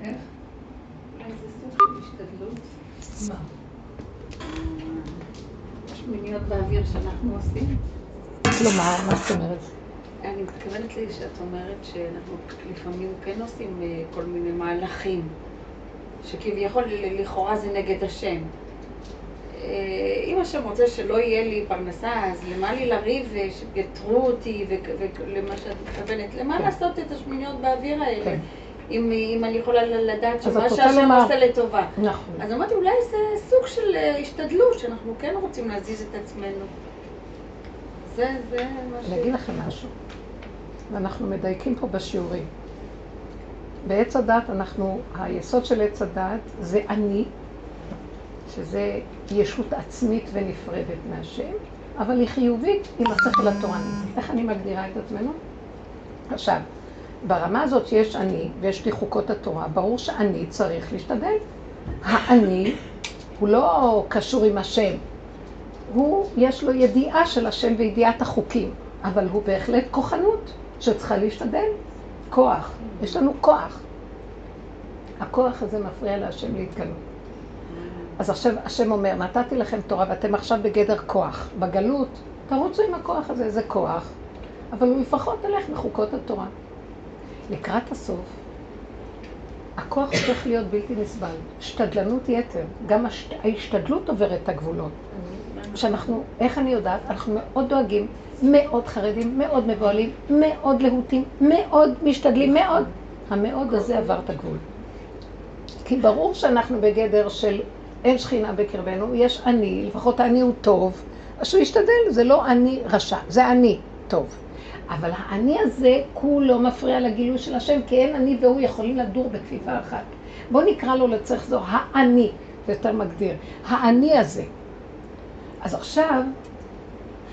איך? אולי זה סוג של השתדלות. מה? שמיניות באוויר שאנחנו עושים. כלומר, מה זאת אומרת? אני מתכוונת לי שאת אומרת שאנחנו לפעמים כן עושים אה, כל מיני מהלכים, שכביכול לכאורה זה נגד השם. אה, אם השם רוצה שלא יהיה לי פרנסה, אז למה לי לריב ושיתרו אותי ולמה שאת מתכוונת? למה כן. לעשות את השמיניות באוויר האלה? כן. אם, אם אני יכולה לדעת שמה שהשם עושה לטובה. נכון. אז אמרתי, אולי זה סוג של אה, השתדלות, שאנחנו כן רוצים להזיז את עצמנו. זה, זה מה ש... אני אגיד לכם משהו, ואנחנו מדייקים פה בשיעורים. בעץ הדת אנחנו, היסוד של עץ הדת זה אני, שזה ישות עצמית ונפרדת מהשם, אבל היא חיובית עם השכל התורני. איך אני מגדירה את עצמנו? עכשיו, ברמה הזאת שיש אני ויש לי חוקות התורה, ברור שאני צריך להשתדל. האני הוא לא קשור עם השם, הוא, יש לו ידיעה של השם וידיעת החוקים, אבל הוא בהחלט כוחנות שצריכה להשתדל. כוח, יש לנו כוח. הכוח הזה מפריע להשם להתגלות. אז עכשיו השם אומר, נתתי לכם תורה ואתם עכשיו בגדר כוח. בגלות, תרוצו עם הכוח הזה, זה כוח, אבל הוא לפחות הולך בחוקות התורה. לקראת הסוף, הכוח הופך להיות בלתי נסבל. שתדלנות יתר, גם השת... ההשתדלות עוברת את הגבולות. שאנחנו, איך אני יודעת? אנחנו מאוד דואגים, מאוד חרדים, מאוד מבוהלים, מאוד להוטים, מאוד משתדלים, מאוד. המאוד הזה עבר את הגבול. כי ברור שאנחנו בגדר של אין שכינה בקרבנו, יש אני, לפחות אני הוא טוב, אז שהוא ישתדל, זה לא אני רשע, זה אני טוב. אבל האני הזה כולו מפריע לגילוי של השם, כי אין אני והוא יכולים לדור בכפיפה אחת. בואו נקרא לו לצריך זו האני, זה יותר מגדיר. האני הזה. אז עכשיו,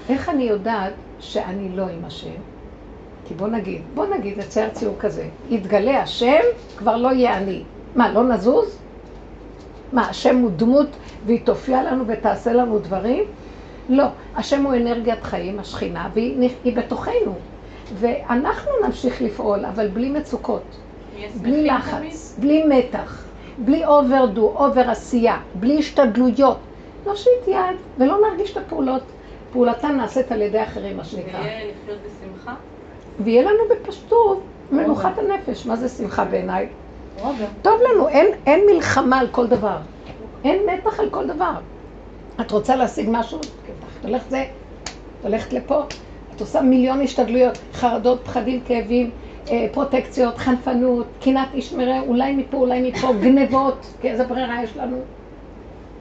איך אני יודעת שאני לא עם השם? כי בוא נגיד, בוא נגיד, נצייר ציור כזה, יתגלה השם, כבר לא יהיה אני. מה, לא נזוז? מה, השם הוא דמות והיא תופיע לנו ותעשה לנו דברים? לא, השם הוא אנרגיית חיים, השכינה, והיא היא בתוכנו. ואנחנו נמשיך לפעול, אבל בלי מצוקות, בלי לחץ, בלי מתח, בלי overdo, over עשייה, בלי השתדלויות. נושיט יד ולא נרגיש את הפעולות. פעולתן נעשית על ידי אחרים, מה שנקרא. ויהיה לחיות בשמחה? ויהיה לנו בפשטות מנוחת הנפש. מה זה שמחה בעיניי? טוב לנו, אין, אין מלחמה על כל דבר. אין מתח על כל דבר. את רוצה להשיג משהו? את הולכת זה, את הולכת לפה, את עושה מיליון השתדלויות, חרדות, פחדים, כאבים, אה, פרוטקציות, חנפנות, קנאת איש מרע, אולי מפה, אולי מפה, גנבות, כי איזה ברירה יש לנו.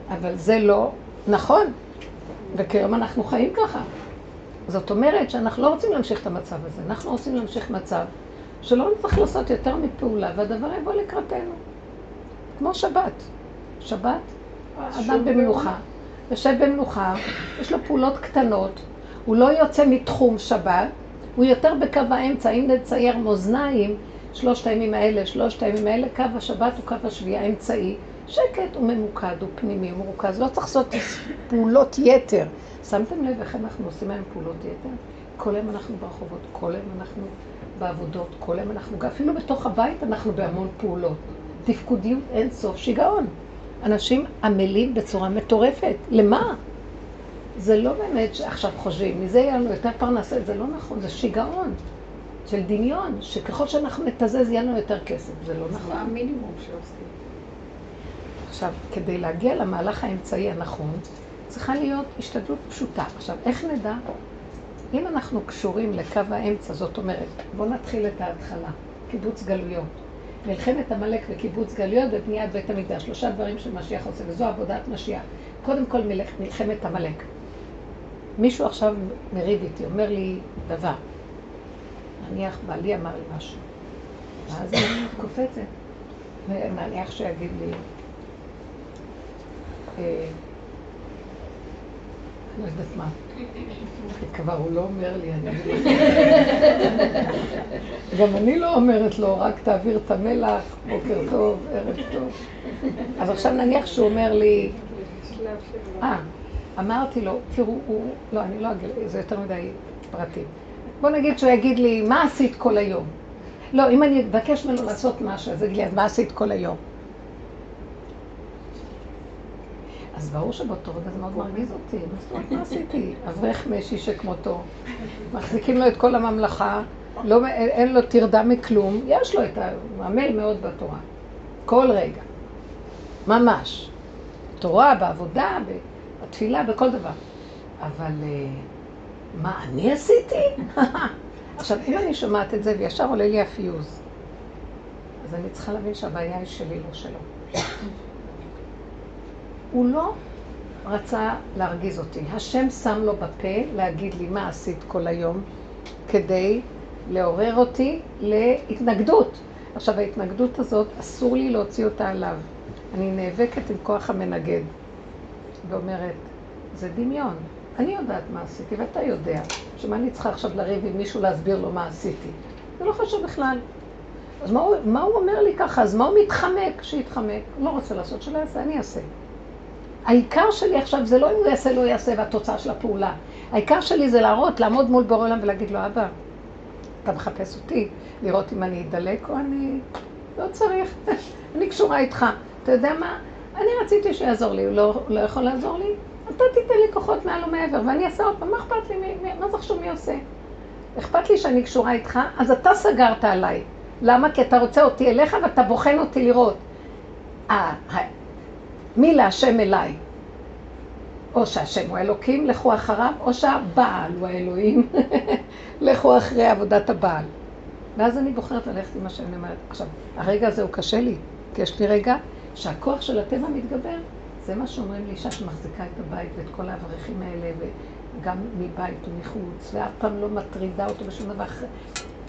אבל זה לא נכון, וכיום אנחנו חיים ככה. זאת אומרת שאנחנו לא רוצים להמשיך את המצב הזה, אנחנו רוצים להמשיך מצב שלא נצטרך לעשות יותר מפעולה, והדבר יבוא לקראתנו. כמו שבת. שבת, אדם במנוחה, יושב במנוחה, יש לו פעולות קטנות, הוא לא יוצא מתחום שבת, הוא יותר בקו האמצע, אם נצייר מאזניים, שלושת הימים האלה, שלושת הימים האלה, קו השבת הוא קו השביעי האמצעי, שקט, הוא ממוקד, הוא פנימי, הוא מרוכז, לא צריך לעשות פעולות יתר. שמתם לב איך אנחנו עושים היום פעולות יתר? כל היום אנחנו ברחובות, כל היום אנחנו בעבודות, כל היום אנחנו, אפילו בתוך הבית אנחנו בהמון פעולות. תפקודיות אין סוף, שיגעון. אנשים עמלים בצורה מטורפת. למה? זה לא באמת שעכשיו חושבים, מזה יהיה לנו יותר פרנסה, זה לא נכון, זה שיגעון של דמיון, שככל שאנחנו נתזז יהיה לנו יותר כסף, זה לא זה נכון. המינימום שעושים. עכשיו, כדי להגיע למהלך האמצעי הנכון, צריכה להיות השתדלות פשוטה. עכשיו, איך נדע? אם אנחנו קשורים לקו האמצע, זאת אומרת, בואו נתחיל את ההתחלה, קיבוץ גלויות. מלחמת עמלק וקיבוץ גלויות ובניית בית המקדש, שלושה דברים שמשיח עושה, וזו עבודת משיח. קודם כל מלך, מלחמת עמלק. מישהו עכשיו מריב איתי, אומר לי דבר. נניח בעלי אמר לי משהו. ואז אני קופצת. ונניח שיגיד לי, אה, לא יודעת מה. כבר הוא לא אומר לי, אני. גם אני לא אומרת לו, רק תעביר את המלח, בוקר טוב, ערב טוב. אז עכשיו נניח שהוא אומר לי, אה, אמרתי לו, תראו, הוא, לא, אני לא אגיד, זה יותר מדי פרטים. בוא נגיד שהוא יגיד לי, מה עשית כל היום? לא, אם אני אבקש ממנו לעשות משהו, אז יגיד לי, אז מה עשית כל היום? אז ברור שבאותו רגע זה מאוד מרגיז אותי, מה עשיתי? אברך משי שכמותו, מחזיקים לו את כל הממלכה, לא, אין לו טרדה מכלום, יש לו את ה... הוא עמל מאוד בתורה, כל רגע, ממש. תורה, בעבודה, בתפילה, בכל דבר. אבל אה, מה אני עשיתי? עכשיו, אם אני שומעת את זה וישר עולה לי הפיוז, אז אני צריכה להבין שהבעיה היא שלי, לא שלו. הוא לא רצה להרגיז אותי. השם שם לו בפה להגיד לי מה עשית כל היום כדי לעורר אותי להתנגדות. עכשיו, ההתנגדות הזאת, אסור לי להוציא אותה עליו. אני נאבקת עם כוח המנגד ואומרת, זה דמיון. אני יודעת מה עשיתי ואתה יודע. שמה אני צריכה עכשיו לריב עם מישהו להסביר לו מה עשיתי? זה לא חשוב בכלל. אז מה הוא, מה הוא אומר לי ככה? אז מה הוא מתחמק? שיתחמק. לא רוצה לעשות, שלא יעשה, אני אעשה. העיקר שלי עכשיו זה לא אם הוא יעשה, לא יעשה, והתוצאה של הפעולה. העיקר שלי זה להראות, לעמוד מול בור עולם ולהגיד לו, אבא, אתה מחפש אותי, לראות אם אני אדלק או אני... לא צריך, אני קשורה איתך. אתה יודע מה? אני רציתי שיעזור לי, הוא לא, לא יכול לעזור לי? אתה תיתן לי כוחות מעל ומעבר, ואני אעשה עוד פעם, מה אכפת לי, מי, מה זה חשוב מי עושה? אכפת לי שאני קשורה איתך, אז אתה סגרת עליי. למה? כי אתה רוצה אותי אליך ואתה בוחן אותי לראות. אה, מי להשם אליי? או שהשם הוא אלוקים, לכו אחריו, או שהבעל הוא האלוהים, לכו אחרי עבודת הבעל. ואז אני בוחרת ללכת עם השם, אני אומרת, עכשיו, הרגע הזה הוא קשה לי, כי יש לי רגע שהכוח של הטבע מתגבר, זה מה שאומרים לאישה שמחזיקה את הבית ואת כל האברכים האלה, וגם מבית ומחוץ, ואף פעם לא מטרידה אותו בשום דבר,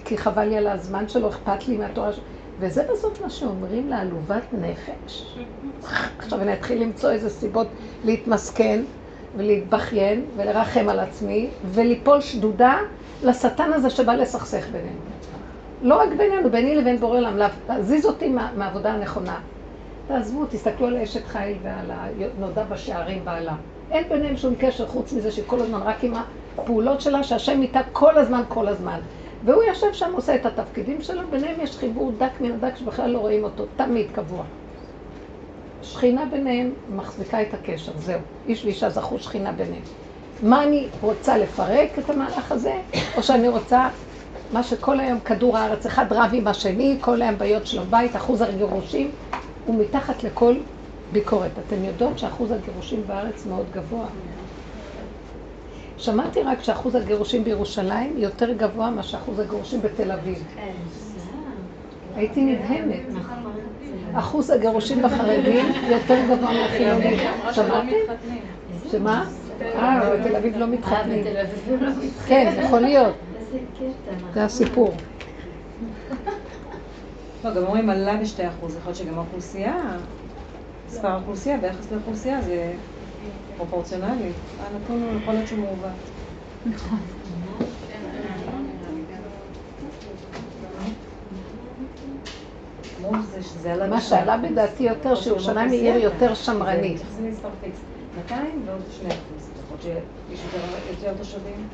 כי חבל לי על הזמן שלו, אכפת לי מהתורה שלו. וזה בסוף מה שאומרים לעלובת נפש. עכשיו אני אתחיל למצוא איזה סיבות להתמסכן ולהתבכיין ולרחם על עצמי וליפול שדודה לשטן הזה שבא לסכסך בינינו. לא רק בינינו, ביני לבין בורא עולם, להזיז אותי מה, מהעבודה הנכונה. תעזבו, תסתכלו על אשת חיל ועל הנודע בשערים בעלה. אין ביניהם שום קשר חוץ מזה שכל הזמן רק עם הפעולות שלה, שהשם איתה כל הזמן, כל הזמן. והוא יושב שם, עושה את התפקידים שלו, ביניהם יש חיבור דק מן הדק שבכלל לא רואים אותו, תמיד קבוע. שכינה ביניהם מחזיקה את הקשר, זהו. איש ואישה זכו שכינה ביניהם. מה אני רוצה לפרק את המהלך הזה, או שאני רוצה מה שכל היום כדור הארץ, אחד רב עם השני, כל היום בעיות של הבית, אחוז הגירושים, הוא מתחת לכל ביקורת. אתן יודעות שאחוז הגירושים בארץ מאוד גבוה. שמעתי רק שאחוז הגירושים בירושלים יותר גבוה מאשר אחוז הגירושים בתל אביב. הייתי נדהמת. אחוז הגירושים בחרדים יותר גבוה מהחילונים. שמעתם? שמה? אה, בתל אביב לא מתחתנים. כן, יכול להיות. זה הסיפור. לא, גם אומרים עלה בשתי אחוז, יכול להיות שגם האוכלוסייה, מספר האוכלוסייה ביחס לאוכלוסייה זה פרופורציונלי. הנתון הוא יכול להיות שהוא מעוות. מה שעלה בדעתי יותר, שירושלים היא עיר יותר שמרנית. זה מספר פיקס. 200 ועוד 2 אחוז. להיות שיש יותר תושבים.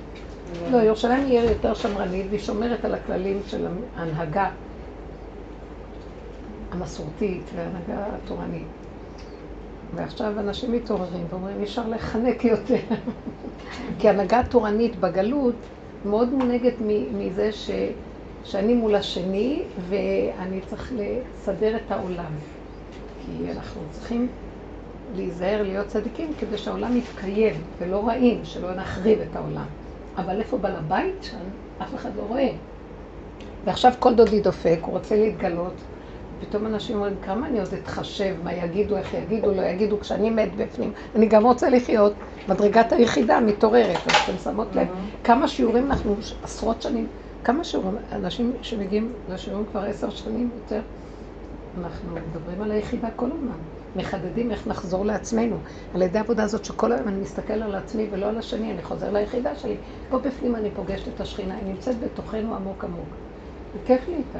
לא, ירושלים היא עיר יותר שמרנית, והיא שומרת על הכללים של ההנהגה המסורתית וההנהגה התורנית. ועכשיו אנשים מתעוררים ואומרים, אי אפשר לחנק יותר. כי הנהגה תורנית בגלות מאוד מונהגת מזה ש... שאני מול השני ואני צריך לסדר את העולם. כי אנחנו צריכים להיזהר להיות צדיקים כדי שהעולם יתקיים ולא רעים, שלא נחריב את העולם. אבל איפה בעל הבית שם, אף אחד לא רואה. ועכשיו כל דודי דופק, הוא רוצה להתגלות, פתאום אנשים אומרים, כמה אני עוד אתחשב, מה יגידו, איך יגידו, לא יגידו, כשאני מת בפנים. אני גם רוצה לחיות. מדרגת היחידה מתעוררת, אז אתם שמות לב. כמה שיעורים אנחנו, עשרות שנים, כמה שיעורים, אנשים שמגיעים לשיעורים כבר עשר שנים יותר, אנחנו מדברים על היחידה כל הזמן. מחדדים איך נחזור לעצמנו. על ידי העבודה הזאת שכל היום אני מסתכל על עצמי ולא על השני, אני חוזר ליחידה שלי. פה בפנים אני פוגשת את השכינה, היא נמצאת בתוכנו עמוק עמוק. וכיף לי איתה.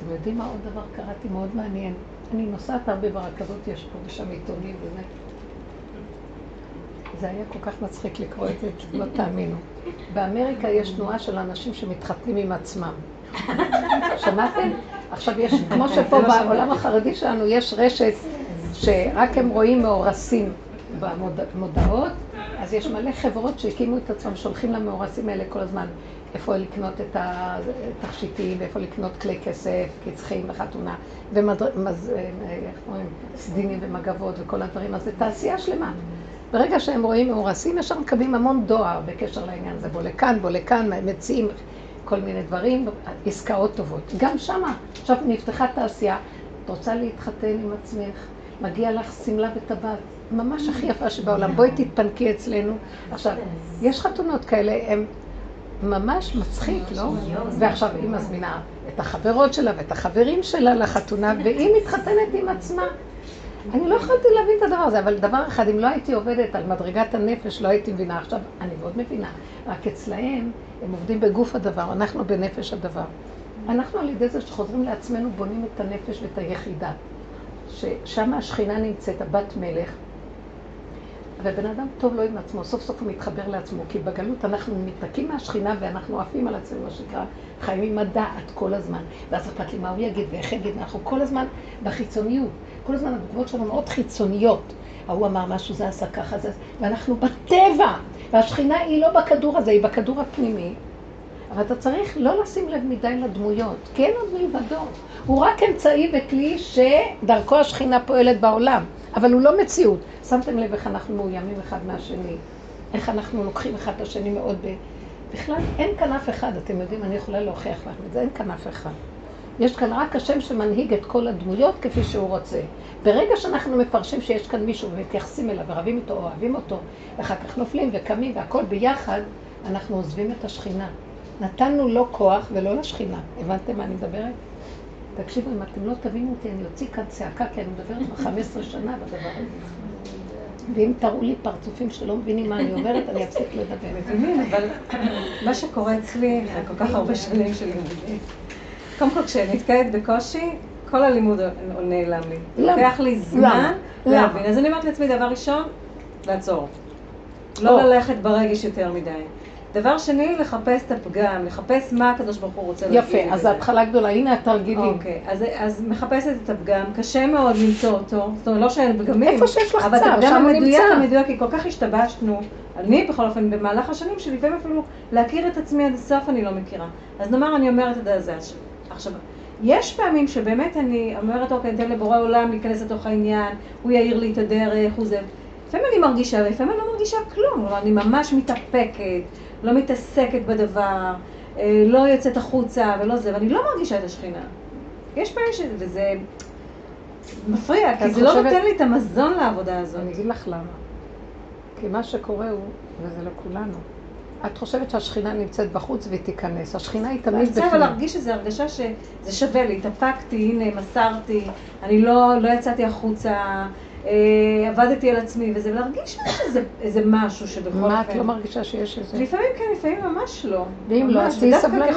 אתם יודעים מה עוד דבר קראתי מאוד מעניין? אני נוסעת הרבה ברכבות, יש פה ושם עיתונים וזה. זה היה כל כך מצחיק לקרוא את זה, לא תאמינו. באמריקה יש תנועה של אנשים שמתחתנים עם עצמם. שמעתם? עכשיו יש, כמו שפה בעולם החרדי שלנו יש רשת שרק הם רואים מאורסים במודעות, אז יש מלא חברות שהקימו את עצמם, שולחים למאורסים האלה כל הזמן. איפה לקנות את התכשיטים, ואיפה לקנות כלי כסף, קצחים וחתונה, וסדינים ומגבות וכל הדברים, אז זו תעשייה שלמה. ברגע שהם רואים מאורסים, ישר מקבלים המון דואר בקשר לעניין הזה. בוא לכאן, בוא לכאן, מציעים כל מיני דברים, עסקאות טובות. גם שמה, עכשיו נפתחה תעשייה, את רוצה להתחתן עם עצמך, מגיע לך שמלה וטבעת, ממש הכי יפה שבעולם, בואי תתפנקי אצלנו. עכשיו, יש חתונות כאלה, הן ממש מצחיק, לא? ועכשיו היא מזמינה את החברות שלה ואת החברים שלה לחתונה, והיא מתחתנת עם עצמה. אני לא יכולתי להבין את הדבר הזה, אבל דבר אחד, אם לא הייתי עובדת על מדרגת הנפש, לא הייתי מבינה. עכשיו, אני מאוד מבינה, רק אצלהם, הם עובדים בגוף הדבר, אנחנו בנפש הדבר. אנחנו על ידי זה שחוזרים לעצמנו, בונים את הנפש ואת היחידה. ששם השכינה נמצאת, הבת מלך, ובן אדם טוב לו עם עצמו, סוף סוף הוא מתחבר לעצמו, כי בגלות אנחנו מתקים מהשכינה ואנחנו עפים על עצמנו, מה שנקרא, חיים עם הדעת כל הזמן. ואז אכפת לי מה הוא יגיד ואיך יגיד, ואנחנו כל הזמן בחיצוניות. כל הזמן התגובות שלנו מאוד חיצוניות. ההוא אמר משהו, זה עשה ככה, זה... ואנחנו בטבע, והשכינה היא לא בכדור הזה, היא בכדור הפנימי. אבל אתה צריך לא לשים לב מדי לדמויות, כי אין עוד מלבדו. הוא רק אמצעי וכלי שדרכו השכינה פועלת בעולם, אבל הוא לא מציאות. שמתם לב איך אנחנו מאוימים אחד מהשני, איך אנחנו לוקחים אחד את השני מאוד ב... בכלל אין כאן אף אחד, אתם יודעים, אני יכולה להוכיח לכם את זה, אין כאן אף אחד. יש כאן רק השם שמנהיג את כל הדמויות כפי שהוא רוצה. ברגע שאנחנו מפרשים שיש כאן מישהו ומתייחסים אליו ורבים איתו, אוהבים אותו, ואחר כך נופלים וקמים והכל ביחד, אנחנו עוזבים את השכינה. נתנו לו כוח ולא לשכינה. הבנתם מה אני מדברת? תקשיבו, אם אתם לא תבינו אותי, אני אוציא כאן צעקה, כי אני מדברת כבר 15 שנה בדבר הזה. ואם תראו לי פרצופים שלא מבינים מה אני אומרת, אני אפסיק לדבר. מבינים, אבל מה שקורה אצלי, אחרי כל כך הרבה שנים של לימודים, קודם כל כשאני נתקעת בקושי, כל הלימוד נעלם לי. לוקח לי זמן להבין. אז אני אומרת לעצמי, דבר ראשון, לעצור. לא ללכת ברגש יותר מדי. דבר שני, לחפש את הפגם, לחפש מה הקדוש ברוך הוא רוצה להגיד. יפה, אז ההתחלה גדולה, הנה התרגילים. אוקיי, אז, אז מחפשת את הפגם, קשה מאוד למצוא אותו, זאת אומרת, לא שאין פגמים. איפה שיש לך צער, שם הוא נמצא. אבל הפגם המדויק, המדויק, כי כל כך השתבשנו, אני בכל אופן, במהלך השנים, שלפעמים אפילו להכיר את עצמי עד הסוף אני לא מכירה. אז נאמר, אני אומרת את זה. עכשיו, יש פעמים שבאמת אני אומרת, אוקיי, ניתן לבורא עולם להיכנס לתוך העניין, הוא יאיר לי את הדרך, הוא זה. לפעמים אני מרגישה, ולפעמים אני לא מרגישה כלום, אני ממש מתאפקת, לא מתעסקת בדבר, אה, לא יוצאת החוצה ולא זה, ואני לא מרגישה את השכינה. יש פעמים ש... וזה מפריע, כי זה לא חושבת... לא נותן לי את המזון לעבודה הזאת. אני אגיד לך למה. כי מה שקורה הוא, וזה לכולנו, את חושבת שהשכינה נמצאת בחוץ והיא תיכנס. השכינה היא תמיד בפנים. אני רוצה להרגיש איזו הרגשה שזה שווה לי. התאפקתי, הנה, מסרתי, אני לא, לא יצאתי החוצה. אה, עבדתי על עצמי וזה, ולהרגיש שיש איזה, איזה משהו שבכל אופן... מה את לא מרגישה שיש איזה? לפעמים כן, לפעמים ממש לא. ואם לא, אז תהיי סבלנית.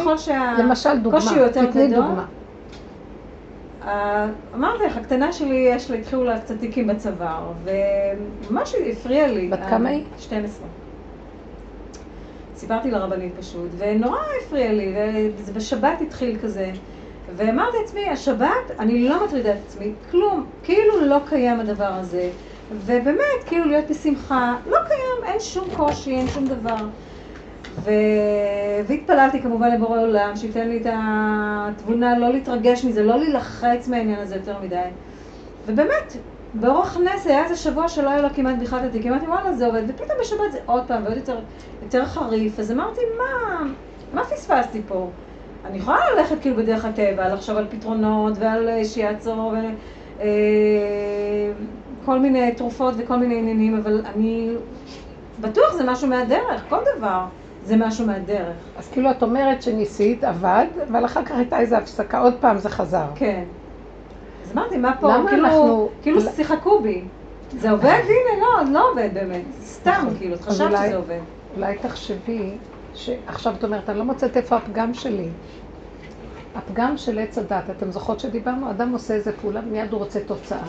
למשל דוגמה, תתני דוגמה. אמרתי לך, הקטנה שלי, יש לה, התחילו לה קצת תיקים בצוואר, וממש הפריע לי. בת כמה היא? 12. סיפרתי לרבנית פשוט, ונורא הפריע לי, וזה בשבת התחיל כזה. ואמרתי לעצמי, השבת, אני לא מטרידה את עצמי, כלום, כאילו לא קיים הדבר הזה. ובאמת, כאילו להיות בשמחה, לא קיים, אין שום קושי, אין שום דבר. ו... והתפללתי כמובן לבורא עולם, שייתן לי את התבונה לא להתרגש מזה, לא להילחץ מהעניין הזה יותר מדי. ובאמת, באורח נס היה איזה שבוע שלא היה לו כמעט בכלל את התיק, אמרתי וואלה זה עובד, ופתאום בשבת זה עוד פעם ועוד יותר, יותר חריף, אז אמרתי מה, מה פספסתי פה? אני יכולה ללכת כאילו בדרך הטבע, לחשוב על פתרונות ועל אה, שיעצור וכל אה, מיני תרופות וכל מיני עניינים, אבל אני... בטוח זה משהו מהדרך, כל דבר זה משהו מהדרך. אז כאילו את אומרת שניסית, עבד, אבל אחר כך הייתה איזו הפסקה, עוד פעם זה חזר. כן. אז אמרתי, מה פה, כאילו, אנחנו... כאילו שיחקו בי. זה עובד? הנה, לא, לא עובד באמת. סתם, נכון. כאילו, את חשבת שזה עובד. אולי תחשבי שעכשיו את אומרת, אני לא מוצאת איפה הפגם שלי. הפגם של עץ הדת, אתם זוכרות שדיברנו? אדם עושה איזה פעולה ומיד הוא רוצה תוצאה.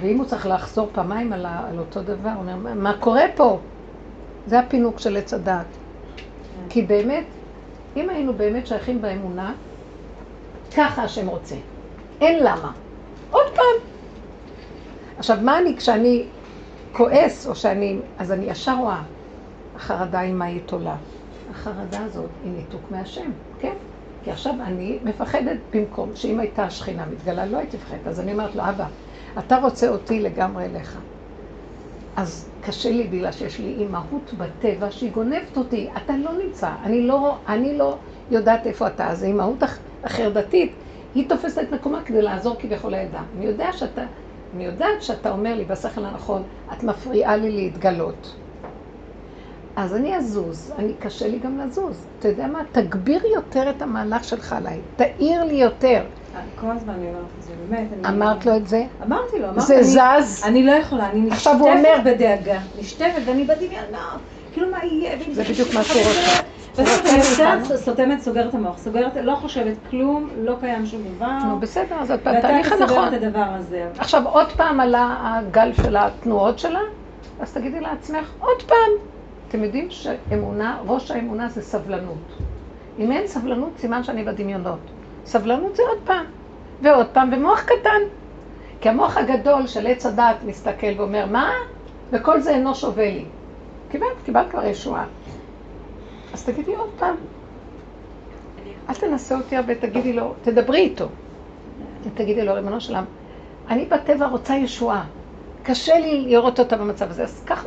ואם הוא צריך לחזור פעמיים על, ה, על אותו דבר, הוא אומר, מה קורה פה? זה הפינוק של עץ הדעת. כי באמת, אם היינו באמת שייכים באמונה, ככה השם רוצה. אין למה. עוד פעם. עכשיו, מה אני, כשאני כועס, או שאני, אז אני ישר רואה, החרדה עם מה היא תולה. החרדה הזאת היא ניתוק מהשם, כן? כי עכשיו אני מפחדת במקום שאם הייתה השכינה מתגלה, לא הייתי מפחדת. אז אני אומרת לו, אבא, אתה רוצה אותי לגמרי אליך. אז קשה לי בגלל שיש לי אימהות בטבע שהיא גונבת אותי. אתה לא נמצא, אני לא, אני לא יודעת איפה אתה. אז האימהות החרדתית, היא תופסת את מקומה כדי לעזור כביכול לידה. אני יודע שאתה, אני יודעת שאתה אומר לי בשכל הנכון, את מפריעה לי להתגלות. אז אני אזוז, אני קשה לי גם לזוז. אתה יודע מה? תגביר יותר את המהלך שלך עליי, תאיר לי יותר. כל הזמן אני אומרת את זה, באמת. אמרת לו את זה? אמרתי לו, אמרתי, זה זז? אני לא יכולה, אני נשטפת בדאגה, נשטפת ואני בדמיונות, כאילו מה יהיה, זה בדיוק מה שהוא רוצה. בסוף רוצה אני מאיתנו. יוצאת, סותמת, סוגרת המוח, סוגרת, לא חושבת כלום, לא קיים שום דבר, נו, בסדר, אז את ואתה בתהליך הנכון. את הדבר הזה. עכשיו עוד פעם עלה הגל של התנועות שלה, אז תגידי לעצמך, עוד פעם. אתם יודעים שאמונה, ראש האמונה זה סבלנות. אם אין סבלנות, סימן שאני בדמיונות. סבלנות זה עוד פעם, ועוד פעם, ומוח קטן. כי המוח הגדול של עץ הדעת מסתכל ואומר, מה? וכל זה אינו שווה לי. קיבלת, קיבלת כבר ישועה. אז תגידי עוד פעם. אל תנסה אותי הרבה, תגידי לו, תדברי איתו. תגידי לו, ריבונו של עולם, אני בטבע רוצה ישועה. קשה לי לראות אותה במצב הזה, אז קח.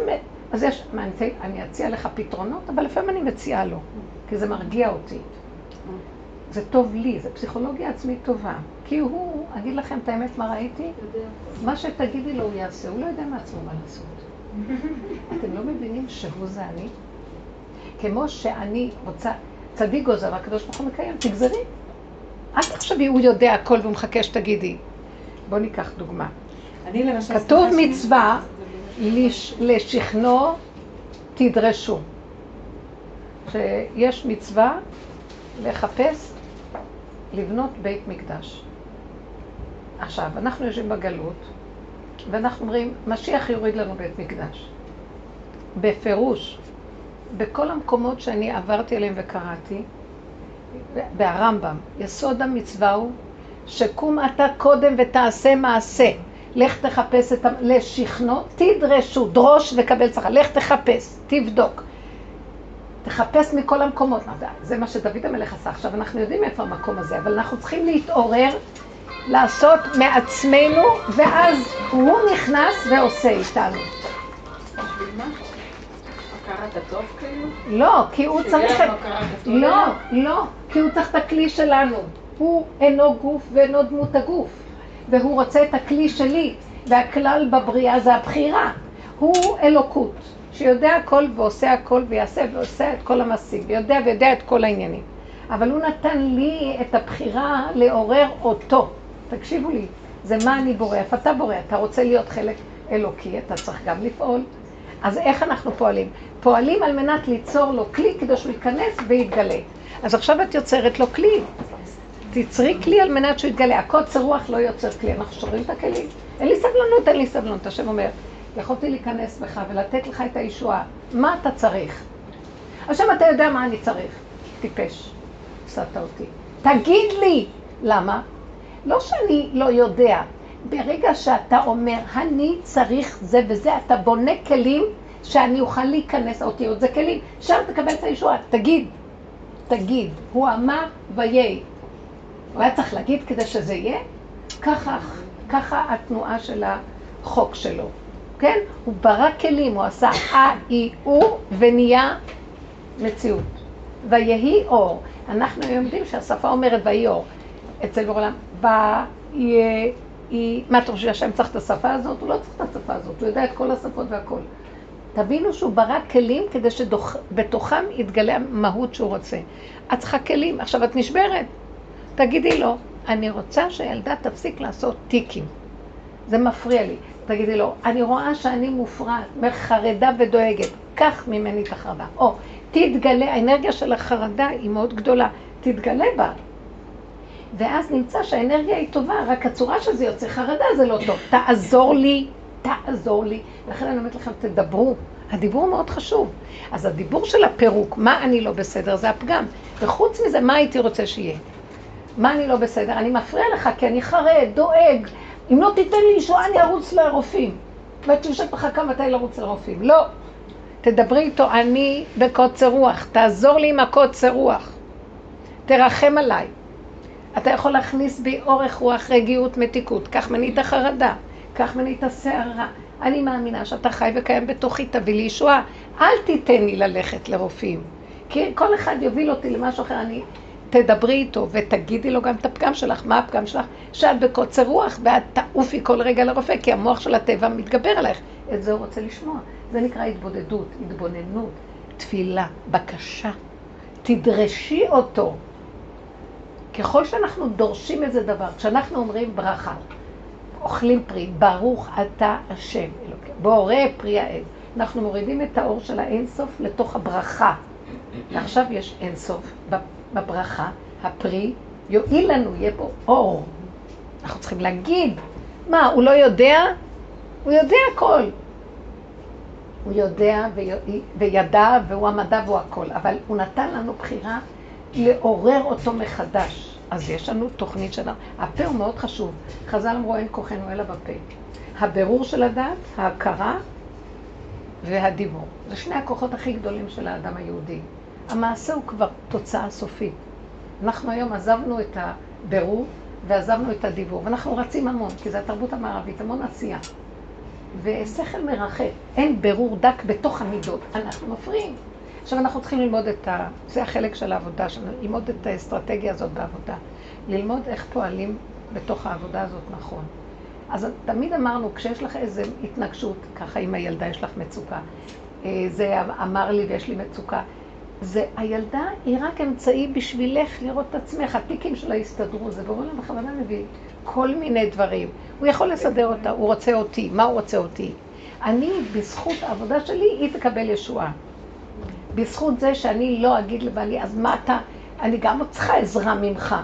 אז יש, מה, אני, אני אציע לך פתרונות, אבל לפעמים אני מציעה לו, כי זה מרגיע אותי. זה טוב לי, זה פסיכולוגיה עצמית טובה. כי הוא, אגיד לכם את האמת, מה ראיתי? מה שתגידי לו הוא יעשה, הוא לא יודע מעצמו מה לעשות. אתם לא מבינים שהוא זה אני? כמו שאני רוצה, צדיק גוזר, הקדוש ברוך הוא מקיים, תגזרי. אל תחשבי, הוא יודע הכל והוא מחכה שתגידי. בואו ניקח דוגמה. כתוב מצווה, לשכנו תדרשו. שיש מצווה לחפש לבנות בית מקדש. עכשיו, אנחנו יושבים בגלות, ואנחנו אומרים, משיח יוריד לנו בית מקדש. בפירוש, בכל המקומות שאני עברתי עליהם וקראתי, והרמב"ם, יסוד המצווה הוא שקום אתה קודם ותעשה מעשה. לך תחפש את ה... לשכנו, תדרשו, דרוש וקבל שכר. לך תחפש, תבדוק. תחפש מכל המקומות. זה- מה שדוד המלך עשה. עכשיו, אנחנו יודעים איפה המקום הזה, אבל אנחנו צריכים להתעורר, לעשות מעצמנו, ואז הוא נכנס ועושה איתנו. הטוב כאילו? לא, כי הוא צריך הטוב? לא, לא, כי הוא צריך את הכלי שלנו. הוא אינו גוף ואינו דמות הגוף. והוא רוצה את הכלי שלי, והכלל בבריאה זה הבחירה. הוא אלוקות, שיודע הכל ועושה הכל ויעשה ועושה את כל המעשים, ויודע ויודע את כל העניינים. אבל הוא נתן לי את הבחירה לעורר אותו. תקשיבו לי, זה מה אני בורא, איפה אתה בורא? אתה רוצה להיות חלק אלוקי, אתה צריך גם לפעול. אז איך אנחנו פועלים? פועלים על מנת ליצור לו כלי כדי שהוא ייכנס ויתגלה. אז עכשיו את יוצרת לו כלי. תיצרי כלי על מנת שהוא יתגלה. הקוצר רוח לא יוצר כלי, אנחנו שוברים את הכלים. אין לי סבלנות, אין לי סבלנות. השם אומר, יכולתי להיכנס בך ולתת לך את הישועה. מה אתה צריך? עכשיו אתה יודע מה אני צריך. טיפש. הפסדת אותי. תגיד לי! למה? לא שאני לא יודע. ברגע שאתה אומר, אני צריך זה וזה, אתה בונה כלים שאני אוכל להיכנס, האותיות זה כלים, שם תקבל את הישועה. תגיד, תגיד, הוא אמר ויהי. הוא היה צריך להגיד כדי שזה יהיה? ככה, ככה התנועה של החוק שלו, כן? הוא ברא כלים, הוא עשה אה, אי, הוא, ונהיה מציאות. ויהי אור. אנחנו היום יודעים שהשפה אומרת ויהי אור. אצל בעולם, ויהי, מה אתה חושב שהשם צריך את השפה הזאת? הוא לא צריך את השפה הזאת, הוא יודע את כל השפות והכל. תבינו שהוא ברא כלים כדי שבתוכם יתגלה המהות שהוא רוצה. את צריכה כלים, עכשיו את נשברת. תגידי לו, אני רוצה שהילדה תפסיק לעשות טיקים. זה מפריע לי. תגידי לו, אני רואה שאני מופרעת, חרדה ודואגת, קח ממני את החרדה. או, תתגלה, האנרגיה של החרדה היא מאוד גדולה, תתגלה בה. ואז נמצא שהאנרגיה היא טובה, רק הצורה שזה יוצא חרדה זה לא טוב. תעזור לי, תעזור לי. לכן אני אומרת לכם, תדברו. הדיבור מאוד חשוב. אז הדיבור של הפירוק, מה אני לא בסדר, זה הפגם. וחוץ מזה, מה הייתי רוצה שיהיה? מה אני לא בסדר? אני מפריע לך כי אני חרד, דואג. אם לא תיתן לי ישועה, אני ארוץ לרופאים. ואת יושבת מחכה מתי לרוץ לרופאים. לא. תדברי איתו, אני בקוצר רוח, תעזור לי עם הקוצר רוח. תרחם עליי. אתה יכול להכניס בי אורך רוח, רגיעות, מתיקות. קח ממני את החרדה, קח ממני. אני מאמינה שאתה חי וקיים בתוכי, תביא לי ישועה. אל תיתן לי ללכת לרופאים. כי כל אחד יוביל אותי למשהו אחר. אני... תדברי איתו ותגידי לו גם את הפגם שלך. מה הפגם שלך? שאת בקוצר רוח ואת תעופי כל רגע לרופא, כי המוח של הטבע מתגבר עלייך. את זה הוא רוצה לשמוע. זה נקרא התבודדות, התבוננות, תפילה, בקשה. תדרשי אותו. ככל שאנחנו דורשים איזה דבר, כשאנחנו אומרים ברכה, אוכלים פרי, ברוך אתה השם, בורא פרי העץ. אנחנו מורידים את האור של האינסוף לתוך הברכה. ועכשיו יש אינסוף בברכה, הפרי יועיל לנו, יהיה פה אור. אנחנו צריכים להגיד, מה, הוא לא יודע? הוא יודע הכל. הוא יודע וידע והוא המדע והוא הכל, אבל הוא נתן לנו בחירה לעורר אותו מחדש. אז יש לנו תוכנית שלנו. הפה הוא מאוד חשוב. חז"ל אמרו אין כוחנו אלא בפה. הבירור של הדעת, ההכרה והדיבור. זה שני הכוחות הכי גדולים של האדם היהודי. המעשה הוא כבר תוצאה סופית. אנחנו היום עזבנו את הבירור ועזבנו את הדיבור, ואנחנו רצים המון, כי זו התרבות המערבית, המון עשייה. ושכל מרחק, אין בירור דק בתוך המידות, אנחנו מפריעים. עכשיו אנחנו צריכים ללמוד את ה... זה החלק של העבודה שלנו, ללמוד את האסטרטגיה הזאת בעבודה. ללמוד איך פועלים בתוך העבודה הזאת נכון. אז תמיד אמרנו, כשיש לך איזו התנגשות, ככה עם הילדה יש לך מצוקה, אה, זה אמר לי ויש לי מצוקה, זה, הילדה היא רק אמצעי בשבילך לראות את עצמך, הטיקים שלה יסתדרו, זה ברור להם בכוונה מביא כל מיני דברים. הוא יכול לסדר אותה, הוא רוצה אותי, מה הוא רוצה אותי? אני, בזכות העבודה שלי, היא תקבל ישועה. בזכות זה שאני לא אגיד לבעלי, אז מה אתה, אני גם צריכה עזרה ממך.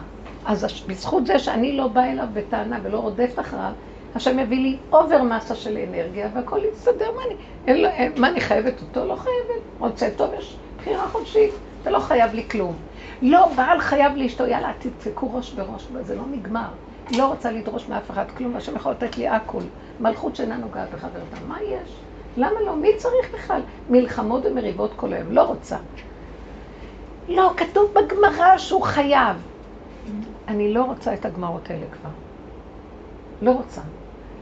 אז בזכות זה שאני לא באה אליו בטענה ולא רודפת אחריו, השם יביא לי אובר מסה של אנרגיה והכל יסתדר, מה אני, אין, אין, מה אני חייבת אותו? לא חייבת. רוצה טוב, יש בחירה חודשית, אתה לא חייב לי כלום. לא, בעל חייב לאשתו, יאללה, תדפקו ראש בראש, זה לא נגמר. לא רוצה לדרוש מאף אחד כלום, השם יכול לתת לי הכול. מלכות שאינה נוגעת בחברתה, מה יש? למה לא? מי צריך בכלל? מלחמות ומריבות כל היום, לא רוצה. לא, כתוב בגמרא שהוא חייב. אני לא רוצה את הגמרות האלה כבר. לא רוצה.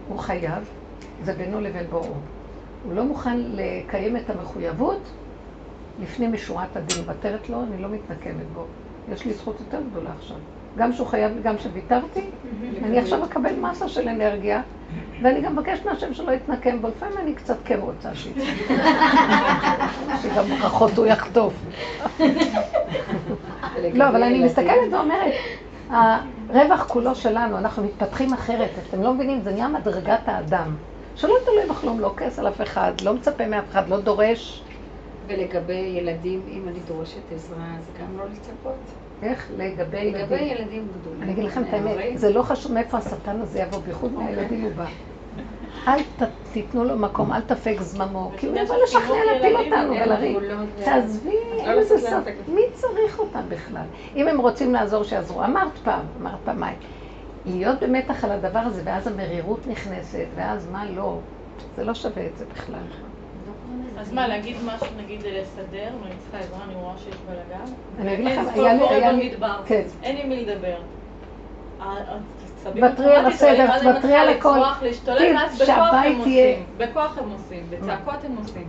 הוא חייב, זה בינו לבין בוראו. הוא לא מוכן לקיים את המחויבות לפני משורת הדין. מוותרת לו, אני לא מתנקמת בו. יש לי זכות יותר גדולה עכשיו. גם שהוא חייב וגם שוויתרתי, אני עכשיו אקבל מסה של אנרגיה, ואני גם מבקשת מהשם שלא יתנקם בו. לפעמים אני קצת כן רוצה שיצא. שגם ברכות הוא יחטוף. לא, אבל אני מסתכלת ואומרת, הרווח כולו שלנו, אנחנו מתפתחים אחרת. אתם לא מבינים, זה נהיה מדרגת האדם. שלא תלוי בכלום, לא כעס על אף אחד, לא מצפה מאף אחד, לא דורש. ולגבי ילדים, אם אני דורשת עזרה, אז גם לא לצפות. איך? לגבי ילדים. לגבי ילדים גדולים. אני אגיד לכם את האמת, זה לא חשוב מאיפה השטן הזה יבוא, בייחוד מהילדים הוא בא. אל תיתנו לו מקום, אל תפק זממו, כי הוא יבוא לשכנע להפיל אותנו ולריב. תעזבי, אין לזה סוף. מי צריך אותם בכלל? אם הם רוצים לעזור, שיעזרו. אמרת פעם, אמרת פעמיים. להיות במתח על הדבר הזה, ואז המרירות נכנסת, ואז מה לא, זה לא שווה את זה בכלל. אז מה, להגיד משהו, נגיד לסדר, אני צריכה עזרה, אני רואה שיש בלאגן? אני אגיד לכם, היה לי... כן. אין עם מי לדבר. תוותרי על הסדר, תוותרי על הכל. שהבית יהיה... בכוח הם עושים, בצעקות הם עושים.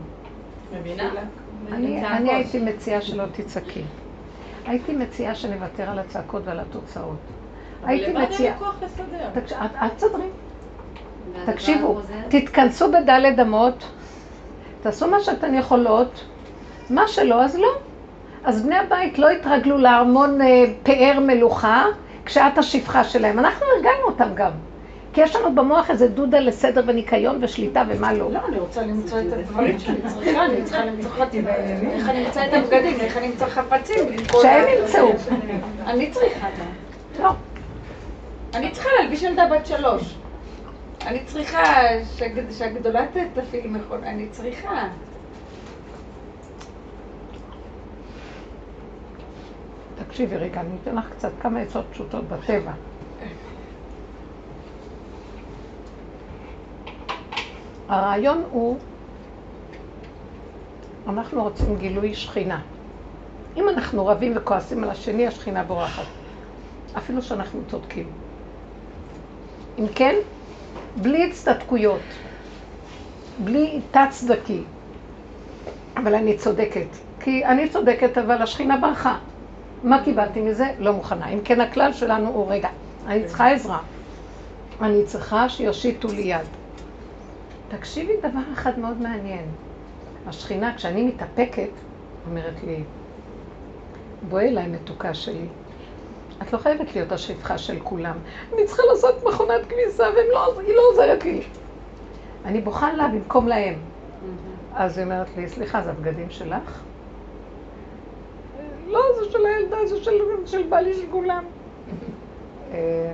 מבינה? אני הייתי מציעה שלא תצעקי. הייתי מציעה שנוותר על הצעקות ועל התוצאות. הייתי מציעה... אבל לבד אין לי כוח לסדר. אל תסדרי. תקשיבו, תתכנסו בדלת אמות. תעשו מה שאתן יכולות, מה שלא, אז לא. אז בני הבית לא התרגלו לארמון אה, פאר מלוכה, כשאת השפחה שלהם. אנחנו הרגלנו אותם גם. כי יש לנו במוח איזה דודה לסדר וניקיון ושליטה ומה לא. לא, אני רוצה למצוא את הדברים שאני צריכה, אני צריכה למצוא חטים, איך אני אמצא את הבגדים, איך אני אמצא חפצים. שהם ימצאו. אני צריכה. לא. אני צריכה להלביש ילדה בת שלוש. אני צריכה שהגדולה תפעיל מכון, אני צריכה. תקשיבי רגע, אני אתן לך קצת כמה עצות פשוטות בטבע. הרעיון הוא, אנחנו רוצים גילוי שכינה. אם אנחנו רבים וכועסים על השני, השכינה בורחת. אפילו שאנחנו צודקים. אם כן, בלי הצטדקויות, בלי תת-צדקי. אבל אני צודקת. כי אני צודקת, אבל השכינה ברחה. מה קיבלתי מזה? לא מוכנה. אם כן, הכלל שלנו הוא, רגע, אני צריכה עזרה. אני צריכה שיושיטו לי יד. תקשיבי דבר אחד מאוד מעניין. השכינה, כשאני מתאפקת, אומרת לי, בואי אליי מתוקה שלי. את לא חייבת להיות השפחה של כולם. אני צריכה לעשות מכונת כביסה והיא לא, לא עוזרת לי. אני בוכה לה במקום להם. אז היא אומרת לי, סליחה, זה הבגדים שלך? לא, זה של הילדה, זה של, של בעלי של כולם. אה,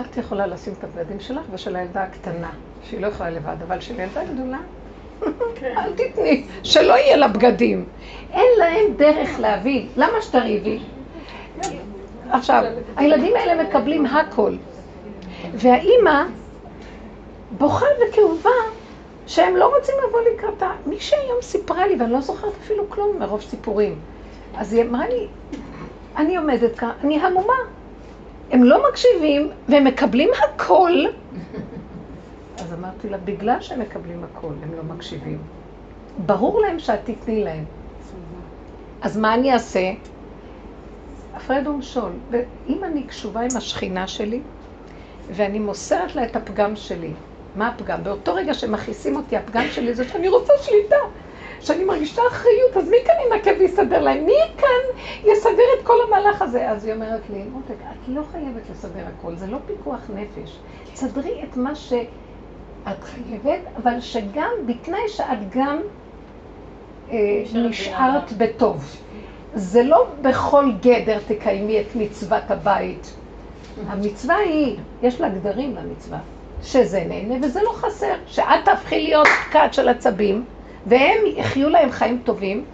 את יכולה לשים את הבגדים שלך ושל הילדה הקטנה, שהיא לא יכולה לבד, אבל של ילדה גדולה, כן. אל תתני, שלא יהיה לה בגדים. אין להם דרך להבין. למה שתריבי? עכשיו, הילדים האלה מקבלים הכל. והאימא בוכה וכאובה שהם לא רוצים לבוא לקראתה. מי שהיום סיפרה לי, ואני לא זוכרת אפילו כלום מרוב סיפורים, אז היא אמרה לי, אני עומדת כאן, אני המומה. הם לא מקשיבים והם מקבלים הכל. אז אמרתי לה, בגלל שהם מקבלים הכל, הם לא מקשיבים. ברור להם שאת תתני להם. אז מה אני אעשה? הפרד ומשול. ואם אני קשובה עם השכינה שלי, ואני מוסרת לה את הפגם שלי, מה הפגם? באותו רגע שמכעיסים אותי, הפגם שלי זה שאני רוצה שליטה. שאני מרגישה אחריות, אז מי כאן ינקה ויסדר להם? מי כאן יסדר את כל המהלך הזה? אז היא אומרת לי, מותק, את לא חייבת לסדר הכל, זה לא פיקוח נפש. תסדרי את מה שאת חייבת, אבל שגם, בתנאי שאת גם אה, נשארת בטוב. זה לא בכל גדר תקיימי את מצוות הבית. המצווה היא, יש לה גדרים למצווה, שזה נהנה וזה לא חסר. שאת תהפכי להיות כת של עצבים, והם יחיו להם חיים טובים,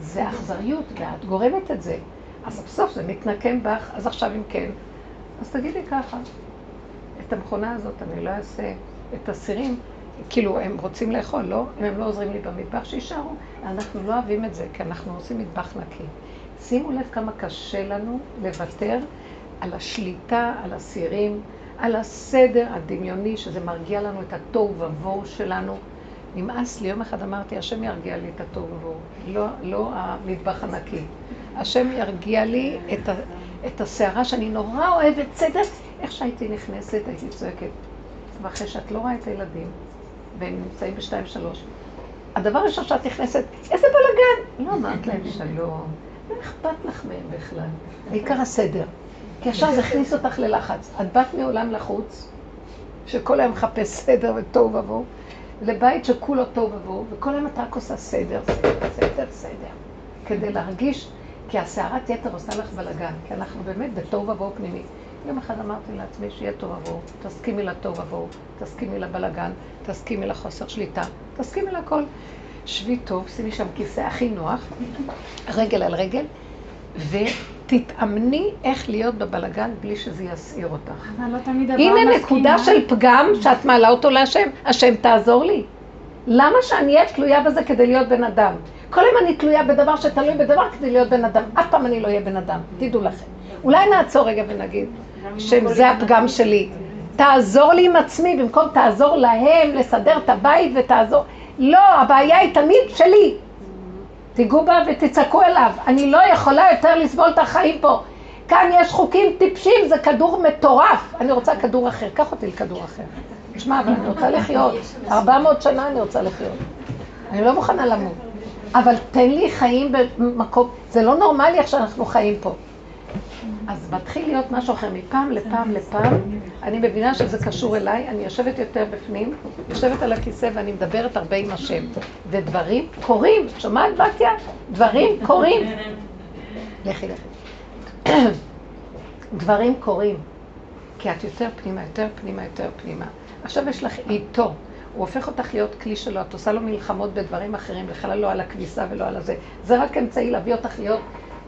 זה אכזריות, ואת גורמת את זה. אז בסוף זה מתנקם בך, אז עכשיו אם כן, אז תגידי ככה, את המכונה הזאת אני לא אעשה, את הסירים, כאילו הם רוצים לאכול, לא? אם הם לא עוזרים לי במטבח, שיישארו. אנחנו לא אוהבים את זה, כי אנחנו עושים מטבח נקי. שימו לב כמה קשה לנו לוותר על השליטה, על הסירים, על הסדר הדמיוני, שזה מרגיע לנו את התוהו ובוהו שלנו. נמאס לי, יום אחד אמרתי, השם ירגיע לי את התוהו ובוהו, לא, לא המטבח הנקי. השם ירגיע לי את, ה, את הסערה שאני נורא אוהבת סדר. איך שהייתי נכנסת, הייתי צועקת. ואחרי שאת לא רואה את הילדים, והם נמצאים בשתיים שלוש, הדבר הראשון שאת נכנסת, איזה בלאגן! לא אמרת להם שלום, לא אכפת לך מהם בכלל. העיקר הסדר. כי עכשיו זה הכניס אותך ללחץ. את באת מעולם לחוץ, שכל היום מחפש סדר וטוב ובוהו, לבית שכולו טוב ובוהו, וכל היום אתה רק עושה סדר, סדר, סדר, סדר, כדי להרגיש, כי הסערת יתר עושה לך בלאגן, כי אנחנו באמת בטוב ובוהו פנימי. יום אחד אמרתי לעצמי שיהיה טוב עבור, תסכימי לטוב עבור, תסכימי לבלגן, תסכימי לחוסר שליטה, תסכימי לכל. שבי טוב, שימי שם כיסא הכי נוח, רגל על רגל, ותתאמני איך להיות בבלגן בלי שזה יסעיר אותך. אבל לא תמיד דבר הנה נקודה של פגם שאת מעלה אותו להשם, השם תעזור לי. למה שאני אהיה תלויה בזה כדי להיות בן אדם? כל יום אני תלויה בדבר שתלוי בדבר כדי להיות בן אדם. אף פעם אני לא אהיה בן אדם, תדעו לכם. אולי נעצור רגע ונגיד, שזה הפגם שלי. תעזור לי עם עצמי, במקום תעזור להם לסדר את הבית ותעזור... לא, הבעיה היא תמיד שלי. תיגעו בה ותצעקו אליו. אני לא יכולה יותר לסבול את החיים פה. כאן יש חוקים טיפשים, זה כדור מטורף. אני רוצה כדור אחר, קח אותי לכדור אחר. תשמע, אבל אני רוצה לחיות. 400 שנה אני רוצה לחיות. אני לא מוכנה למות. אבל תן לי חיים במקום, זה לא נורמלי איך שאנחנו חיים פה. אז מתחיל להיות משהו אחר, מפעם לפעם לפעם, אני מבינה שזה קשור אליי, אני יושבת יותר בפנים, יושבת על הכיסא ואני מדברת הרבה עם השם. ודברים קורים, שומעת בתיה? דברים קורים. לכי לכי. דברים קורים. כי את יותר פנימה, יותר פנימה, יותר פנימה. עכשיו יש לך איתו. הוא הופך אותך להיות כלי שלו, את עושה לו מלחמות בדברים אחרים, בכלל לא על הכביסה ולא על הזה. זה רק אמצעי להביא אותך להיות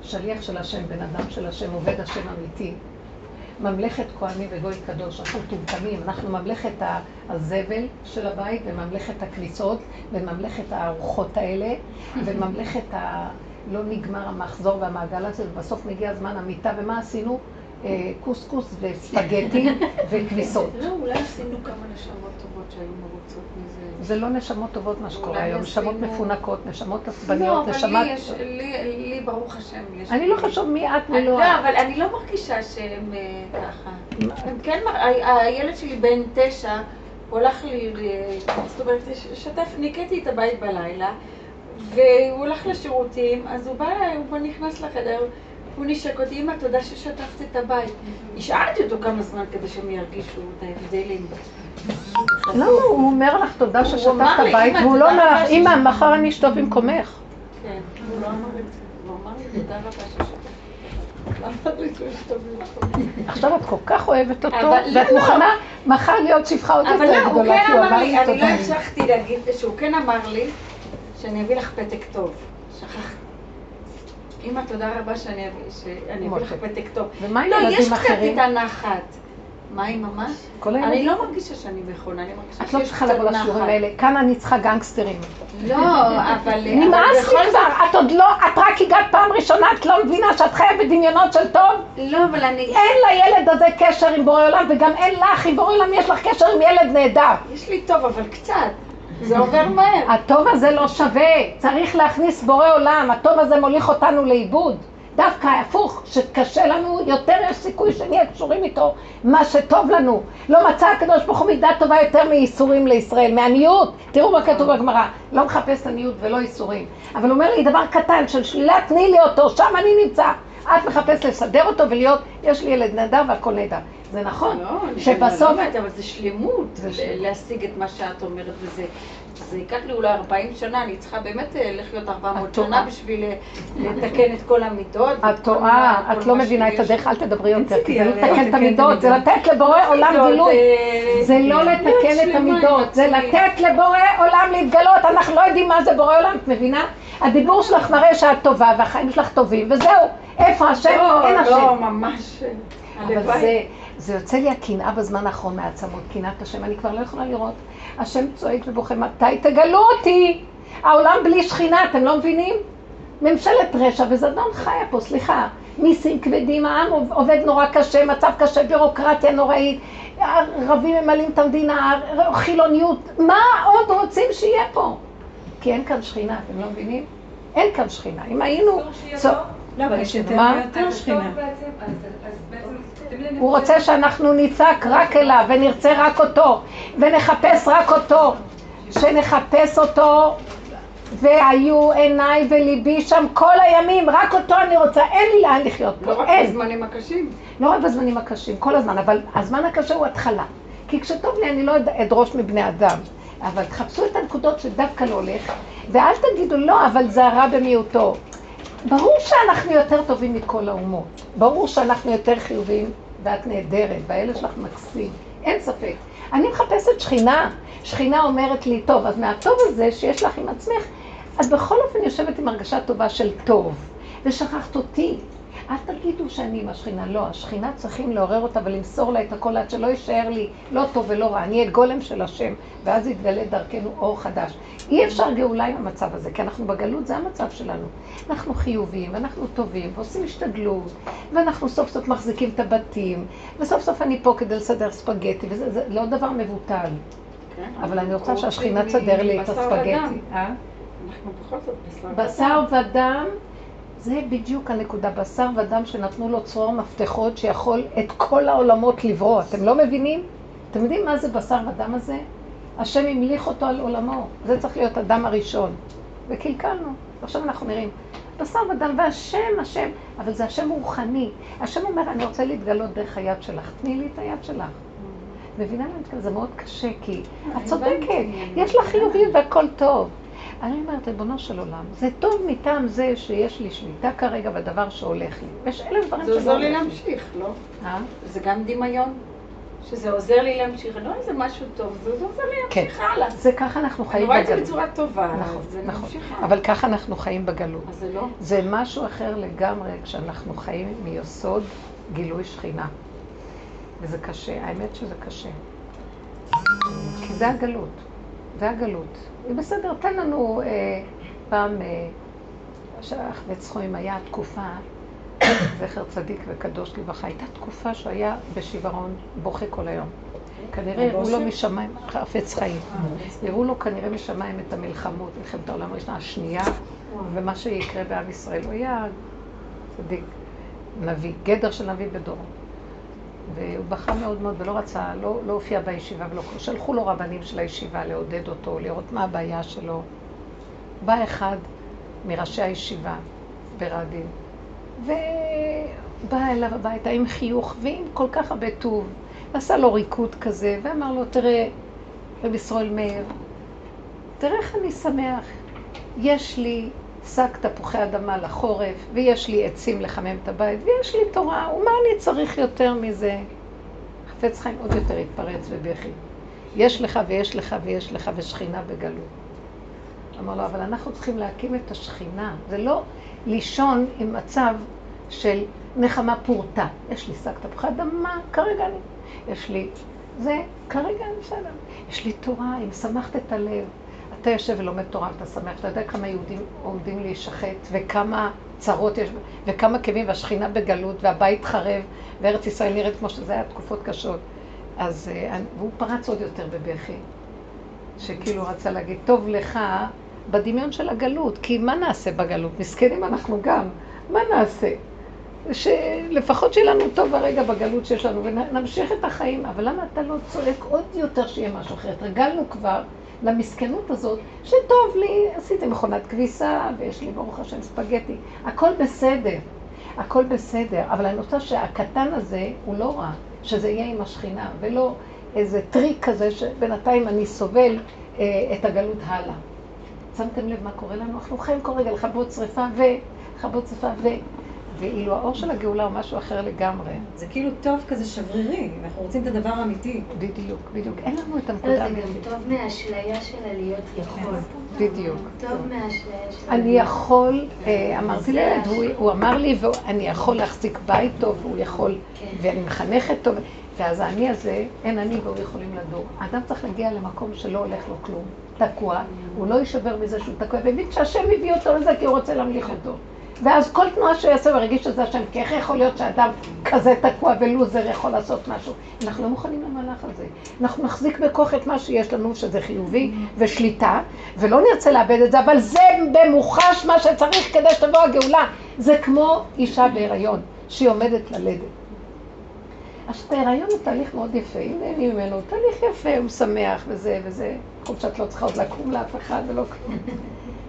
שליח של השם, בן אדם של השם, עובד השם אמיתי. ממלכת כהנים וגוי קדוש, אנחנו מטומטמים, אנחנו ממלכת הזבל של הבית וממלכת הכניסות וממלכת הארוחות האלה וממלכת ה... לא נגמר המחזור והמעגל הזה ובסוף מגיע זמן המיטה ומה עשינו? אה, קוסקוס וספגטי וכניסות. לא, אולי עשינו כמה נשמות טובות שהיו מרוצות מזה. זה לא נשמות טובות מה שקורה היום, נשמות מפונקות, נשמות עצבניות, נשמת... לא, אבל לי, ברוך השם, יש... אני לא חשוב מי את ולא. לא, אבל אני לא מרגישה שהם אה, ככה. כן, הילד שלי בן תשע, הוא הלך לי, זאת אומרת, שתף, ניקטתי את הבית בלילה, והוא הלך לשירותים, אז הוא בא, הוא נכנס לחדר. נשק אותי, אמא, תודה ששטפת את הבית. השארתי אותו כמה זמן כדי שהם ירגישו את ההבדלים. לא, הוא אומר לך תודה ששטפת הבית, והוא לא אומר לך, אמא, מחר אני אשטוף במקומך. כן, הוא לא אמר את זה. הוא אמר לי תודה רבה ששטפת. עכשיו את כל כך אוהבת אותו, ואת לא. מוכנה מחר להיות שפחה עוד יותר גדולה, אבל לא, הוא כן אמר לי, אני לא המשכתי להגיד שהוא כן אמר לי שאני אביא לך פתק טוב. שכחתי. אמא, תודה רבה שאני אביא לך פתק טוב. ומה עם ילדים אחרים? לא, יש קצת את הנחת. מה עם ממש? אני לא מרגישה שאני מכונה, אני מרגישה שיש קצת נחת. את לא צריכה לבוא לשיעורים האלה, כאן אני צריכה גנגסטרים. לא, אבל... נמאס לי כבר, את עוד לא, את רק הגעת פעם ראשונה, את לא מבינה שאת חייבת בדמיונות של טוב? לא, אבל אני... אין לילד הזה קשר עם בורא עולם, וגם אין לך עם בורא עולם, יש לך קשר עם ילד נהדר. יש לי טוב, אבל קצת. זה עובר מהר. הטוב הזה לא שווה, צריך להכניס בורא עולם, הטוב הזה מוליך אותנו לאיבוד. דווקא הפוך, שקשה לנו, יותר יש סיכוי שנהיה קשורים איתו, מה שטוב לנו. לא מצא הקדוש ברוך הוא מידה טובה יותר מייסורים לישראל, מעניות. תראו מה כתוב בגמרא, לא מחפש עניות ולא ייסורים. אבל הוא אומר לי דבר קטן של שלילה, תני לי אותו, שם אני נמצא. את מחפש לסדר אותו ולהיות, יש לי ילד נהדר והכל נהדר. זה נכון, לא, שבסוף... לא אבל זה שלמות, להשיג את מה שאת אומרת וזה. זה ייקח לי אולי 40 שנה, אני צריכה באמת אה, לחיות 400 שנה בשביל אה, לתקן את כל המידות. את טועה, את לא מבינה את הדרך, אל תדברי יותר, כי זה לתקן את המידות, זה לתת לבורא עולם גילוי. זה לא לתקן את המידות, זה לתת לבורא עולם להתגלות, אנחנו לא יודעים מה זה בורא עולם, את מבינה? הדיבור שלך מראה שאת טובה והחיים שלך טובים, וזהו. איפה השם? לא, אין השם. לא, ממש. אבל זה... זה יוצא לי הקנאה בזמן האחרון מהעצמות, קנאת השם, אני כבר לא יכולה לראות. השם צועק ובוכה, מתי תגלו אותי? העולם בלי שכינה, אתם לא מבינים? ממשלת רשע וזדון חיה פה, סליחה. מיסים כבדים, העם עובד נורא קשה, מצב קשה, בירוקרטיה נוראית, רבים ממלאים את המדינה, חילוניות, מה עוד רוצים שיהיה פה? כי אין כאן שכינה, אתם לא מבינים? אין כאן שכינה. אם היינו... לא, אבל יש יותר ויותר שכינה. הוא רוצה שאנחנו נצעק רק אליו ונרצה רק אותו ונחפש רק אותו, שנחפש אותו והיו עיניי וליבי שם כל הימים, רק אותו אני רוצה, אין לי לאן לחיות פה, לא רק אין. בזמנים הקשים. לא רק בזמנים הקשים, כל הזמן, אבל הזמן הקשה הוא התחלה. כי כשטוב לי אני לא אדרוש מבני אדם, אבל תחפשו את הנקודות שדווקא לא הולך, ואל תגידו לא, אבל זה הרע במיעוטו. ברור שאנחנו יותר טובים מכל האומות, ברור שאנחנו יותר חיוביים ואת נהדרת, והילד שלך מקסים, אין ספק. אני מחפשת שכינה, שכינה אומרת לי, טוב, אז מהטוב הזה שיש לך עם עצמך, את בכל אופן יושבת עם הרגשה טובה של טוב, ושכחת אותי. אל תגידו שאני עם השכינה, לא, השכינה צריכים לעורר אותה ולמסור לה את הכל עד שלא יישאר לי לא טוב ולא רע, אני אהיה גולם של השם, ואז יתגלה דרכנו אור חדש. אי אפשר גאולה עם המצב הזה, כי אנחנו בגלות, זה המצב שלנו. אנחנו חיוביים, ואנחנו טובים, ועושים השתדלות, ואנחנו סוף סוף מחזיקים את הבתים, וסוף סוף אני פה כדי לסדר ספגטי, וזה לא דבר מבוטל. כן, אבל אני רוצה שהשכינה תסדר לי את הספגטי. אנחנו בכל זאת בשר ודם. זה בדיוק הנקודה, בשר ודם שנתנו לו צרור מפתחות שיכול את כל העולמות לברוא. אתם לא מבינים? אתם יודעים מה זה בשר ודם הזה? השם המליך אותו על עולמו. זה צריך להיות הדם הראשון. וקלקלנו. עכשיו אנחנו נראים. בשר ודם, והשם, השם, אבל זה השם רוחני. השם אומר, אני רוצה להתגלות דרך היד שלך, תני לי את היד שלך. מבינה מה זה מאוד קשה, כי את צודקת, יש לך חיוביות והכל טוב. אני אומרת, ריבונו של עולם, זה טוב מטעם זה שיש לי שליטה כרגע בדבר שהולך לי. יש אלף דברים שלא הולך לי. זה עוזר לי להמשיך, לא? אה? זה גם דמיון? שזה עוזר לי להמשיך, אני לא איזה משהו טוב, זה עוזר לי כן. להמשיך הלאה. זה ככה אנחנו אני חיים רואה את זה בגלות. בצורה טובה, נכון, אני נכון. אבל ככה אנחנו חיים בגלות. אז זה לא. זה משהו אחר לגמרי כשאנחנו חיים מיסוד גילוי שכינה. וזה קשה, האמת שזה קשה. כי זה הגלות, זה הגלות. בסדר, תן לנו אה, פעם, אה, שהחבץ חויים היה תקופה, זכר צדיק וקדוש לברכה, הייתה תקופה שהוא היה בשיוורון, בוכה כל היום. כנראה הראו לו משמיים, חפץ חיים. הראו לו כנראה משמיים את המלחמות, מלחמת העולם הראשונה, השנייה, ומה שיקרה בעם ישראל. הוא היה צדיק, נביא, גדר של נביא בדורו. והוא בכה מאוד מאוד ולא רצה, לא, לא הופיע בישיבה ולא... שלחו לו רבנים של הישיבה לעודד אותו, לראות מה הבעיה שלו. בא אחד מראשי הישיבה ברדין, ובא אליו הביתה עם חיוך ועם כל כך הרבה טוב, ועשה לו ריקוד כזה, ואמר לו, תראה, רב ישראל מאיר, תראה איך אני שמח. יש לי שק תפוחי אדמה לחורף, ויש לי עצים לחמם את הבית, ויש לי תורה, ומה אני צריך יותר מזה? חפץ חיים עוד יותר התפרץ בבכי. יש לך ויש לך ויש לך ושכינה בגלות. אמר לו, אבל אנחנו צריכים להקים את השכינה. זה לא לישון עם מצב של נחמה פורתה. יש לי שק תפוחי אדמה, כרגע אני... יש לי... זה, כרגע אני בסדר. יש לי תורה, אם שמחת את הלב. אתה יושב ולומד תורה, אתה שמח, אתה יודע כמה יהודים עומדים להישחט, וכמה צרות יש, וכמה כאבים, והשכינה בגלות, והבית חרב, וארץ ישראל נראית כמו שזה היה תקופות קשות. אז, אה, והוא פרץ עוד יותר בבכי, שכאילו רצה להגיד, טוב לך בדמיון של הגלות, כי מה נעשה בגלות? מסכנים אנחנו גם, מה נעשה? שלפחות שיהיה לנו טוב הרגע בגלות שיש לנו, ונמשיך את החיים, אבל למה אתה לא צועק עוד יותר שיהיה משהו אחר? התרגלנו כבר. למסכנות הזאת, שטוב לי, עשיתי מכונת כביסה, ויש לי ברוך השם ספגטי. הכל בסדר, הכל בסדר, אבל אני רוצה שהקטן הזה הוא לא רע, שזה יהיה עם השכינה, ולא איזה טריק כזה שבינתיים אני סובל אה, את הגלות הלאה. שמתם לב מה קורה לנו? אנחנו חיים כל רגע לכבות שרפה ולכבות שרפה ו... ואילו האור של הגאולה הוא משהו אחר לגמרי. זה כאילו טוב כזה שברירי, אנחנו רוצים את הדבר האמיתי. בדיוק, בדיוק. אין לנו את הנקודה זה האמיתית. גם טוב מהאשליה של הלהיות יכול. בדיוק. טוב מהאשליה של אני יכול, אה, אמרתי לילד, הוא- הוא אמר לי, ואני יכול להחזיק בית טוב, והוא יכול, כן. ואני מחנכת טוב, ואז האני הזה, אין אני והוא יכולים לדור. האדם צריך להגיע למקום שלא הולך לו כלום, תקוע, הוא לא יישבר מזה שהוא תקוע, והבין שהשם הביא אותו לזה כי הוא רוצה להמליך אותו. ואז כל תנועה שהוא יעשה הוא ירגיש שזה השם, כי איך יכול להיות שאדם כזה תקוע ולוזר יכול לעשות משהו? אנחנו לא מוכנים למהלך הזה. אנחנו נחזיק בכוח את מה שיש לנו, שזה חיובי ושליטה, ולא נרצה לאבד את זה, אבל זה במוחש מה שצריך כדי שתבוא הגאולה. זה כמו אישה בהיריון, שהיא עומדת ללדת. עכשיו, ההיריון הוא תהליך מאוד יפה, אם נהנים ממנו, הוא תהליך יפה, הוא שמח וזה וזה, חוץ שאת לא צריכה עוד לקום לאף אחד ולא כלום.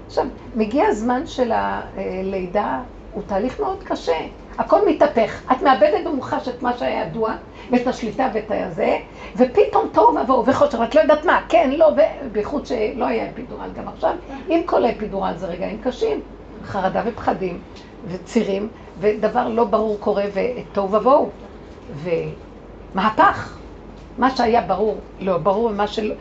עכשיו, מגיע הזמן של הלידה, הוא תהליך מאוד קשה. הכל מתהפך. את מאבדת במוחש את מה שהיה ידוע, ואת השליטה ואת הזה, ופתאום תוהו ובוהו וחושך, ואת לא יודעת מה, כן, לא, ובייחוד שלא היה אפידורל גם עכשיו, עם כל האפידורל זה רגעים קשים, חרדה ופחדים, וצירים, ודבר לא ברור קורה, ותוהו ובוהו, ומהפך. מה שהיה ברור, לא ברור, ומה שלא,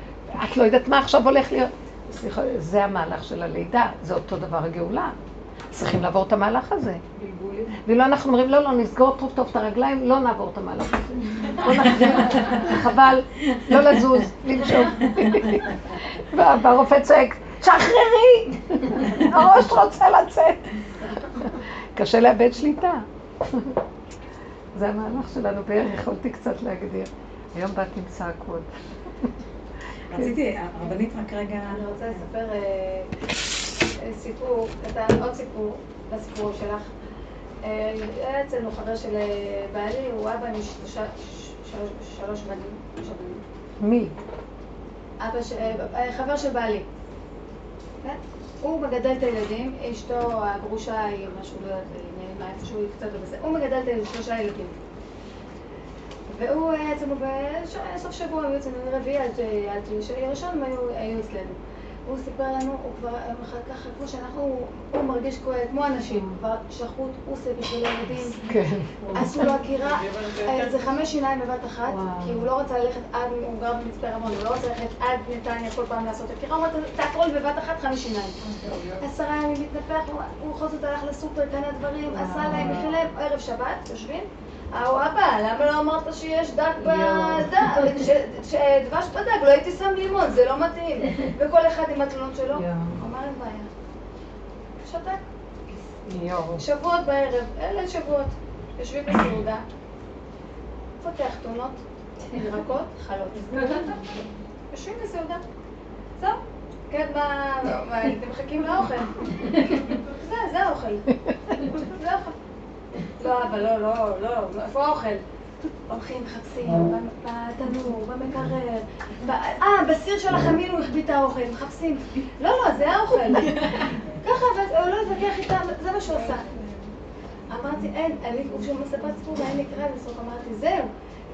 את לא יודעת מה עכשיו הולך להיות. סליחה, זה המהלך של הלידה, זה אותו דבר הגאולה. צריכים לעבור את המהלך הזה. ואילו אנחנו אומרים, לא, לא, נסגור טוב טוב את הרגליים, לא נעבור את המהלך הזה. לא נחזיר, חבל, לא לזוז, לנשום. והרופא צועק, שחררי! הראש רוצה לצאת. קשה לאבד שליטה. זה המהלך שלנו בערך, יכולתי קצת להגדיר. היום באתי עם צעקות. רציתי, הרבנית רק רגע... אני רוצה לספר אה, אה, סיפור, קטן, עוד סיפור לסיפור שלך. אה, היה אצלנו חבר של בעלי, הוא אבא עם שלוש- בנים. מי? אבא ש... חבר של בעלי. כן? הוא מגדל את הילדים, אשתו הגרושה היא משהו, לא יודעת, איפשהו, היא קצת לא. הוא מגדל את שלושה ילדים. והוא היה אצלנו בסוף שבוע, היו אצלנו רביעי עד עד שלי ראשון, הם היו היו אצלנו. הוא סיפר לנו, הוא כבר יום אחד ככה, כמו שאנחנו, הוא מרגיש כמו אנשים, כבר שחוט, הוא עושה בשביל הילדים. כן. עשו לו עקירה, אה, זה חמש שיניים בבת אחת, כי הוא לא רצה ללכת עד, הוא גר במצפה רמון, הוא לא רצה ללכת עד נתניה כל פעם לעשות עקירה, הוא רצה תיאטרון בבת אחת, חמש שיניים. עשרה ימים מתנפח, הוא בכל זאת הלך לסופר, קנה דברים, עשה להם, הכין להם, ערב שבת, יושבים. ההוא אבא, למה לא אמרת שיש דג בדג, שדבש בדג, לא הייתי שם לימון, זה לא מתאים. וכל אחד עם התלונות שלו, אמר אין בעיה. שתק. שבועות בערב, אלה שבועות. יושבים בסעודה, פותח תונות, ירקות, חלות. יושבים בסעודה. זהו. כן, מה, אתם מחכים לאוכל. זה, זה האוכל. זה האוכל. לא, אבל לא, לא, לא, איפה האוכל? הולכים, מחפשים, בתנור, במקרר, אה, בסיר של החמין הוא החביא את האוכל, מחפשים. לא, לא, זה האוכל. ככה, הוא לא התווכח איתם, זה מה שהוא עושה. אמרתי, אין, אני, כשהוא מספר סיפור, ואין לי קרב בסוף, אמרתי, זהו.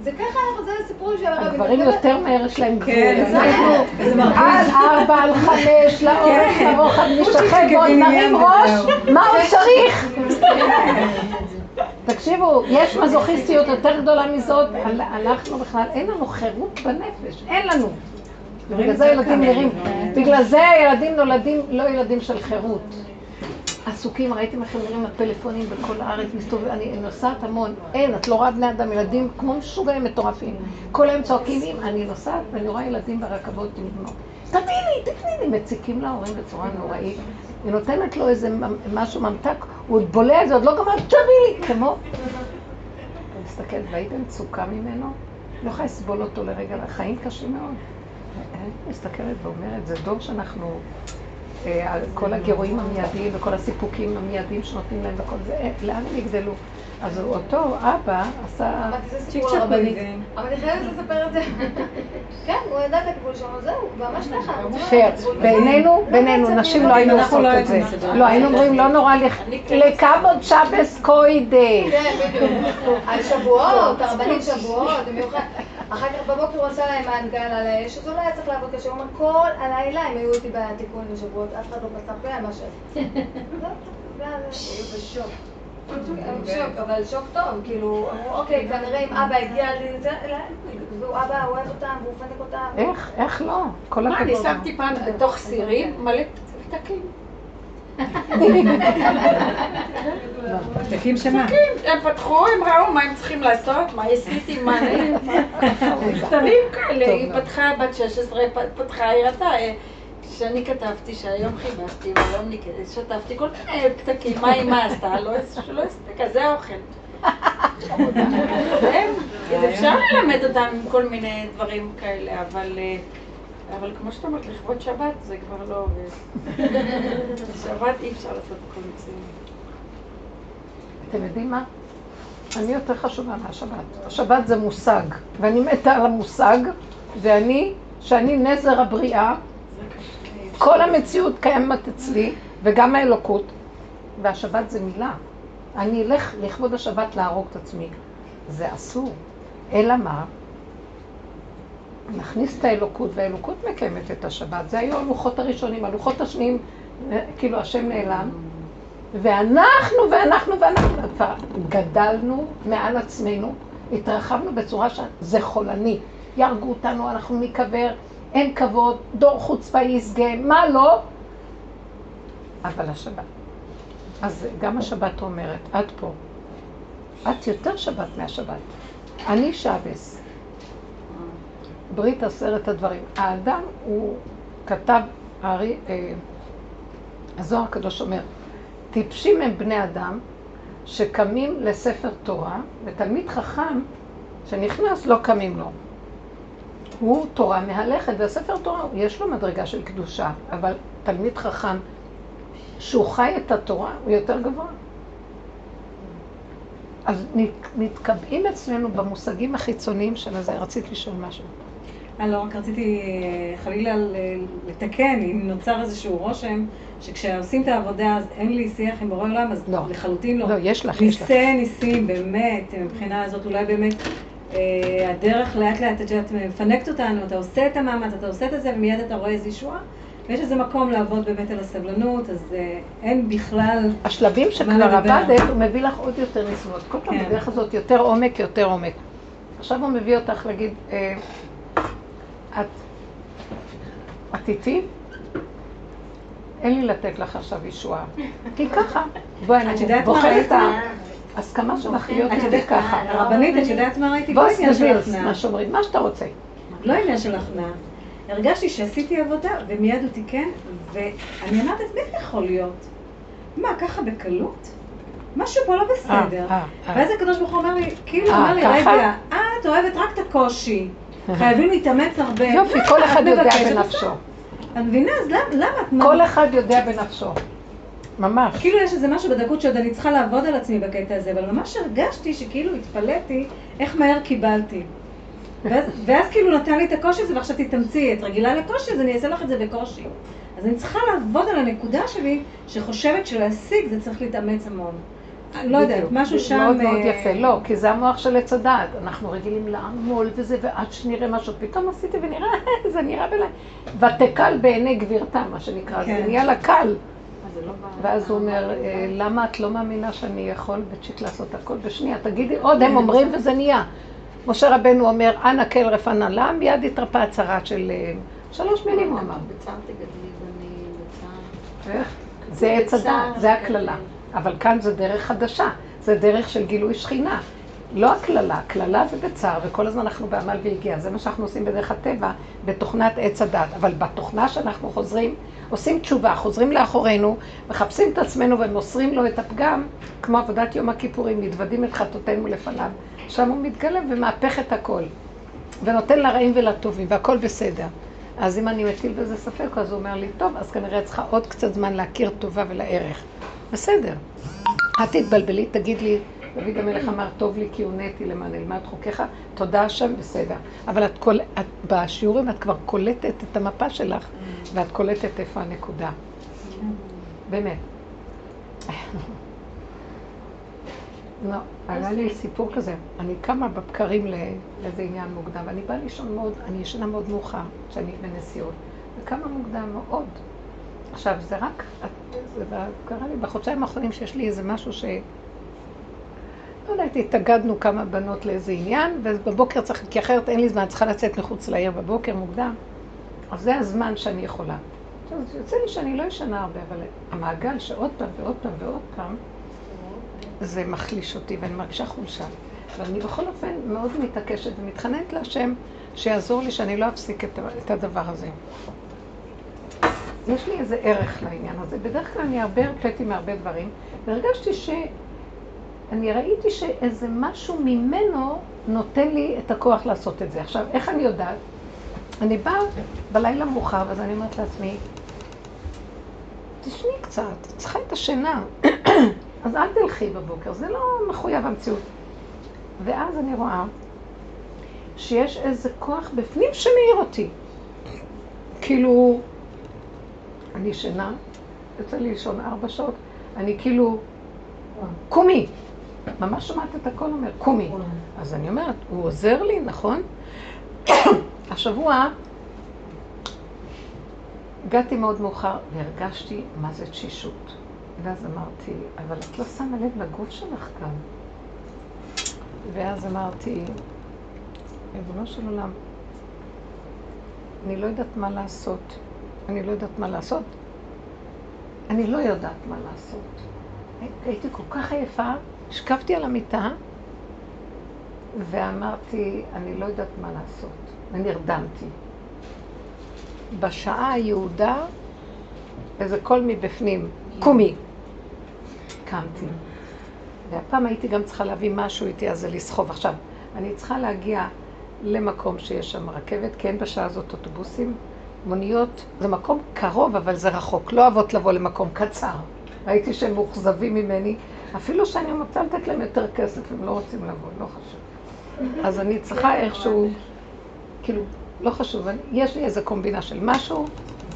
זה ככה, זה הסיפור של הרבי. הגברים יותר מהר יש להם גבול. כן, על ארבע, על חמש, לאורך, כן. לרוחב, נשחק בו, נרים ראש, מה הוא צריך? תקשיבו, יש מזוכיסטיות יותר גדולה מזאת, אנחנו בכלל, אין לנו חירות בנפש, אין לנו. בגלל זה ילדים נראים, בגלל זה הילדים נולדים לא ילדים של חירות. עסוקים, ראיתם איך הם נראים הפלאפונים בכל הארץ, מסתובב, אני נוסעת המון, אין, את לא רואה בני אדם, ילדים כמו משוגעים מטורפים. כל היום צועקים, אני נוסעת ואני רואה ילדים ברכבות עם בנות. תקני לי, מציקים להורים בצורה נוראית. היא נותנת לו איזה משהו ממתק, הוא עוד בולע את זה, עוד לא גמר, תביאי לי, כמו... אני מסתכלת, והייתי מצוקה ממנו, לא יכולה לסבול אותו לרגע, החיים קשים מאוד. אני מסתכלת ואומרת, זה דור שאנחנו... אה, כל הגירויים המיידיים וכל הסיפוקים המיידיים שנותנים להם וכל זה, אה, לאן הם יגדלו? אז אותו אבא עשה צ'יק צ'ק רבנית. אבל אני חייבת לספר את זה. כן, הוא ידע את הגבול שלו, זהו, ממש ככה. פייר. בינינו, בינינו, נשים לא היינו עושות את זה. לא, היינו אומרים, לא נורא לכבוד שבס קוידה. כן, בדיוק. על שבועות, הרבנים שבועות, במיוחד. אחר כך בבוקר הוא עשה להם מנגל על האש, אז הוא לא היה צריך לעבוד קשה. הוא אומר, כל הלילה הם היו איתי בתיקון בשבועות, אף אחד לא פצע פה על מה ש... היו בשוק. שוק, אבל שוק טוב, כאילו, אמרו, אוקיי, כנראה אם אבא הגיע לזה, והוא אבא אוהב אותם, והוא מפנק אותם. איך, איך לא? כל הכבוד. מה, אני שמתי פעם בתוך סירים מלא פתקים. פתקים שמה? הם פתחו, הם ראו מה הם צריכים לעשות, מה עשיתי, מה אני... מכתבים כאלה, היא פתחה, בת 16, פתחה, היא ראתה. שאני כתבתי שהיום חיבשתי והיום שטפתי כל מיני פתקים, מה אימא עשתה, לא הספיקה, זה האוכל. אפשר ללמד אותם כל מיני דברים כאלה, אבל... אבל כמו שאתה אומרת, לכבוד שבת זה כבר לא עובד. שבת אי אפשר לעשות מצוין. אתם יודעים מה? אני יותר חשובה מהשבת. השבת זה מושג, ואני מתה על המושג, ואני, שאני נזר הבריאה, כל המציאות קיימת אצלי, וגם האלוקות, והשבת זה מילה. אני אלך לכבוד השבת להרוג את עצמי. זה אסור. אלא מה? נכניס את האלוקות, והאלוקות מקיימת את השבת. זה היו הלוחות הראשונים, הלוחות השניים, כאילו השם נעלם. ואנחנו, ואנחנו, ואנחנו, כבר גדלנו מעל עצמנו, התרחבנו בצורה שזה חולני. יהרגו אותנו, אנחנו ניקבר, אין כבוד, דור חוצפה יסגה, מה לא? אבל השבת. אז גם השבת אומרת, את פה. את יותר שבת מהשבת. אני שבס. ברית עשרת הדברים. האדם הוא כתב, הארי, אה, הזוהר הקדוש אומר, טיפשים הם בני אדם שקמים לספר תורה, ותלמיד חכם שנכנס לא קמים לו. הוא תורה מהלכת, והספר תורה, יש לו מדרגה של קדושה, אבל תלמיד חכם שהוא חי את התורה, הוא יותר גבוה. אז נתקבעים אצלנו במושגים החיצוניים של הזה. רצית לשאול משהו. אני לא רק רציתי אה, חלילה לתקן, אם נוצר איזשהו רושם, שכשעושים את העבודה אז אין לי שיח עם בורא עולם, אז לא. לחלוטין לא. לא, יש לך, יש לך. ניסי ניסים, באמת, מבחינה הזאת, אולי באמת אה, הדרך לאט לאט, את יודעת, מפנקת אותנו, אתה עושה את המאמץ, אתה עושה את זה, ומיד אתה רואה איזו ישועה. ויש איזה מקום לעבוד באמת על הסבלנות, אז אה, אין בכלל... השלבים שכבר. עבדת, הוא מביא לך עוד יותר ניסיונות. כל פעם כן. בדרך הזאת יותר עומק, יותר עומק. עכשיו הוא מביא אותך להגיד, אה, את את איתי? אין לי לתת לך עכשיו ישועה. כי ככה, בואי, את אני בוחרת? את ההסכמה שלך להיות את איתי ככה. הרבנית, את יודעת מה ראיתי? בוא עניין של נסביר הכנעה. מה שאומרים, מה שאתה רוצה. לא עניין של הכנעה. הרגשתי שעשיתי עבודה, ומיד הוא תיקן, ואני אמרת, אז איך יכול להיות? מה, ככה בקלות? משהו פה לא בסדר. אה, אה. ואז הקדוש ברוך הוא אומר לי, כאילו אה, אמר לי? רגע, את אוהבת רק את הקושי. חייבים להתאמץ הרבה. יופי, כל אחד יודע? בנפשו. את מבינה? אז למה? כל אחד יודע בנפשו. ממש. כאילו יש איזה משהו בדקות שעוד אני צריכה לעבוד על עצמי בקטע הזה, אבל ממש הרגשתי שכאילו התפלאתי איך מהר קיבלתי. ואז, ואז כאילו נתן לי את הקושי הזה, ועכשיו תתאמצי, את רגילה לקושי, אז אני אעשה לך את זה בקושי. אז אני צריכה לעבוד על הנקודה שלי, שחושבת שלהשיג זה צריך להתאמץ המון. לא יודעת. משהו שם... מאוד מאוד אה, יפה. לא, כי זה המוח של עץ הדעת. אנחנו רגילים לעמול וזה, ועד שנראה משהו, פתאום עשיתי ונראה, זה נראה בלי... ותקל בעיני גבירתה, מה שנקרא. זה כן. נהיה לה קל. לא ואז הוא אומר, אה, למה את לא מאמינה שאני יכול בצ'יק לעשות הכל בשנייה? תגידי עוד, הם אומרים וזה נהיה. משה רבנו אומר, אנא כל רפא לה, מיד התרפא הצהרה של... אה, שלוש מילים הוא אמר. בצער תגדלי בני, בצער. איך? זה עץ הדעת, זה הקללה. אבל כאן זה דרך חדשה, זה דרך של גילוי שכינה. לא הקללה, הקללה זה בצער, וכל הזמן אנחנו בעמל והגיע. זה מה שאנחנו עושים בדרך הטבע, בתוכנת עץ הדת. אבל בתוכנה שאנחנו חוזרים, עושים תשובה, חוזרים לאחורינו, מחפשים את עצמנו ומוסרים לו את הפגם, כמו עבודת יום הכיפורים, מתוודים את חטאותינו לפניו. שם הוא מתגלה ומהפך את הכל. ונותן לרעים ולטובים, והכל בסדר. אז אם אני מטיל בזה ספק, אז הוא אומר לי, טוב, אז כנראה צריכה עוד קצת זמן להכיר טובה ולערך. בסדר. אל תתבלבלי, תגיד לי, דוד המלך אמר, טוב לי כי הונאתי למען אלמד חוקיך, תודה השם, בסדר. אבל את, קול, את בשיעורים את כבר קולטת את המפה שלך, ואת קולטת איפה הנקודה. באמת. לא, היה לי סיפור כזה. אני קמה בבקרים לאיזה עניין מוקדם, ואני באה לישון מאוד, אני ישנה מאוד מאוחר, כשאני בנסיעות, וקמה מוקדם מאוד. עכשיו, זה רק, זה קרה לי בחודשיים האחרונים שיש לי איזה משהו ש... לא יודעת, התאגדנו כמה בנות לאיזה עניין, ובבוקר צריך, כי אחרת אין לי זמן, צריכה לצאת מחוץ לעיר בבוקר מוקדם. אז זה הזמן שאני יכולה. עכשיו, זה יוצא לי שאני לא ישנה הרבה, אבל המעגל שעוד פעם ועוד פעם ועוד פעם, זה מחליש אותי ואני מרגישה חולשה. ואני בכל אופן מאוד מתעקשת ומתחננת להשם שיעזור לי שאני לא אפסיק את, הדבר הזה. יש לי איזה ערך לעניין הזה. בדרך כלל אני הרבה הרפאתי מהרבה דברים, והרגשתי ש... אני ראיתי שאיזה משהו ממנו נותן לי את הכוח לעשות את זה. עכשיו, איך אני יודעת? אני באה בלילה מאוחר, אז אני אומרת לעצמי, תשני קצת, צריכה את השינה. אז אל תלכי בבוקר, זה לא מחויב המציאות. ואז אני רואה שיש איזה כוח בפנים שמאיר אותי. כאילו, אני ישנה, יוצא לי לישון ארבע שעות, אני כאילו, קומי. ממש שומעת את הכל אומר, קומי. אז אני אומרת, הוא עוזר לי, נכון? השבוע הגעתי מאוד מאוחר והרגשתי מה זה תשישות. ואז אמרתי, אבל את לא שמה לב לגוף שלך כאן. ואז אמרתי, ריבונו של עולם, אני לא יודעת מה לעשות. אני לא יודעת מה לעשות. אני לא יודעת מה לעשות. הייתי כל כך עייפה, השכבתי על המיטה ואמרתי, אני לא יודעת מה לעשות. ונרדמתי. בשעה היהודה, איזה קול מבפנים, קומי. קמתי. והפעם הייתי גם צריכה להביא משהו איתי, אז זה לסחוב. עכשיו, אני צריכה להגיע למקום שיש שם רכבת, כי אין בשעה הזאת אוטובוסים, מוניות, זה מקום קרוב, אבל זה רחוק. לא אוהבות לבוא למקום קצר. ראיתי שהם מאוכזבים ממני, אפילו שאני רוצה לתת להם יותר כסף, הם לא רוצים לבוא, לא חשוב. אז אני צריכה איכשהו, כאילו, לא חשוב, אני, יש לי איזה קומבינה של משהו,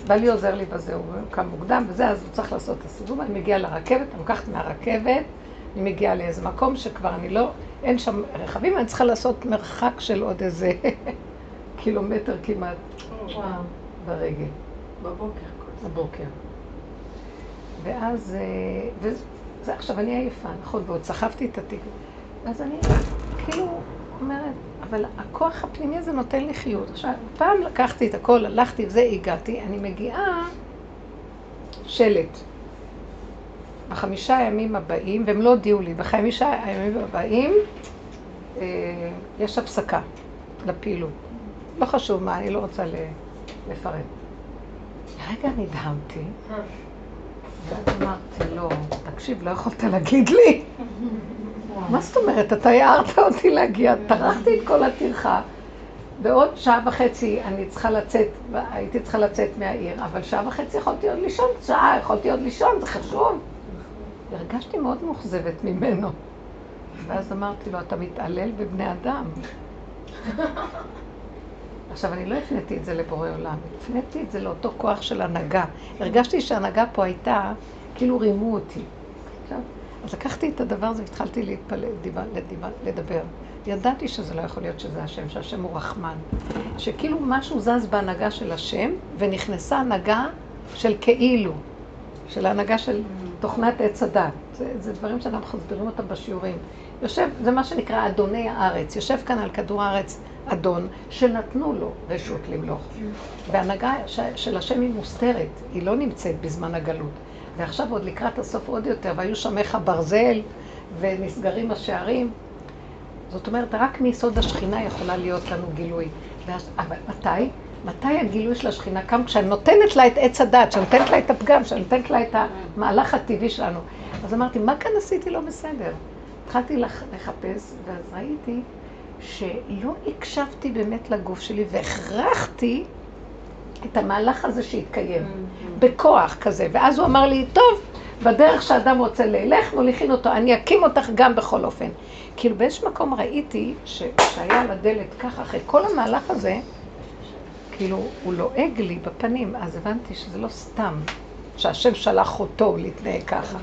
בעלי עוזר לי בזה, הוא קם מוקדם וזה, אז הוא צריך לעשות את הסיבוב, אני מגיעה לרכבת, אני לוקחת מהרכבת, אני מגיעה לאיזה מקום שכבר אני לא, אין שם רכבים, אני צריכה לעשות מרחק של עוד איזה קילומטר כמעט וואו. ברגל. בבוקר. בבוקר. ואז, אה, וזה עכשיו אני עייפה, נכון, ועוד סחבתי את התיק. אז אני כאילו אומרת, אבל הכוח הפנימי הזה נותן לי חיות. עכשיו, פעם לקחתי את הכל, הלכתי וזה, הגעתי, אני מגיעה שלט. בחמישה הימים הבאים, והם לא הודיעו לי, בחמישה הימים הבאים אה, יש הפסקה לפעילות. לא חשוב מה, אני לא רוצה לפרט. לרגע נדהמתי, ואז אמרתי לו, תקשיב, לא יכולת להגיד לי. מה זאת אומרת? אתה הערת אותי להגיע, טרחתי את כל הטרחה. בעוד שעה וחצי אני צריכה לצאת, הייתי צריכה לצאת מהעיר, אבל שעה וחצי יכולתי עוד לישון, שעה יכולתי עוד לישון, זה חשוב. הרגשתי מאוד מאוכזבת ממנו. ואז אמרתי לו, אתה מתעלל בבני אדם. עכשיו, אני לא הפניתי את זה לבורא עולם, הפניתי את זה לאותו כוח של הנהגה. הרגשתי שההנהגה פה הייתה, כאילו רימו אותי. עכשיו, אז לקחתי את הדבר הזה והתחלתי להתפלל, לדבר. ידעתי שזה לא יכול להיות שזה השם, שהשם הוא רחמן. שכאילו משהו זז בהנהגה של השם, ונכנסה הנהגה של כאילו, של ההנהגה של תוכנת עץ הדת. זה, זה דברים שאנחנו מסבירים אותם בשיעורים. יושב, זה מה שנקרא אדוני הארץ. יושב כאן על כדור הארץ אדון, שנתנו לו רשות למלוך. וההנהגה של השם היא מוסתרת, היא לא נמצאת בזמן הגלות. ועכשיו עוד לקראת הסוף עוד יותר, והיו שמך ברזל, ונסגרים השערים. זאת אומרת, רק מיסוד השכינה יכולה להיות לנו גילוי. אבל מתי? מתי הגילוי של השכינה קם? כשאני נותנת לה את עץ הדת, כשאני נותנת לה את הפגם, כשאני נותנת לה את המהלך הטבעי שלנו. אז אמרתי, מה כאן עשיתי לא בסדר? התחלתי לחפש, ואז ראיתי שלא הקשבתי באמת לגוף שלי, והכרחתי את המהלך הזה שהתקיים, mm-hmm. בכוח כזה. ואז הוא אמר לי, טוב, בדרך שאדם רוצה ללך, מוליכין אותו, אני אקים אותך גם בכל אופן. כאילו באיזשהו מקום ראיתי שהיה על הדלת ככה, אחרי כל המהלך הזה, כאילו הוא לועג לי בפנים, אז הבנתי שזה לא סתם שהשם שלח אותו להתנהג ככה.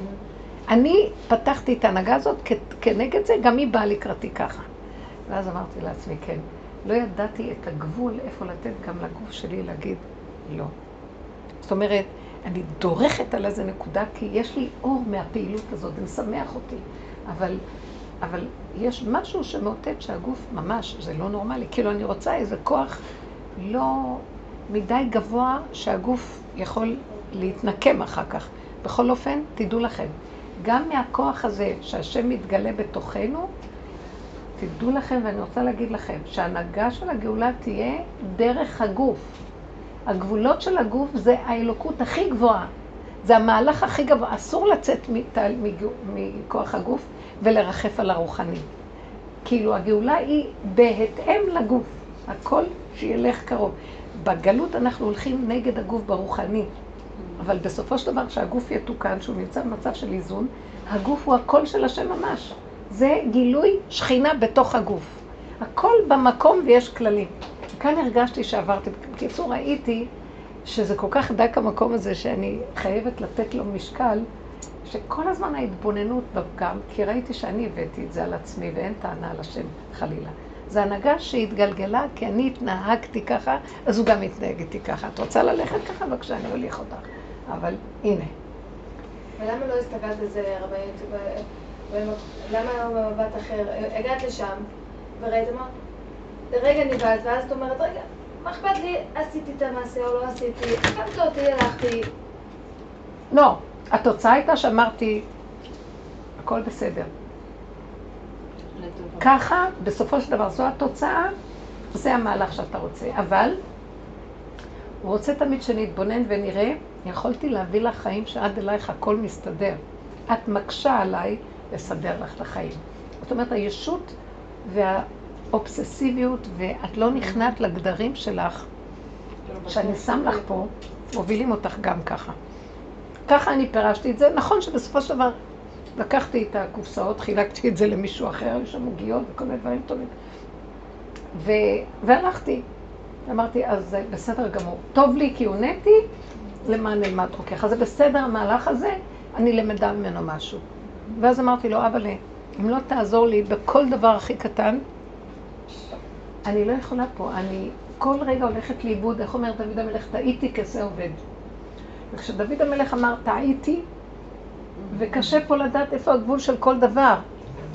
אני פתחתי את ההנהגה הזאת, כנגד זה גם היא באה לקראתי ככה. ואז אמרתי לעצמי, כן, לא ידעתי את הגבול איפה לתת גם לגוף שלי להגיד לא. זאת אומרת, אני דורכת על איזה נקודה, כי יש לי אור מהפעילות הזאת, זה משמח אותי. אבל, אבל יש משהו שמאותת שהגוף ממש, זה לא נורמלי. כאילו, אני רוצה איזה כוח לא מדי גבוה שהגוף יכול להתנקם אחר כך. בכל אופן, תדעו לכם, גם מהכוח הזה שהשם מתגלה בתוכנו, תדעו לכם, ואני רוצה להגיד לכם, שההנהגה של הגאולה תהיה דרך הגוף. הגבולות של הגוף זה האלוקות הכי גבוהה. זה המהלך הכי גבוה. אסור לצאת מכוח הגוף ולרחף על הרוחני. כאילו, הגאולה היא בהתאם לגוף. הכל שילך קרוב. בגלות אנחנו הולכים נגד הגוף ברוחני. אבל בסופו של דבר, כשהגוף יתוקן, שהוא נמצא במצב של איזון, הגוף הוא הקול של השם ממש. זה גילוי שכינה בתוך הגוף. הכל במקום ויש כללים. כאן הרגשתי שעברתי, בקיצור ראיתי שזה כל כך דק המקום הזה שאני חייבת לתת לו משקל, שכל הזמן ההתבוננות בפגם, כי ראיתי שאני הבאתי את זה על עצמי ואין טענה על השם חלילה. זה הנהגה שהתגלגלה, כי אני התנהגתי ככה, אז הוא גם יתנהג איתי ככה. את רוצה ללכת ככה? בבקשה, אני אוליך אותך. אבל הנה. ולמה לא הסתכלת על זה, רבנית? למה לא במבט אחר? הגעת לשם, וראית מה? לרגע נבהלת, ואז את אומרת, רגע, מה אכפת לי, עשיתי את המעשה או לא עשיתי, הקמת אותי, הלכתי. לא, התוצאה הייתה שאמרתי, הכל בסדר. ככה, בסופו של דבר, זו התוצאה, זה המהלך שאתה רוצה. אבל הוא רוצה תמיד שנתבונן ונראה, יכולתי להביא לך חיים שעד אלייך הכל מסתדר. את מקשה עליי לסדר לך את החיים. זאת אומרת, הישות והאובססיביות, ואת לא נכנעת לגדרים שלך, שאני שם לך פה, מובילים אותך גם ככה. ככה אני פירשתי את זה. נכון שבסופו של דבר לקחתי את הקופסאות, חילקתי את זה למישהו אחר, היו שם עוגיות וכל מיני דברים טובים. ו... והלכתי. אמרתי, אז בסדר גמור. טוב לי כי הונאתי, למען נלמד חוקיך. זה בסדר המהלך הזה, אני למדה ממנו משהו. ואז אמרתי לו, אבל אם לא תעזור לי בכל דבר הכי קטן, אני לא יכולה פה. אני כל רגע הולכת לאיבוד, איך אומר דוד המלך, טעיתי כזה עובד. וכשדוד המלך אמר, טעיתי, וקשה פה לדעת איפה הגבול של כל דבר,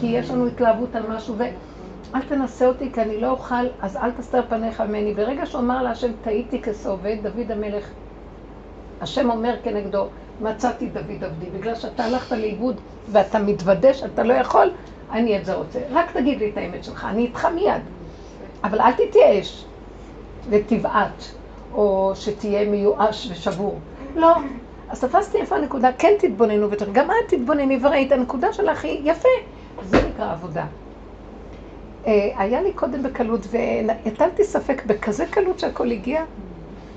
כי יש לנו התלהבות על משהו, ואל תנסה אותי כי אני לא אוכל, אז אל תסתר פניך ממני. ברגע שהוא אמר להשם, טעיתי כסעובד, דוד המלך, השם אומר כנגדו, מצאתי דוד עבדי, בגלל שאתה הלכת לאיבוד ואתה מתוודה שאתה לא יכול, אני את זה רוצה. רק תגיד לי את האמת שלך, אני איתך מיד. אבל אל תתייאש ותבעט, או שתהיה מיואש ושבור. לא. אז תפסתי איפה הנקודה, כן תתבוננו ותראי, גם את תתבונני וראית, הנקודה שלך היא יפה. זה נקרא עבודה. אה, היה לי קודם בקלות, והטלתי ספק בכזה קלות שהכל הגיע.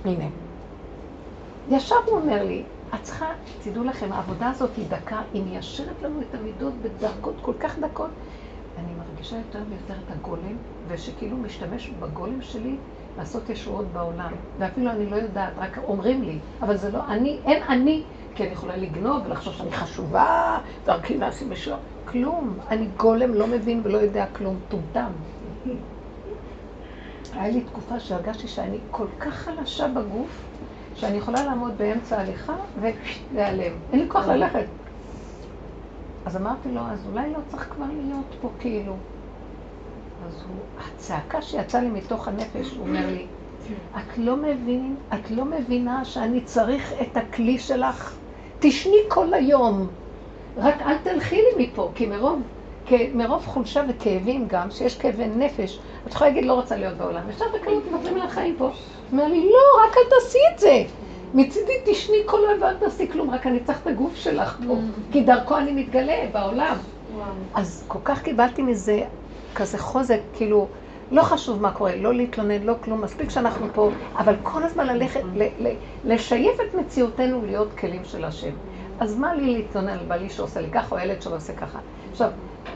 הנה. ישר הוא אומר לי, את צריכה, תדעו לכם, העבודה הזאת היא דקה, היא מיישרת לנו את המידות בדקות כל כך דקות. אני מרגישה יותר ויותר את הגולם, ושכאילו משתמש בגולם שלי לעשות ישועות בעולם. ואפילו אני לא יודעת, רק אומרים לי, אבל זה לא אני, אין אני, כי אני יכולה לגנוב ולחשוב שאני חשובה, דרכי נעשים משהו. כלום. אני גולם, לא מבין ולא יודע כלום, טומטם. היה לי תקופה שהרגשתי שאני כל כך חלשה בגוף, שאני יכולה לעמוד באמצע ההליכה ולהיעלם. אין לי כוח ללכת. אז אמרתי לו, אז אולי לא צריך כבר להיות פה כאילו. אז הוא, הצעקה שיצאה לי מתוך הנפש, הוא אומר לי, את לא מבין, את לא מבינה שאני צריך את הכלי שלך? תשני כל היום, רק אל תלכי לי מפה, כי מרוב, מרוב חולשה וכאבים גם, שיש כאבי נפש, את יכולה להגיד, לא רוצה להיות בעולם. ישר בקלות מוותרים על החיים פה. אומר לי, לא, רק אל תעשי את זה. מצידי תשני כל היום ואל תעשי כלום, רק אני צריך את הגוף שלך פה, כי דרכו אני מתגלה בעולם. אז כל כך קיבלתי מזה כזה חוזק, כאילו, לא חשוב מה קורה, לא להתלונן, לא כלום, מספיק שאנחנו פה, אבל כל הזמן ללכת, לשייף את מציאותנו להיות כלים של השם. אז מה לי להתלונן על בעלי שעושה לי ככה, או ילד שעושה ככה? עכשיו,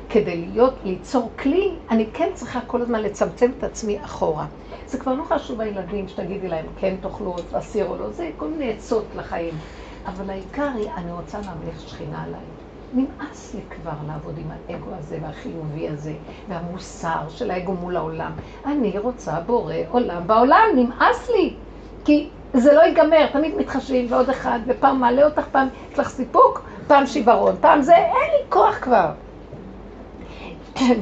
כדי להיות, ליצור כלי, אני כן צריכה כל הזמן לצמצם את עצמי אחורה. זה כבר לא חשוב הילדים שתגידי להם, כן תאכלו, תסיר או לא, זה כל מיני עצות לחיים. אבל העיקר היא, אני רוצה להמליך שכינה עליי. נמאס לי כבר לעבוד עם האגו הזה והחיובי הזה, והמוסר של האגו מול העולם. אני רוצה בורא עולם בעולם, נמאס לי. כי זה לא ייגמר, תמיד מתחשבים ועוד אחד, ופעם מעלה אותך, פעם יש לך סיפוק, פעם שיוורון, פעם זה, אין לי כוח כבר.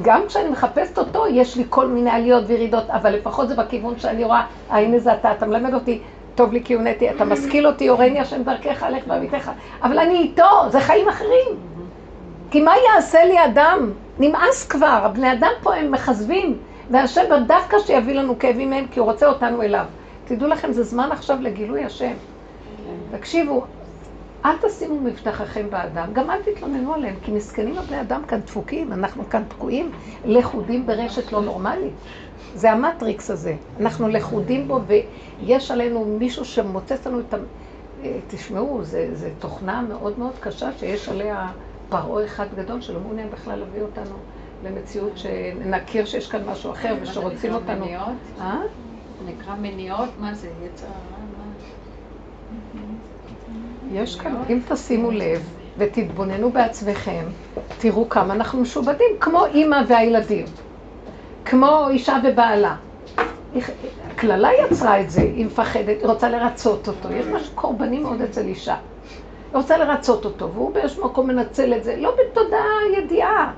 גם כשאני מחפשת אותו, יש לי כל מיני עליות וירידות, אבל לפחות זה בכיוון שאני רואה, אה, הנה זה אתה, אתה מלמד אותי, טוב לי כי הונאתי, אתה משכיל אותי, הורני השם דרכך, הלך בעמיתך, אבל אני איתו, זה חיים אחרים. כי מה יעשה לי אדם? נמאס כבר, הבני אדם פה הם מכזבים, והשם דווקא שיביא לנו כאבים מהם, כי הוא רוצה אותנו אליו. תדעו לכם, זה זמן עכשיו לגילוי השם. תקשיבו, אל תשימו מבטחכם באדם, גם אל תתלוננו עליהם, כי מסכנים הבני אדם כאן דפוקים, אנחנו כאן תקועים, לכודים ברשת לא נורמלית. זה המטריקס הזה, אנחנו לכודים בו ויש עלינו מישהו שמוצץ לנו את ה... תשמעו, זו תוכנה מאוד מאוד קשה שיש עליה פרעה אחד גדול שלא מעוניין בכלל להביא אותנו למציאות שנכיר שיש כאן משהו אחר ושרוצים אותנו. אה? נקרא מניעות? מה זה? יצר יש כאן, אם תשימו לב ותתבוננו בעצמכם, תראו כמה אנחנו משובדים, כמו אימא והילדים, כמו אישה ובעלה. קללה יצרה את זה, היא מפחדת, היא רוצה לרצות אותו. יש משהו קורבני מאוד אצל אישה. היא רוצה לרצות אותו, והוא באיזשהו מקום מנצל את זה, לא בתודעה ידיעה.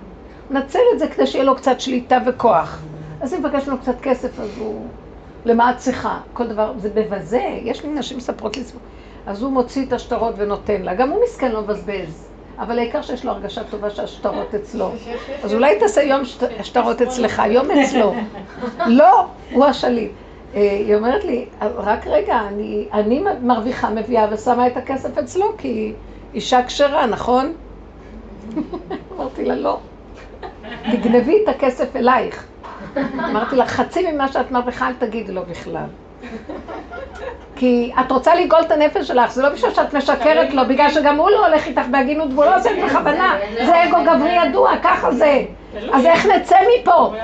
מנצל את זה כדי שיהיה לו קצת שליטה וכוח. אז היא מבקשת לו קצת כסף, אז הוא... למה את צריכה? כל דבר, זה מבזה. יש לי נשים מספרות לי אז הוא מוציא את השטרות ונותן לה. גם הוא מסכן לא מבזבז. אבל העיקר שיש לו הרגשה טובה שהשטרות אצלו. אז אולי תעשה יום שטרות אצלך, יום אצלו. לא, הוא השליט. אה, היא אומרת לי, רק רגע, אני, אני מרוויחה, מביאה ושמה את הכסף אצלו, כי היא אישה כשרה, נכון? אמרתי לה, לא. תגנבי את הכסף אלייך. אמרתי לה, חצי ממה שאת מרוויחה, אל תגידי לו בכלל. כי את רוצה לגאול את הנפש שלך, זה לא בשביל שאת משקרת לו, בגלל שגם הוא לא הולך איתך בהגינות והוא לא עושה את בכוונה. זה אגו גברי ידוע, ככה זה. אז איך נצא מפה?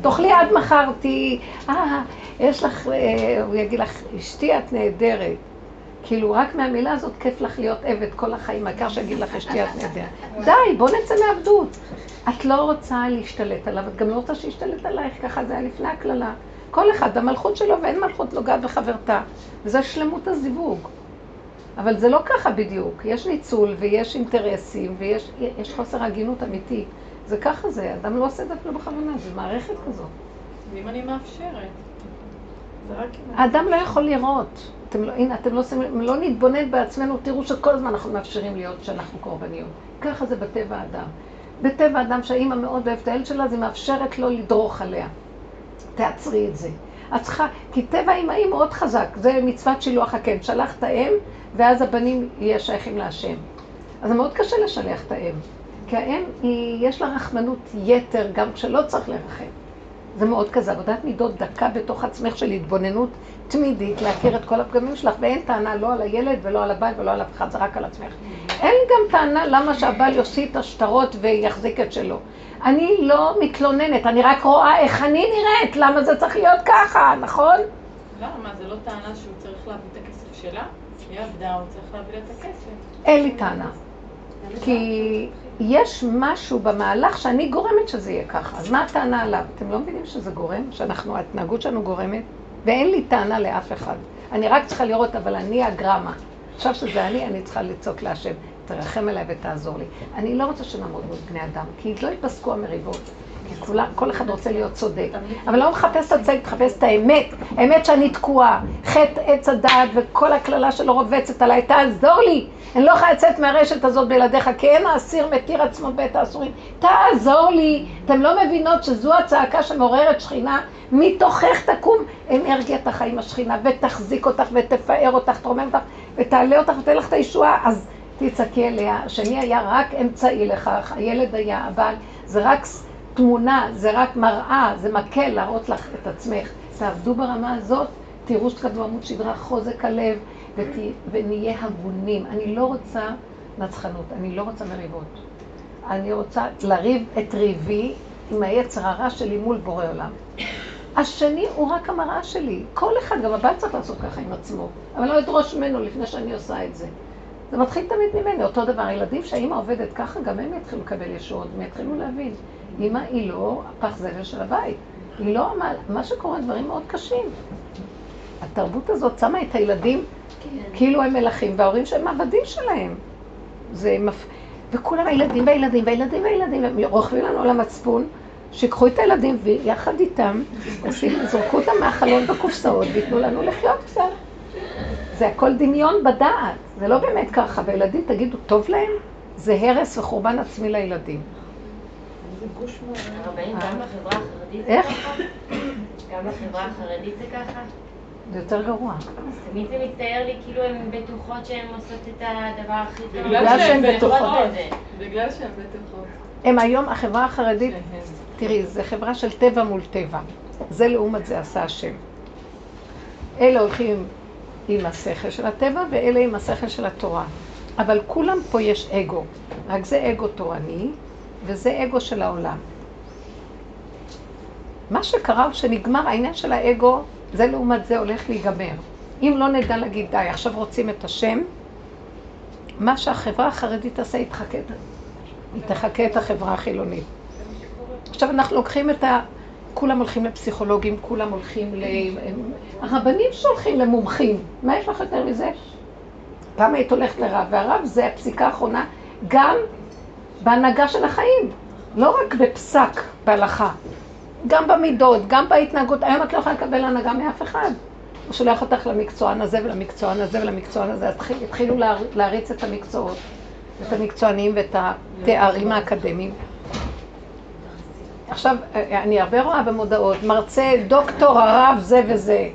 תאכלי עד מחר, תהיי, אה, יש לך, אה, הוא יגיד לך, אשתי את נהדרת. כאילו, רק מהמילה הזאת כיף לך להיות עבד כל החיים, העיקר שיגיד לך אשתי את נהדרת. די, בוא נצא מעבדות. את לא רוצה להשתלט עליו, את גם לא רוצה שישתלט עלייך, ככה זה היה לפני הקללה. כל אחד, המלכות שלו ואין מלכות נוגעת בחברתה. וזה שלמות הזיווג. אבל זה לא ככה בדיוק. יש ניצול ויש אינטרסים ויש יש חוסר הגינות אמיתי. זה ככה זה, אדם לא עושה את זה אפילו בכוונה, זה מערכת כזאת. ואם אני מאפשרת. האדם לא יכול לראות. אתם לא, הנה, אתם לא אם לא נתבונן בעצמנו, תראו שכל הזמן אנחנו מאפשרים להיות שאנחנו קורבניות. ככה זה בטבע האדם. בטבע האדם שהאימא מאוד אוהבת את הילד שלה, אז היא מאפשרת לו לדרוך עליה. תעצרי את זה. את צריכה, כי טבע האימהי מאוד חזק, זה מצוות שילוח הקן. שלח את האם, ואז הבנים יהיה שייכים להשם. אז זה מאוד קשה לשלח את האם. כי האם, היא, יש לה רחמנות יתר גם כשלא צריך לרחם. זה מאוד כזה, עבודת מידות דקה בתוך עצמך של התבוננות תמידית, להכיר את כל הפגמים שלך, ואין טענה לא על הילד ולא על הבית ולא על אף אחד, זה רק על עצמך. אין גם טענה למה שהבעל יוציא את השטרות ויחזיק את שלו. אני לא מתלוננת, אני רק רואה איך אני נראית, למה זה צריך להיות ככה, נכון? למה? לא, זה לא טענה שהוא צריך להביא את הכסף שלה? היא עבדה, הוא צריך להביא לה את הכסף. אין לי טענה. כי יש משהו במהלך שאני גורמת שזה יהיה ככה. אז מה הטענה עליו? אתם לא מבינים שזה גורם? שאנחנו, ההתנהגות שלנו גורמת? ואין לי טענה לאף אחד. אני רק צריכה לראות, אבל אני הגרמה. עכשיו שזה אני, אני צריכה לצעוק להשם, תרחם עליי ותעזור לי. אני לא רוצה שנעמוד מול בני אדם, כי לא ייפסקו המריבות. כי כולה, כל אחד רוצה להיות צודק. אבל לא מחפש את הצדק, מחפש את האמת. האמת שאני תקועה. חטא עץ הדעת וכל הקללה שלו רובצת עליי, תעזור לי. אני לא יכולה לצאת מהרשת הזאת בלעדיך, כי אין האסיר מתיר עצמו בית האסורים. תעזור לי. אתם לא מבינות שזו הצעקה שמעוררת שכינה, מתוכך תקום אנרגיית החיים השכינה, ותחזיק אותך, ותפאר אותך, תרומם אותך, ותעלה אותך, ותן לך את הישועה. אז תצעקי אליה. השני היה רק אמצעי לכך, הילד היה, הבעל, זה רק תמונה, זה רק מראה, זה מקל להראות לך את עצמך. תעבדו ברמה הזאת, תראו שתקבלו עמוד שדרה, חוזק הלב, ות... ונהיה הגונים. אני לא רוצה נצחנות, אני לא רוצה מריבות. אני רוצה לריב את ריבי עם היצר הרע שלי מול בורא עולם. השני הוא רק המראה שלי. כל אחד, גם הבא צריך לעשות ככה עם עצמו, אבל לא אדרוש ממנו לפני שאני עושה את זה. זה מתחיל תמיד ממני, אותו דבר. הילדים שהאימא עובדת ככה, גם הם יתחילו לקבל ישועות, הם יתחילו להבין. אימא היא לא הפח זבל של הבית. היא לא, מה, מה שקורה, דברים מאוד קשים. התרבות הזאת שמה את הילדים כן. כאילו הם מלכים, וההורים שהם עבדים שלהם. זה מפ... וכולם הילדים והילדים והילדים והילדים, הם רוכבים לנו על המצפון, שיקחו את הילדים ויחד איתם, זרקו אותם מהחלון בקופסאות וייתנו לנו לחיות קצת. זה הכל דמיון בדעת, זה לא באמת ככה. וילדים, תגידו, טוב להם? זה הרס וחורבן עצמי לילדים. הרבנים, גם בחברה החרדית זה ככה? גם בחברה החרדית זה ככה? זה יותר גרוע. תמיד זה מצטייר לי כאילו הן בטוחות שהן עושות את הדבר הכי טוב. בגלל שהן בטוחות. בגלל שהן בטוחות. הם היום, החברה החרדית, תראי, זה חברה של טבע מול טבע. זה לעומת זה עשה השם. אלה הולכים עם השכל של הטבע ואלה עם השכל של התורה. אבל כולם פה יש אגו. רק זה אגו תורני, וזה אגו של העולם. מה שקרה הוא שנגמר העניין של האגו, זה לעומת זה הולך להיגמר. אם לא נדע להגיד די, עכשיו רוצים את השם, מה שהחברה החרדית תעשה, היא תחכה, את החברה החילונית. עכשיו אנחנו לוקחים את ה... כולם הולכים לפסיכולוגים, כולם הולכים ל... הרבנים שהולכים למומחים, מה יש לך יותר מזה? למה היית הולכת לרב? והרב זה הפסיקה האחרונה, גם בהנהגה של החיים, לא רק בפסק, בהלכה, גם במידות, גם בהתנהגות. היום את לא יכולה לקבל הנהגה מאף אחד. הוא שולח אותך למקצוען הזה ולמקצוען הזה ולמקצוען הזה, אז התחילו להריץ את המקצועות, את המקצוענים ואת התארים האקדמיים. עכשיו, אני הרבה רואה במודעות, מרצה דוקטור הרב זה וזה.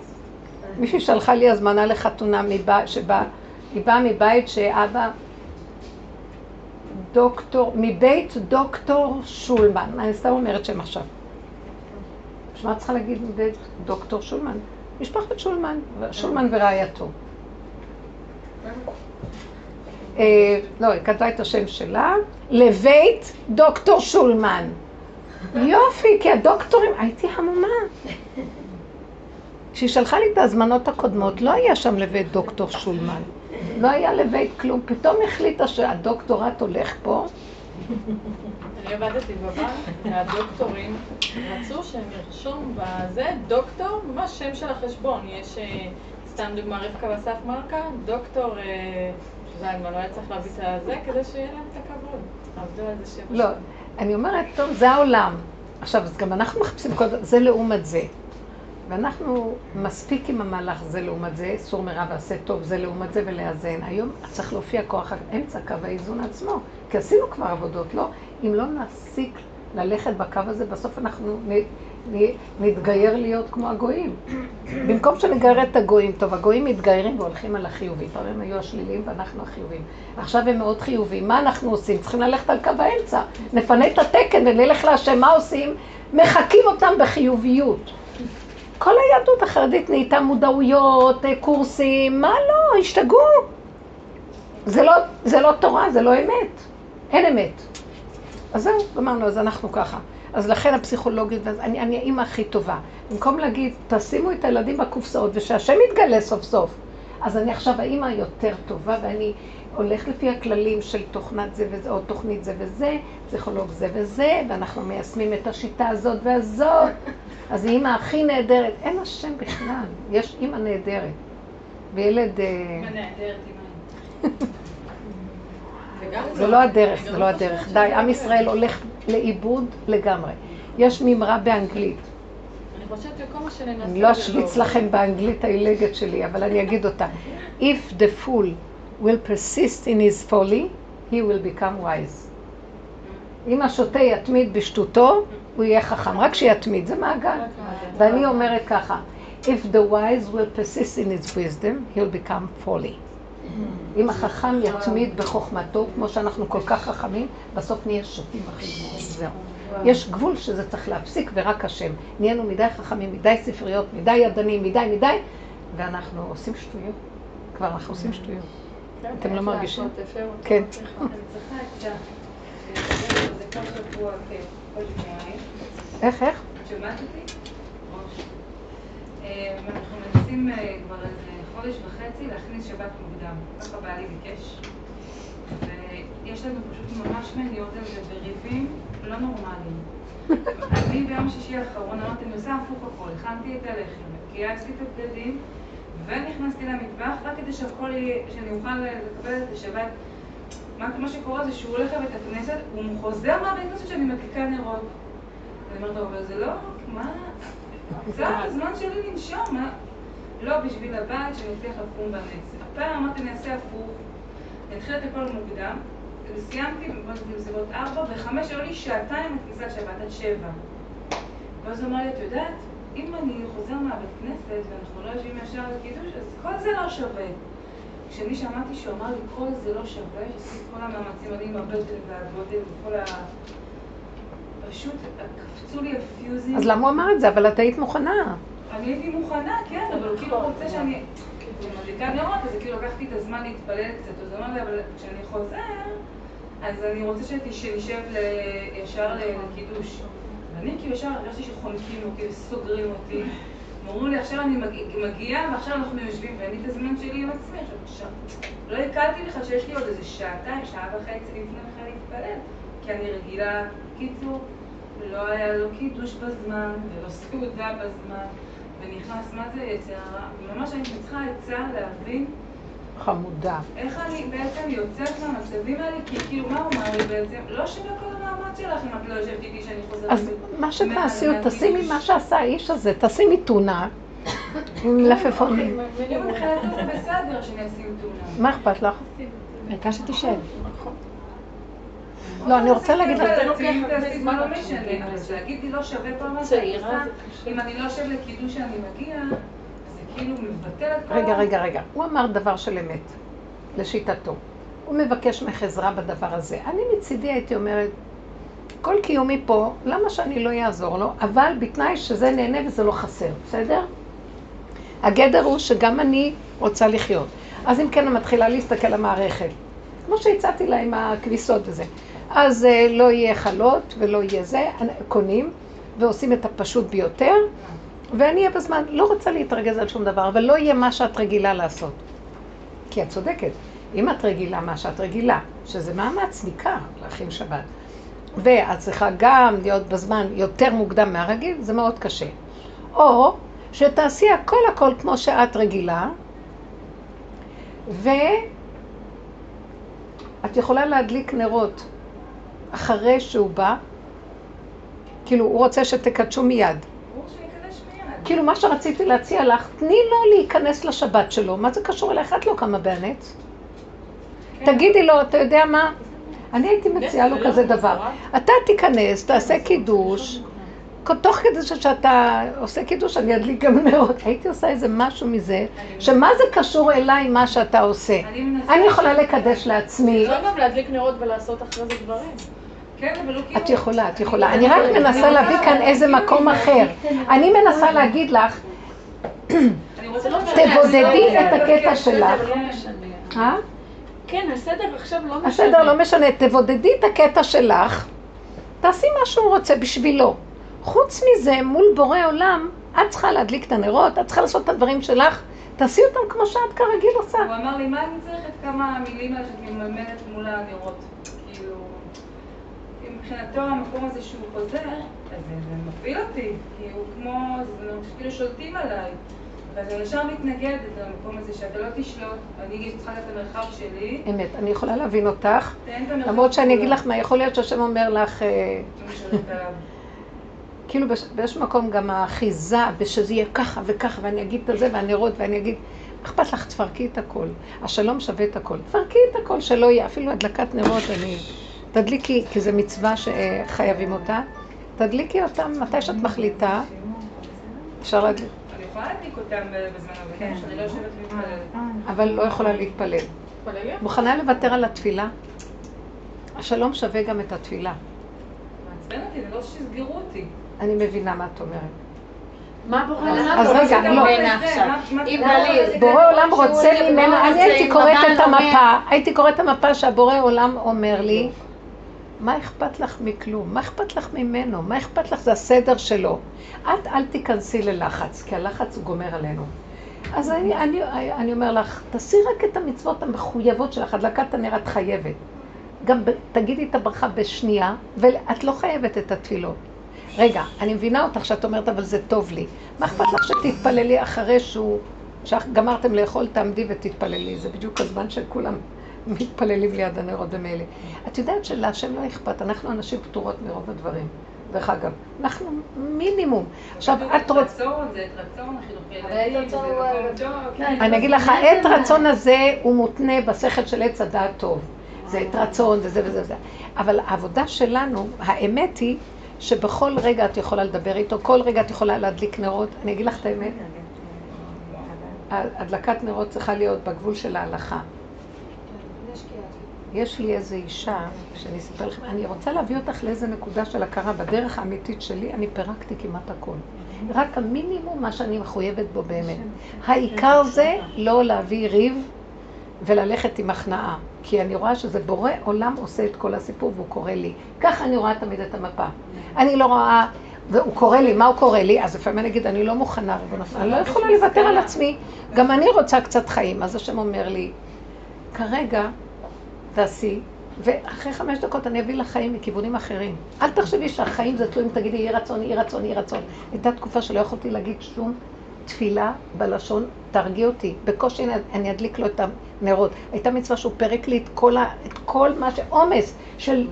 מישהי שלחה לי הזמנה לחתונה מבא, שבא, היא באה מבית שאבא דוקטור, מבית דוקטור שולמן. אני סתם אומרת שם עכשיו. מה צריכה להגיד מבית דוקטור שולמן? משפחת שולמן, שולמן ורעייתו. אה, לא, היא כתבה את השם שלה, לבית דוקטור שולמן. יופי, כי הדוקטורים, הייתי המומה. כשהיא שלחה לי את ההזמנות הקודמות, לא היה שם לבית דוקטור שולמן. לא היה לבית כלום. פתאום החליטה שהדוקטורט הולך פה. אני עבדתי בבנק, והדוקטורים רצו שהם ירשום בזה דוקטור, ממש שם של החשבון. יש סתם דוגמה, רבקה ואסף מלכה, דוקטור אה, זלמן לא היה צריך להביא את הזה כדי שיהיה להם את הכבוד. עבדו על זה שבע לא, אני אומרת, טוב, זה העולם. עכשיו, אז גם אנחנו מחפשים כל זה, זה לעומת זה. ואנחנו מספיק עם המהלך זה לעומת זה, סור מרע ועשה טוב, זה לעומת זה ולאזן. היום צריך להופיע כוח אמצע קו האיזון עצמו, כי עשינו כבר עבודות, לא? אם לא נפסיק ללכת בקו הזה, בסוף אנחנו נ, נ, נתגייר להיות כמו הגויים. במקום שנגייר את הגויים, טוב, הגויים מתגיירים והולכים על החיובי. פעם הם היו השליליים ואנחנו החיובים. עכשיו הם מאוד חיובים. מה אנחנו עושים? צריכים ללכת על קו האמצע. נפנה את התקן ונלך להשם. מה עושים? מחקים אותם בחיוביות. כל היהדות החרדית נהייתה מודעויות, אה, קורסים, מה לא, השתגעו. זה לא, זה לא תורה, זה לא אמת. אין אמת. אז זהו, גמרנו, אז אנחנו ככה. אז לכן הפסיכולוגית, אני, אני האימא הכי טובה. במקום להגיד, תשימו את הילדים בקופסאות ושהשם יתגלה סוף סוף. אז אני עכשיו האימא היותר טובה ואני הולך לפי הכללים של תוכנת זה וזה, או תוכנית זה וזה, פסיכולוג זה וזה, ואנחנו מיישמים את השיטה הזאת והזאת. אז היא אימא הכי נהדרת. אין השם בכלל, יש אימא נהדרת. וילד... אה, אימא נהדרת, אימא. זה לא הדרך, זה לא הדרך. די, עם ישראל הולך לאיבוד לגמרי. יש מימרה באנגלית. אני חושבת שכל מה שננסה... אני לא אשוויץ לכם באנגלית העילגת שלי, אבל אני אגיד אותה. If the fool will persist in his folly, he will become wise. אם השוטה יתמיד בשטותו, הוא יהיה חכם. רק שיתמיד, זה מעגל. ואני אומרת ככה, If the wise will persist in his wisdom, he'll become folly. אם החכם יתמיד בחוכמתו, כמו שאנחנו כל כך חכמים, בסוף נהיה שוטים הכי גמורים. זהו. יש גבול שזה צריך להפסיק, ורק השם. נהיינו מדי חכמים, מדי ספריות, מדי ידנים, מדי מדי, ואנחנו עושים שטויות. כבר אנחנו עושים שטויות. אתם לא מרגישים? כן. כן. איך, איך? אה, אנחנו מנסים אה, כבר איזה חודש וחצי להכניס שבת מוקדם. ככה בעלי ביקש. ויש לנו פשוט ממש מניות על זה בריבים לא נורמליים. אני ביום שישי האחרון אמרתי, אני עושה הפוך הכל, הכנתי את הלחם, גייסתי את הבגדים ונכנסתי למטבח רק כדי שהכל יהיה, שאני אוכל לקבל את השבת. מה, מה שקורה זה שהוא הולך לבית הכנסת, הוא חוזר מהבית הכנסת שאני מדליקה נרות. אני אומרת לו, אבל זה לא, מה? זה הזמן שלי לנשום, מה? לא בשביל שאני אצליח לקום בנץ. הפעם אמרתי, אני אעשה הפוך, אני אתחיל את הכל מוקדם, וסיימתי בסביבות ארבע, וחמש היו לי שעתיים לכניסת שבת עד שבע. ואז הוא אמר לי, את יודעת, אם אני חוזר מהבית כנסת ואנחנו לא יושבים ישר לקידוש, אז כל זה לא שווה. כשאני שמעתי שהוא אמר לי, כל זה לא שווה, שעשיתי את כל המאמצים, אני עם הבטן והגודל וכל ה... פשוט קפצו לי הפיוזים. אז למה הוא אמר את זה? אבל את היית מוכנה. אני הייתי מוכנה, כן, אבל הוא כאילו רוצה שאני... מדליקה נרות, אז כאילו לקחתי את הזמן להתפלל קצת, אז הוא אמר לי, אבל כשאני חוזר, אז אני רוצה שנשב ישר לקידוש. ואני כאילו ישר הרגשתי שחונקים אותי וסוגרים אותי. אמרו לי, עכשיו אני מגיעה ועכשיו אנחנו יושבים, ואין לי את הזמן שלי עם עצמי. עכשיו, לא הקלתי לך שיש לי עוד איזה שעתיים, שעה וחצי לפני בכלל להתפלל, כי אני רגילה, קיצור, לא היה לו קידוש בזמן, ולא סעודה בזמן, ונכנס, מה זה יצר? ממש אני צריכה עצה להבין חמודה. איך אני בעצם יוצאת מהמצבים האלה, כי כאילו, מה הוא אמר לי בעצם? לא שווה כל המאמץ שלך אם את לא יושבת איתי שאני חוזרת... אז מה שתעשי, תשימי מה שעשה האיש הזה, תשימי טונה עם מלפפונים. טונה. מה אכפת לך? העיקר שתשב. לא, אני רוצה להגיד לך, זה לוקח זמן, לא משנה, אבל להגיד לי לא שווה כל מה שאני עושה, אם אני לא יושב לקידוש שאני מגיע, כאילו מבטל את כל... רגע, רגע, רגע. הוא אמר דבר של אמת, לשיטתו. הוא מבקש ממך עזרה בדבר הזה. אני מצידי הייתי אומרת, כל קיומי פה, למה שאני לא אעזור לו? אבל בתנאי שזה נהנה וזה לא חסר, בסדר? הגדר הוא שגם אני רוצה לחיות. אז אם כן, אני מתחילה להסתכל על המערכת. כמו שהצעתי לה עם הכביסות וזה. אז אה, לא יהיה חלות ולא יהיה זה, קונים ועושים את הפשוט ביותר, ואני אהיה בזמן, לא רוצה להתרגז על שום דבר, אבל לא יהיה מה שאת רגילה לעשות. כי את צודקת, אם את רגילה מה שאת רגילה, שזה מאמץ ניכר להכין שבת, ואת צריכה גם להיות בזמן יותר מוקדם מהרגיל, זה מאוד קשה. או שתעשי הכל הכל כמו שאת רגילה, ואת יכולה להדליק נרות אחרי שהוא בא, כאילו הוא רוצה שתקדשו מיד. כאילו מה שרציתי להציע לך, תני לו להיכנס לשבת שלו, מה זה קשור אליך? את לא קמה בהנץ. כן. תגידי לו, אתה יודע מה? אני הייתי מציעה לו זה כזה. דבר. אתה תיכנס, תעשה קידוש, תוך כדי שאתה עושה קידוש, אני אדליק גם נרות. הייתי עושה איזה משהו מזה, שמה זה קשור אליי מה שאתה עושה? אני יכולה לקדש לעצמי. אפשר גם להדליק נרות ולעשות אחרי זה דברים. כן, אבל הוא כאילו... את יכולה, את יכולה. אני רק מנסה להביא כאן איזה מקום אחר. אני מנסה להגיד לך, תבודדי את הקטע שלך. לא משנה. אה? כן, הסדר עכשיו לא משנה. הסדר לא משנה, תבודדי את הקטע שלך, תעשי מה שהוא רוצה בשבילו. חוץ מזה, מול בורא עולם, את צריכה להדליק את הנרות, את צריכה לעשות את הדברים שלך, תעשי אותם כמו שאת כרגיל עושה. הוא אמר לי, מה אני צריך את כמה המילים האלה שאת ממלמלת מול הנרות? מבחינתו המקום הזה שהוא חוזר, אז זה מפעיל אותי, כי הוא כמו, זה מרגיש כאילו שולטים עליי. ואני ישר מתנגדת למקום הזה שאתה לא תשלוט, אני צריכה את המרחב שלי, אמת, אני יכולה להבין אותך, למרות שאני אגיד. לך מה, יכול להיות שהשם אומר לך, אה. כאילו באיזשהו מקום גם האחיזה, ושזה יהיה ככה וככה, ואני אגיד את זה, והנרות, ואני אגיד, אכפת לך, תפרקי את הכל. השלום שווה את הכל. תפרקי את הכל, שלא יהיה, אפילו הדלקת נרות, אני... תדליקי, כי זו מצווה שחייבים אותה, תדליקי אותם מתי שאת מחליטה. אפשר להדליק, אני יכולה להדליק אותם בזמן עבודה, שאני לא יושבת ומתפללת. אבל לא יכולה להתפלל. מוכנה לוותר על התפילה? השלום שווה גם את התפילה. מעצבן אותי, אני לא שיסגרו אותי. אני מבינה מה את אומרת. מה בורא עולם רוצה לא. ממנה עכשיו? בורא עולם רוצה ממנה, אני הייתי קוראת את המפה, הייתי קוראת את המפה שהבורא עולם אומר לי, מה אכפת לך מכלום? מה אכפת לך ממנו? מה אכפת לך? זה הסדר שלו. את אל תיכנסי ללחץ, כי הלחץ הוא גומר עלינו. אז אני, אני, אני אומר לך, תעשי רק את המצוות המחויבות שלך, הדלקת הנר את חייבת. גם ב, תגידי את הברכה בשנייה, ואת לא חייבת את התפילות. רגע, אני מבינה אותך שאת אומרת, אבל זה טוב לי. מה אכפת לך שתתפללי אחרי שהוא, שגמרתם לאכול, תעמדי ותתפללי. זה בדיוק הזמן שכולם מתפללים ליד הנרות במילא. את יודעת שלהשם לא אכפת, אנחנו אנשים פטורות מרוב הדברים. דרך אגב, אנחנו מינימום. עכשיו, את רוצה... כן. אני אגיד לך, העת רצון הזה הוא מותנה בשכל של עץ הדעת טוב. זה עת רצון וזה וזה וזה. אבל העבודה שלנו, האמת היא שבכל רגע את יכולה לדבר איתו, כל רגע את יכולה להדליק נרות. אני אגיד לך את האמת, הדלקת נרות צריכה להיות בגבול של ההלכה. יש לי איזו אישה, שאני אספר לכם, אני רוצה להביא אותך לאיזה נקודה של הכרה בדרך האמיתית שלי, אני פירקתי כמעט הכל. רק המינימום מה שאני מחויבת בו באמת. העיקר זה לא להביא ריב וללכת עם הכנעה. כי אני רואה שזה בורא עולם עושה את כל הסיפור והוא קורא לי. ככה אני רואה תמיד את המפה. אני לא רואה, והוא קורא לי, מה הוא קורא לי? אז לפעמים אני אגיד, אני לא מוכנה, אני לא יכולה לוותר על עצמי. גם אני רוצה קצת חיים. אז השם אומר לי, כרגע תעשי, ואחרי חמש דקות אני אביא לך חיים מכיוונים אחרים. אל תחשבי שהחיים זה תלויים, תגידי, יהי רצון, יהי רצון, יהי רצון. הייתה תקופה שלא יכולתי להגיד שום תפילה בלשון, תרגיע אותי. בקושי אני אדליק לו את הנרות. הייתה מצווה שהוא פירק לי את כל, ה, את כל מה ש... עומס של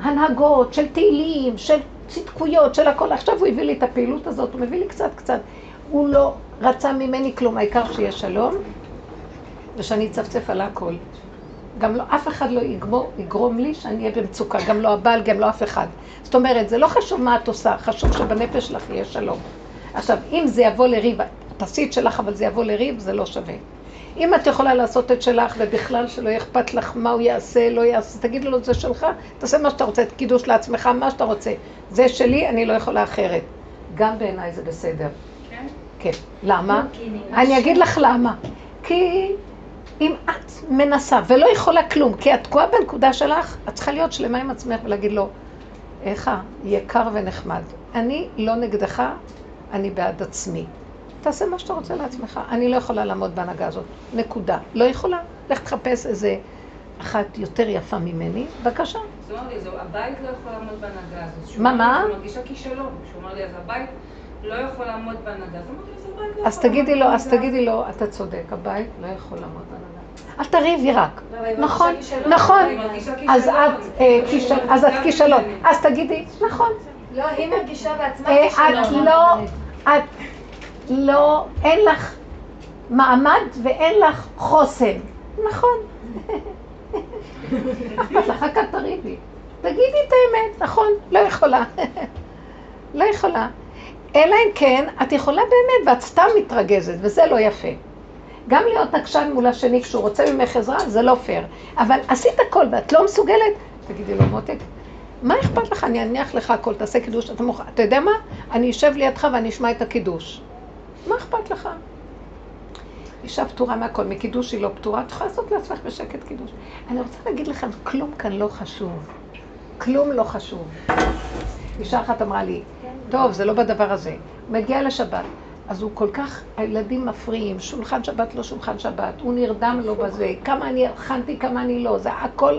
הנהגות, של תהילים, של צדקויות, של הכל. עכשיו הוא הביא לי את הפעילות הזאת, הוא מביא לי קצת קצת. הוא לא רצה ממני כלום, העיקר שיהיה שלום, ושאני אצפצף על הכל. גם לא, אף אחד לא יגמור, יגרום לי שאני אהיה במצוקה, גם לא הבעל, גם לא אף אחד. זאת אומרת, זה לא חשוב מה את עושה, חשוב שבנפש שלך יהיה שלום. עכשיו, אם זה יבוא לריב, תעשי את שלך, אבל זה יבוא לריב, זה לא שווה. אם את יכולה לעשות את שלך, ובכלל שלא יהיה אכפת לך מה הוא יעשה, לא יעשה, תגיד לו, זה שלך, תעשה מה שאתה רוצה, את קידוש לעצמך, מה שאתה רוצה. זה שלי, אני לא יכולה אחרת. גם בעיניי זה בסדר. כן? כן. למה? אני אגיד לך למה. כי אם את מנסה ולא יכולה כלום, כי את תקועה בנקודה שלך, את צריכה להיות שלמה עם עצמך ולהגיד לו, איך יקר ונחמד. אני לא נגדך, אני בעד עצמי. תעשה מה שאתה רוצה לעצמך. אני לא יכולה לעמוד בהנהגה הזאת. נקודה. לא יכולה. לך תחפש איזה אחת יותר יפה ממני, בבקשה. לי, "זהו, הבית לא יכול לעמוד בהנהגה הזאת. מה, מה? אני מרגישה כישלון. שהוא אמר לי, אז הבית לא יכול לעמוד בהנהגה. אז אמרתי, אז הבית לא יכול אז תגידי לו, אז בהנהגה." תגידי לו, אתה צודק, הבית לא יכול לעמוד בהנהגה. אל תריבי רק. נכון. נכון. אז. את אה, כישלון, אז את כישלון. אז תגידי, נכון. לא, היא מרגישה בעצמה אה, כישלון. את לא, את לא, אין לך מעמד ואין לך חוסן. נכון. אכפת לך, רק אל תריבי. תגידי את האמת, נכון, לא יכולה. לא יכולה. אלא אם כן, את יכולה באמת, ואת סתם מתרגזת, וזה לא יפה. גם להיות עקשן מול השני כשהוא רוצה ממך עזרה, זה לא פייר. אבל עשית הכל ואת לא מסוגלת, תגידי לו, מותק, מה אכפת לך? אני אניח לך הכל, תעשה קידוש, אתה מוכן. אתה יודע מה? אני אשב לידך ואני אשמע את הקידוש. מה אכפת לך? אישה פטורה מהכל, מקידוש היא לא פטורה, את יכולה לעשות לעצמך בשקט קידוש. אני רוצה להגיד לכם, כלום כאן לא חשוב. כלום לא חשוב. אישה אחת אמרה לי, טוב, זה לא בדבר הזה. מגיע לשבת, אז הוא כל כך, הילדים מפריעים, שולחן שבת לא שולחן שבת, הוא נרדם לו בזה, כמה אני הכנתי, כמה אני לא, זה הכל,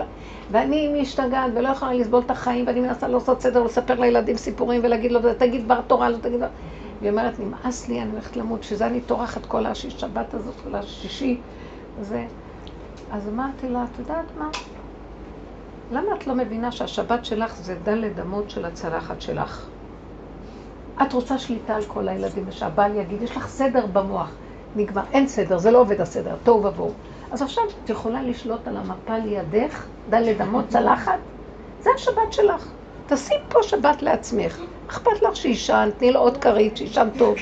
ואני משתגעת ולא יכולה לסבול את החיים, ואני מנסה לעשות סדר, לספר לילדים סיפורים ולהגיד לו, תגיד דבר תורה, לא תגיד. והיא אומרת, נמאס לי, אני הולכת למות, שזה אני טורחת כל השיש שבת הזאת, כל השישי, זה... אז אמרתי לה, את יודעת מה? למה את לא מבינה שהשבת שלך זה דלת אמות של הצלחת שלך? את רוצה שליטה על כל הילדים, ושהבעל יגיד, יש לך סדר במוח. נגמר, אין סדר, זה לא עובד הסדר, תוהו ובוהו. אז עכשיו את יכולה לשלוט על המפה לידך, דלת אמות, צלחת, זה השבת שלך. תשים פה שבת לעצמך. אכפת לך שיישן, תני לו עוד כרית, שיישן טוב.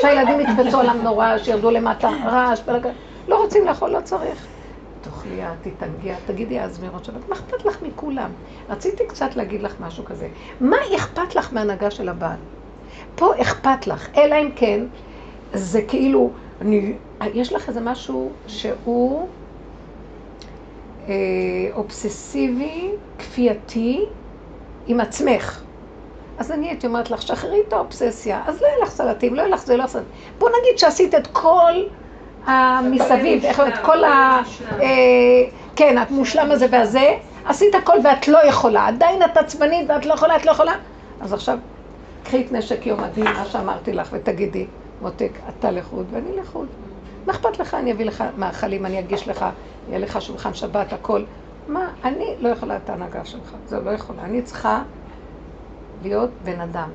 שהילדים יתפצו על המנורה, שירדו למטה, רעש, בלגן. לא רוצים לאכול, לא צריך. תאכלי, תתענגי, תגידי הזמירות שבת. מה אכפת לך מכולם? רציתי קצת להגיד לך משהו כזה. מה אכפת לך מהנהגה של הבעל? פה אכפת לך, אלא אם כן, זה כאילו, אני, יש לך איזה משהו שהוא אה, אובססיבי, כפייתי, עם עצמך. אז אני הייתי אומרת לך, שחררי את האובססיה. אז לא יהיה לך סלטים, לא יהיה לך זה, לא יהיה לך סלטים. בוא נגיד שעשית את כל המסביב, איך אומרת, כל ה... אה, כן, המושלם הזה והזה, עשית הכל ואת לא יכולה. עדיין את עצבנית ואת לא יכולה, את לא יכולה. אז עכשיו, קחי את נשק יום הדין, מה שאמרתי לך, ותגידי, מותק, אתה לחוד ואני לחוד. מה אכפת לך? אני אביא לך מאכלים, אני אגיש לך, יהיה לך שולחן שבת, הכל. מה, אני לא יכולה את ההנהגה שלך, זה לא יכולה. אני צריכה להיות בן אדם.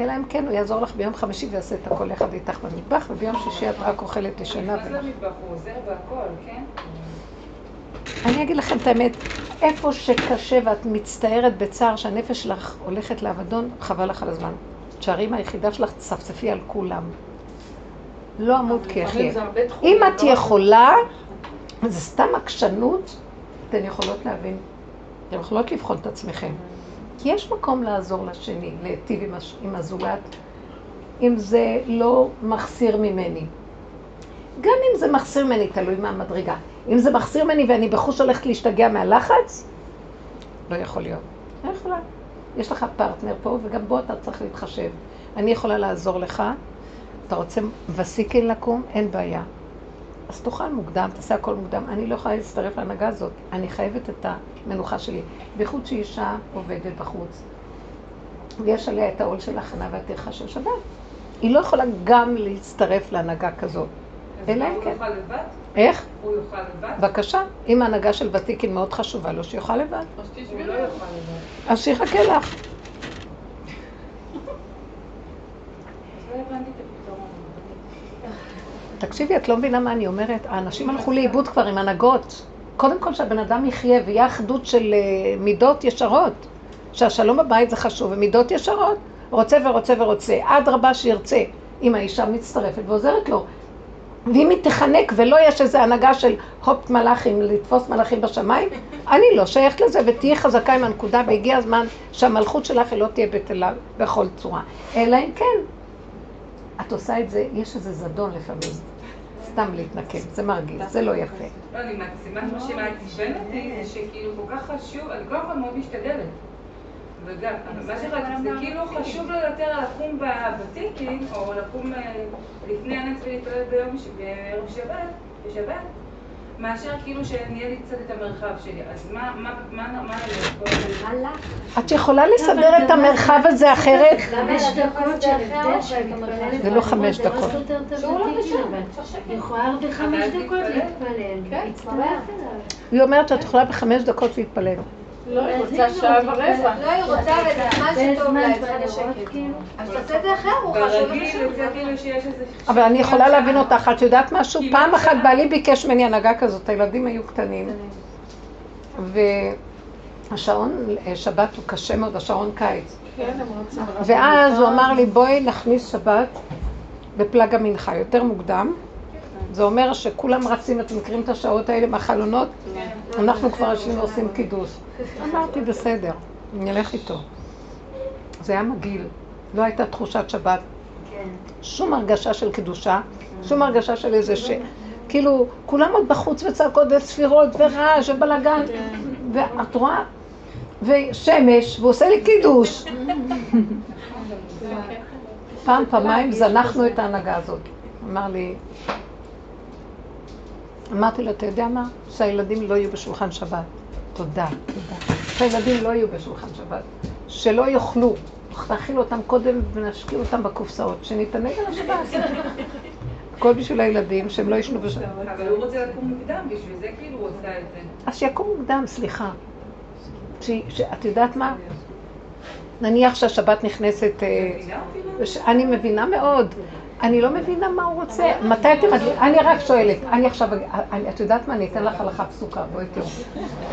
אלא אם כן הוא יעזור לך ביום חמישי ויעשה את הכל יחד איתך במטבח, וביום שישי את רק אוכלת ישנה. נכנס למטבח, הוא עוזר בהכל, כן? אני אגיד לכם את האמת, איפה שקשה ואת מצטערת בצער שהנפש שלך הולכת לאבדון, חבל לך על הזמן. תשארי מהיחידה שלך, תצפצפי על כולם. לא אמות כי לפעמים אחיה. זה הרבה תחומים, אם את לא רק- יכולה, זה סתם עקשנות, אתן יכולות להבין, אתן יכולות לבחון את עצמכם. כי יש מקום לעזור לשני, להיטיב עם, הש... עם הזולת, אם זה לא מחסיר ממני. גם אם זה מחסיר ממני, תלוי מהמדרגה. אם זה מחסיר ממני ואני בחוש הולכת להשתגע מהלחץ, לא יכול להיות. לא יכולה. יש לך פרטנר פה, וגם בו אתה צריך להתחשב. אני יכולה לעזור לך. אתה רוצה וסיקין לקום? אין בעיה. אז תאכל מוקדם, תעשה הכל מוקדם. אני לא יכולה להצטרף להנהגה הזאת. אני חייבת את המנוחה שלי. בייחוד שאישה עובדת בחוץ, ויש עליה את העול של ההכנה והטרחה של שבת. היא לא יכולה גם להצטרף להנהגה כזאת. אז אלא אם הוא כן. איך? הוא יאכל לבד? בבקשה. אם ההנהגה של ותיקין מאוד חשובה לו, שיאכל לבד. הוא לו. לא יאכל לבד. אז שיחכה לך. אז לא. תקשיבי, את לא מבינה מה אני אומרת? האנשים הלכו לאיבוד כבר עם הנהגות. קודם כל שהבן אדם יחיה ויהיה אחדות של אה, מידות ישרות. שהשלום בבית זה חשוב, ומידות ישרות. רוצה ורוצה ורוצה. אדרבה שירצה. אם האישה מצטרפת ועוזרת לו. ואם היא תחנק ולא יש איזו הנהגה של הופ מלאכים, לתפוס מלאכים בשמיים, אני לא שייכת לזה, ותהיי חזקה עם הנקודה, והגיע הזמן שהמלכות שלך היא לא תהיה בטלה בכל צורה. אלא אם כן, את עושה את זה, יש איזה זדון לפעמים. סתם להתנקם, זה מרגיז, זה לא יפה. לא, אני מעצימה, מה שמעצבן אותי זה שכאילו כל כך חשוב, אני כל מאוד משתדלת. וגם, מה שרק, זה כאילו חשוב לו יותר לקום בוותיקין, או לקום אה, לפני הנץ ולהתפלל ביום, שבת, בשבת, מאשר כאילו שנהיה לי קצת את המרחב שלי. אז מה, מה, מה, מה, מה את יכולה לסדר את המרחב הזה אחרת? חמש דקות של הבדל. זה לא חמש לא דקות. לא היא יכולה בחמש דקות. להתפלל. כן. היא אומרת שאת יכולה בחמש דקות להתפלל. לא, היא רוצה שעה ורבע. לא, היא רוצה וזה שטוב לה, לראות, לשקט. כאילו. אז תעשה את זה אחר, הוא חשוב ברגיל וחשוב. יוצא כאילו שיש איזה... אבל אני יכולה להבין אותך, את יודעת משהו? פעם אחת? בעלי ביקש ממני הנהגה כזאת, הילדים היו קטנים, והשעון שבת הוא קשה מאוד, השעון קיץ. כן, הם רוצים. ואז הוא אמר לי, בואי נכניס שבת בפלג המנחה, יותר מוקדם. זה אומר שכולם רצים, אתם מכירים את השעות האלה מהחלונות? אנחנו כבר יושבים ועושים קידוש. אמרתי, בסדר, אני אלך איתו. זה היה מגעיל, לא הייתה תחושת שבת. שום הרגשה של קדושה, שום הרגשה של איזה ש... כאילו, כולם עוד בחוץ וצעקות וספירות ורעש ובלאגן, ואת רואה? ושמש, והוא עושה לי קידוש. פעם, פעמיים זנחנו את ההנהגה הזאת. אמר לי, אמרתי לו, אתה יודע מה? שהילדים לא יהיו בשולחן שבת. תודה, תודה. שהילדים לא יהיו בשולחן שבת. שלא יאכלו. נאכיל אותם קודם ונשקיע אותם בקופסאות. שנתענג על השבת. הכל בשביל הילדים, שהם לא ישנו בשבת. אבל הוא רוצה לקום מוקדם, בשביל זה כאילו הוא עושה את זה. אז שיקום מוקדם, סליחה. שאת יודעת מה? נניח שהשבת נכנסת... אה, אני מבינה מאוד. אני לא מבינה מה הוא רוצה. מתי אתם? אני רק שואלת. אני עכשיו... את יודעת מה? אני אתן לך הלכה פסוקה. בואי תראו.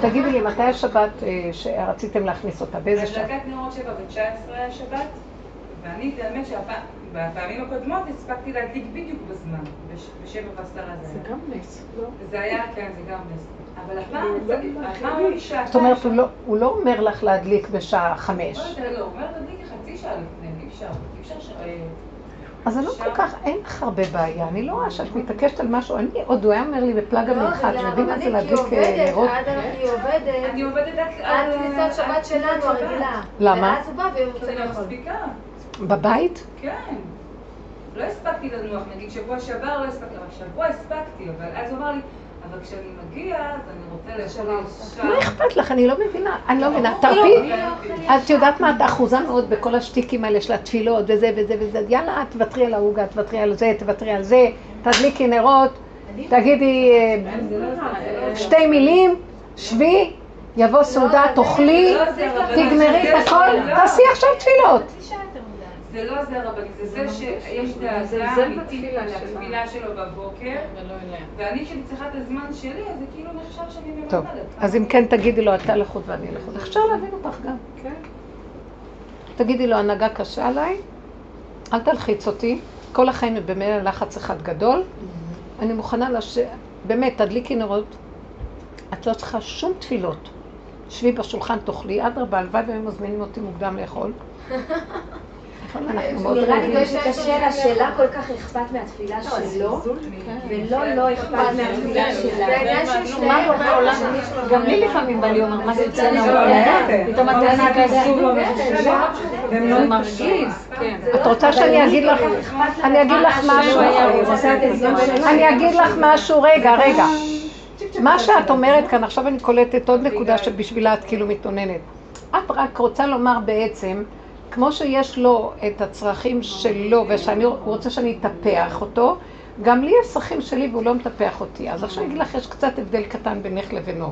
תגידי לי, מתי השבת אה, שרציתם להכניס אותה? באיזה שבת? הדלקת נרות שבע ו-19 היה שבת, ואני, האמת שבפעמים הקודמות הספקתי להדליק בדיוק בזמן, בש- בשבע ועשרה זה זה היה. גם נס, לא? זה היה, כן, זה גם נס. אבל הפעם, לא הפעם שעתיים. זאת אומרת, הוא לא- הוא לא אומר לך להדליק בשעה חמש. לא לא, הוא אומר תדליקי חצי שעה לפני, אי אפשר, אי אפשר ש... אה, אז זה לא כל כך, אין לך הרבה בעיה. אני לא רואה שאת מתעקשת על משהו. אני, עוד הוא היה אומר לי בפלאג לא, המנחה, זה אתם יודעים מה זה להדליק אה, עובדת, נרות? עד היא עובדת. אני עובדת עד... כניסת שבת שלנו הרגילה. למה? ואז הוא בא והוא רוצה אני לא לאכול. בבית? כן. לא הספקתי לנוח, נגיד שבוע שעבר לא הספקתי, אבל שבוע הספקתי, אבל אז הוא אמר לי, אבל כשאני מגיע, אז אני רוצה לאכול שעה. מה אכפת לך? אני לא מבינה. אני לא מבינה. תרפי. את יודעת מה? את אחוזה מאוד בכל השטיקים האלה של התפילות וזה וזה וזה. יאללה, תוותרי על העוגה, תוותרי על זה, תוותרי על זה, תדליקי נרות, תגידי שתי מילים, שבי, יבוא סעודה, תאכלי, תגמרי את הכל, תעשי עכשיו תפילות. זה לא זה הרבנית, זה זה שיש דאגה מזלזל אמיתית. לתפילה שלו בבוקר. ואני כשאני צריכה את הזמן שלי, אז זה כאילו נחשב שאני מבטלת. טוב, אז אם כן תגידי לו, אתה לחוד ואני לחוד. אפשר להבין אותך גם. כן. תגידי לו, הנהגה קשה עליי, אל תלחיץ אותי, כל החיים הם במילא לחץ אחד גדול, אני מוכנה לש... באמת, תדליקי נרות, את לא צריכה שום תפילות. שבי בשולחן, תאכלי, אדרבה, הלוואי והם מזמינים אותי מוקדם לאכול. נכון, אנחנו מאוד נראה לי רעבים. שקשה לה שלה כל כך אכפת מהתפילה שלו, ולא לא אכפת מהתפילה שלה. של מה. קורה בעולם? גם לי לפעמים בא לי אומר, מה זה אצלנו בעולם? פתאום אתה עושה כזה. זה מרגיז, כן. את רוצה שאני אגיד לך, אני אגיד לך משהו, אני אגיד לך משהו, רגע, רגע. מה שאת אומרת כאן, עכשיו אני קולטת עוד נקודה שבשבילה את כאילו מתאוננת. את רק רוצה לומר בעצם, כמו שיש לו את הצרכים שלו, ושאני רוצה שאני אטפח אותו, גם לי יש צרכים שלי והוא לא מטפח אותי. אז עכשיו אני אגיד לך, יש קצת הבדל קטן בינך לבינו.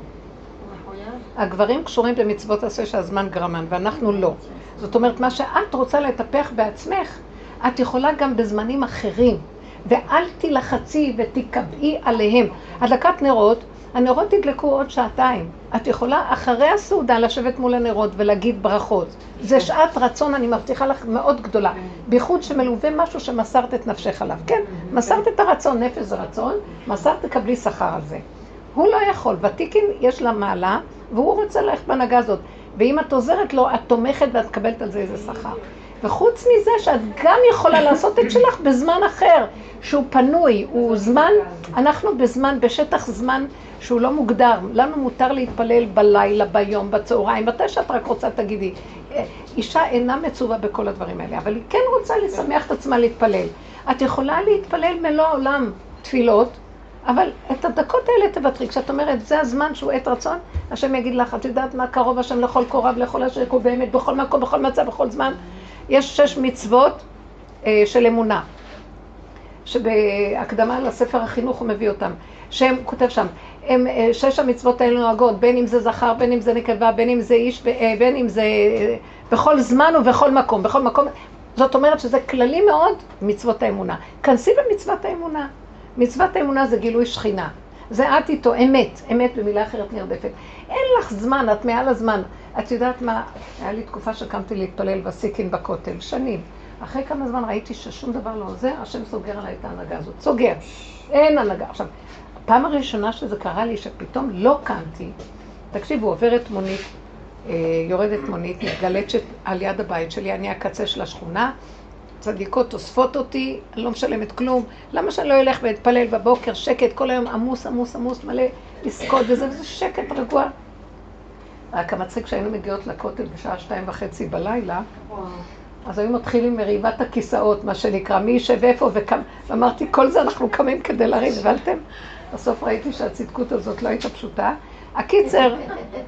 הגברים קשורים במצוות עשה שהזמן גרמן, ואנחנו לא. זאת אומרת, מה שאת רוצה לטפח בעצמך, את יכולה גם בזמנים אחרים. ואל תילחצי ותקבעי עליהם. הדלקת נרות, הנרות ידלקו עוד שעתיים. את יכולה אחרי הסעודה לשבת מול הנרות ולהגיד ברכות. זה שעת רצון, אני מבטיחה לך, מאוד גדולה. בייחוד שמלווה משהו שמסרת את נפשך עליו. כן, מסרת את הרצון, נפש זה רצון, מסרת תקבלי שכר על זה. הוא לא יכול, ותיקין יש לה מעלה, והוא רוצה ללכת בהנהגה הזאת. ואם את עוזרת לו, את תומכת ואת מקבלת על זה איזה שכר. וחוץ מזה שאת גם יכולה לעשות את שלך בזמן אחר, שהוא פנוי, הוא זמן, אנחנו בזמן, בשטח זמן שהוא לא מוגדר. לנו מותר להתפלל בלילה, ביום, בצהריים, מתי שאת רק רוצה תגידי. אה, אישה אינה מצווה בכל הדברים האלה, אבל היא כן רוצה לשמח את עצמה להתפלל. את יכולה להתפלל מלוא העולם תפילות, אבל את הדקות האלה תוותרי. כשאת אומרת, זה הזמן שהוא עת רצון, השם יגיד לך, את יודעת מה קרוב השם לכל קורב, לכל אשר יקום באמת, בכל מקום, בכל מצב, בכל זמן. יש שש מצוות אה, של אמונה, שבהקדמה לספר החינוך הוא מביא אותם, שהם, כותב שם, הם, אה, שש המצוות האלה נוהגות, בין אם זה זכר, בין אם זה נקבה, בין אם זה איש, אה, בין אם זה אה, בכל זמן ובכל מקום, בכל מקום. זאת אומרת שזה כללי מאוד, מצוות האמונה. כנסי במצוות האמונה. מצוות האמונה זה גילוי שכינה. זה את איתו, אמת, אמת במילה אחרת נרדפת. אין לך זמן, את מעל הזמן. את יודעת מה, היה לי תקופה שקמתי להתפלל בסיקין בכותל, שנים. אחרי כמה זמן ראיתי ששום דבר לא עוזר, השם סוגר עליי את ההנהגה הזאת. סוגר. אין הנהגה. עכשיו, הפעם הראשונה שזה קרה לי, שפתאום לא קמתי, תקשיבו, עוברת מונית, אה, יורדת מונית, מתגלצת על יד הבית שלי, אני הקצה של השכונה, צדיקות אוספות אותי, אני לא משלמת כלום, למה שאני לא אלך ואתפלל בבוקר, שקט, כל היום עמוס, עמוס, עמוס, מלא עסקות וזה, וזה שקט רגוע. רק המצחיק כשהיינו מגיעות לכותל בשעה שתיים וחצי בלילה, אז היו מתחילים מריבת הכיסאות, מה שנקרא, מי יישב איפה וכמה, ואמרתי, כל זה אנחנו קמים כדי לריב, הבנתם? בסוף ראיתי שהצדקות הזאת לא הייתה פשוטה. הקיצר,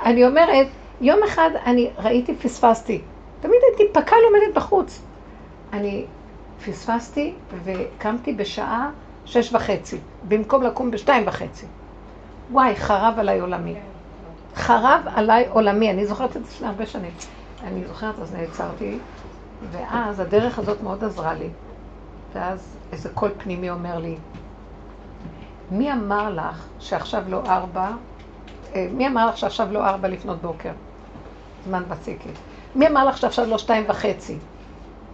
אני אומרת, יום אחד אני ראיתי, פספסתי. תמיד הייתי פק"ל עומדת בחוץ. אני פספסתי וקמתי בשעה שש וחצי, במקום לקום בשתיים וחצי. וואי, חרב עליי עולמי. חרב עליי עולמי, אני זוכרת את זה לפני הרבה שנים. אני זוכרת, אז נעצרתי, ואז הדרך הזאת מאוד עזרה לי. ואז איזה קול פנימי אומר לי, מי אמר לך שעכשיו לא ארבע, אה, מי אמר לך שעכשיו לא ארבע לפנות בוקר? זמן בציקי. מי אמר לך שעכשיו לא שתיים וחצי?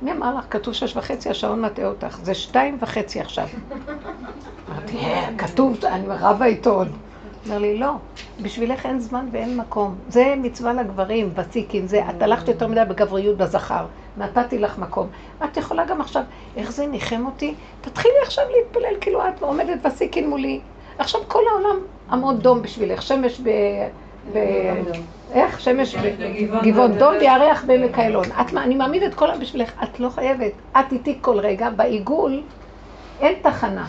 מי אמר לך? כתוב שש וחצי, השעון מטעה אותך. זה שתיים וחצי עכשיו. אמרתי, אה, כתוב, אני רבה איתו עוד. אומר לי, לא, בשבילך אין זמן ואין מקום. זה מצווה לגברים, ותיקין, זה, את הלכת יותר מדי בגבריות בזכר, נתתי לך מקום. את יכולה גם עכשיו, איך זה ניחם אותי? תתחילי עכשיו להתפלל, כאילו את עומדת וסיקין מולי. עכשיו כל העולם עמוד דום בשבילך, שמש ב... ב... איך? שמש בגבעון דום וירח בעמק איילון. אני מעמיד את כל העולם בשבילך, את לא חייבת. את איתי כל רגע, בעיגול אין תחנה.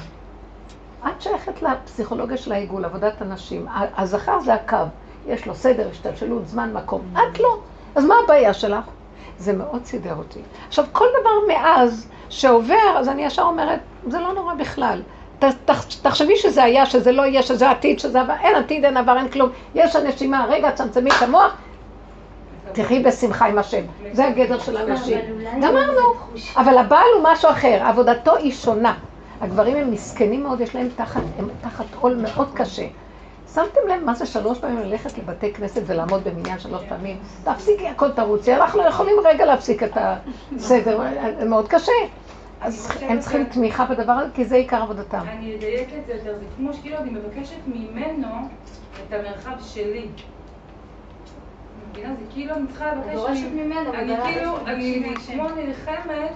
את שייכת לפסיכולוגיה של העיגול, עבודת הנשים. הזכר זה הקו, יש לו סדר, השתלשלות, זמן, מקום. את לא. אז מה הבעיה שלך? זה מאוד סידר אותי. עכשיו, כל דבר מאז שעובר, אז אני ישר אומרת, זה לא נורא בכלל. ת, ת, תחשבי שזה היה, שזה לא יהיה, שזה עתיד, שזה עבר, אין עתיד, אין עבר, אין כלום. יש הנשימה, רגע, צמצמי את המוח, תחי בשמחה עם השם. זה הגדר של הנשים. גמרנו. אבל הבעל הוא משהו אחר, עבודתו היא שונה. הגברים הם מסכנים מאוד, יש להם תחת, הם תחת עול מאוד קשה. שמתם לב מה זה שלוש פעמים ללכת לבתי כנסת ולעמוד במניין שלוש פעמים? תפסיקי הכל תרוצי, אנחנו לא יכולים רגע להפסיק את הסדר, זה מאוד קשה. אז הם צריכים תמיכה בדבר הזה, כי זה עיקר עבודתם. אני אדייק את זה יותר, זה כמו שכאילו אני מבקשת ממנו את המרחב שלי. מבינה? זה כאילו אני צריכה לבקש ממנו. אני כאילו, אני כמו נלחמת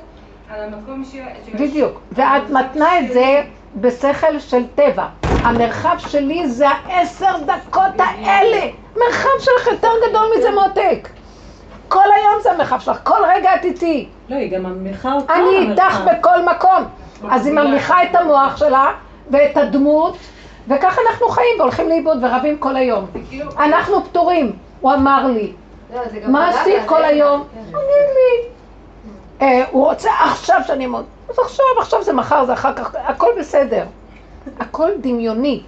על המקום ש... בדיוק, ואת מתנה את זה בשכל של טבע. המרחב שלי זה העשר דקות האלה. מרחב שלך יותר גדול מזה מותק. כל היום זה המרחב שלך, כל רגע את איתי. לא, היא גם ממליכה אותך. אני איתך בכל מקום. אז היא ממליכה את המוח שלה ואת הדמות, וככה אנחנו חיים והולכים לאיבוד ורבים כל היום. אנחנו פטורים, הוא אמר לי. מה עשית כל היום? תגיד לי. אה, הוא רוצה עכשיו שאני אמוד. אז עכשיו, עכשיו זה מחר, זה אחר כך, הכל בסדר. הכל דמיוני.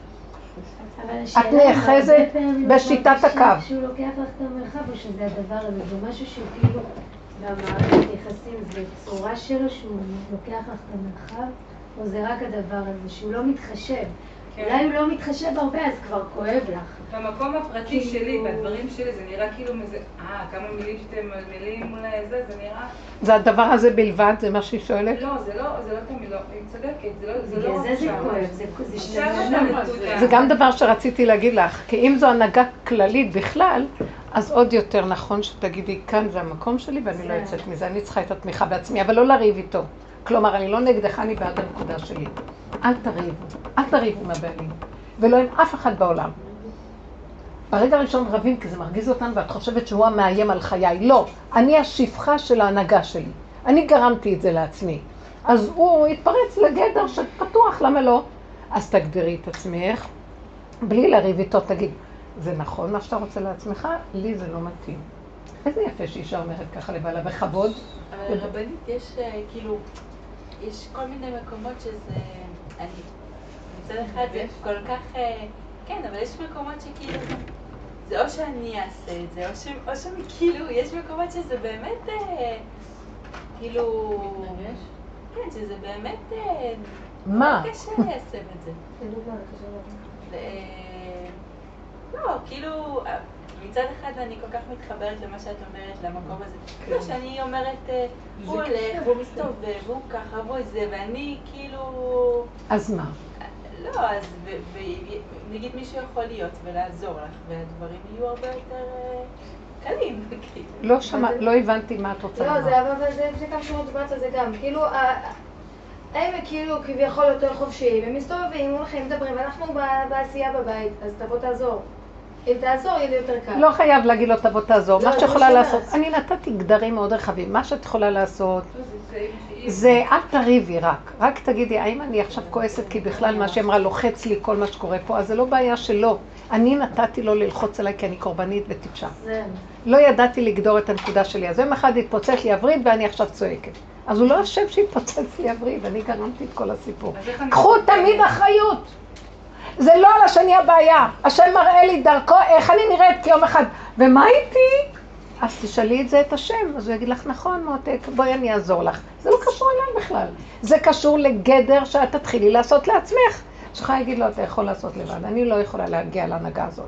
את נאחזת בשיטת הקו. שהוא לוקח לך את המרחב, או שזה הדבר הזה, זה משהו שהוא כאילו, במערכת יחסים, זה צורה שלו שהוא לוקח לך את המרחב, או זה רק הדבר הזה, שהוא לא מתחשב. כן. אולי הוא לא מתחשב הרבה, אז כבר כואב לך. במקום הפרטי שלי, בדברים שלי, זה נראה כאילו מזה, אה, כמה מילים שאתם מלמילים מול זה, זה נראה... זה הדבר הזה בלבד, זה מה שהיא שואלת? לא, זה לא, זה לא תמיד, לא, היא צודקת, זה לא, זה לא זה זה. כואב, זה- השתנה. הנקודה. זה גם דבר שרציתי להגיד לך, כי אם זו הנהגה כללית בכלל, אז עוד יותר נכון שתגידי, כאן זה המקום שלי ואני לא יוצאת מזה, אני צריכה את התמיכה בעצמי, אבל לא לריב איתו. כלומר, אני לא נגדך, אני בעד הנקודה שלי. אל תריבו, אל תריבו עם הבעלים, ולא עם אף אחד בעולם. ברגע הראשון רבים כי זה מרגיז אותנו ואת חושבת שהוא המאיים על חיי. לא, אני השפחה של ההנהגה שלי. אני גרמתי את זה לעצמי. אז הוא התפרץ לגדר שפתוח, למה לא? אז תגדירי את עצמך, בלי לריב איתו, תגיד, זה נכון מה שאתה רוצה לעצמך? לי זה לא מתאים. איזה יפה שאישה אומרת ככה לבעלה, בכבוד. אבל רבנית, יש אה, כאילו, יש כל מיני מקומות שזה, אני, מצד אחד זה כל כך, אה, כן, אבל יש מקומות שכאילו, זה או שאני אעשה את זה, או ש- או שאני כאילו, יש מקומות שזה באמת, אה, כאילו, מתנגש? כן, שזה באמת, אה, מה? קשה ליישם את זה. לך. ו- לא, כאילו, מצד אחד אני כל כך מתחברת למה שאת אומרת, למקום הזה. כמו שאני אומרת, אה, הוא הולך, והוא מסתובב, והוא ככה, והוא זה, ואני כאילו... אז מה? לא, אז נגיד מישהו יכול להיות ולעזור לך, והדברים יהיו הרבה יותר אה, קלים. כאילו. לא שמע, לא הבנתי מה את רוצה לא, לומר. זה אבל זה לפני כמה שנים דיברת על זה גם. כאילו, הם כאילו כביכול יותר חופשיים, הם מסתובבים, הולכים, מדברים, ואנחנו ב- בעשייה בבית, אז תבוא תעזור. אם תעזור, יהיה לי יותר קל. לא חייב להגיד לו תבוא תעזור, לא, מה שאת יכולה לעשות. אני נתתי גדרים מאוד רחבים, מה שאת יכולה לעשות זה סעיף זה אל תריבי רק, רק תגידי, האם אני עכשיו כועסת כי בכלל מה שהיא אמרה לוחץ לי כל מה שקורה פה, אז זה לא בעיה שלו. אני נתתי לו ללחוץ עליי כי אני קורבנית וטיפשה. לא ידעתי לגדור את הנקודה שלי, אז יום אחד התפוצץ לי הווריד ואני עכשיו צועקת. אז הוא לא אשם שהתפוצץ לי הווריד, אני גרמתי את כל הסיפור. אז איך אני קחו? תמיד אחריות. זה לא על השני הבעיה. השם מראה לי דרכו איך אני נראית יום אחד. ומה איתי? אז תשאלי את זה את השם, אז הוא יגיד לך, נכון מותק, בואי אני אעזור לך. זה לא קשור אליי בכלל. זה קשור לגדר שאת תתחילי לעשות לעצמך. שלך יגיד לו, אתה יכול לעשות לבד, אני לא יכולה להגיע להנהגה הזאת.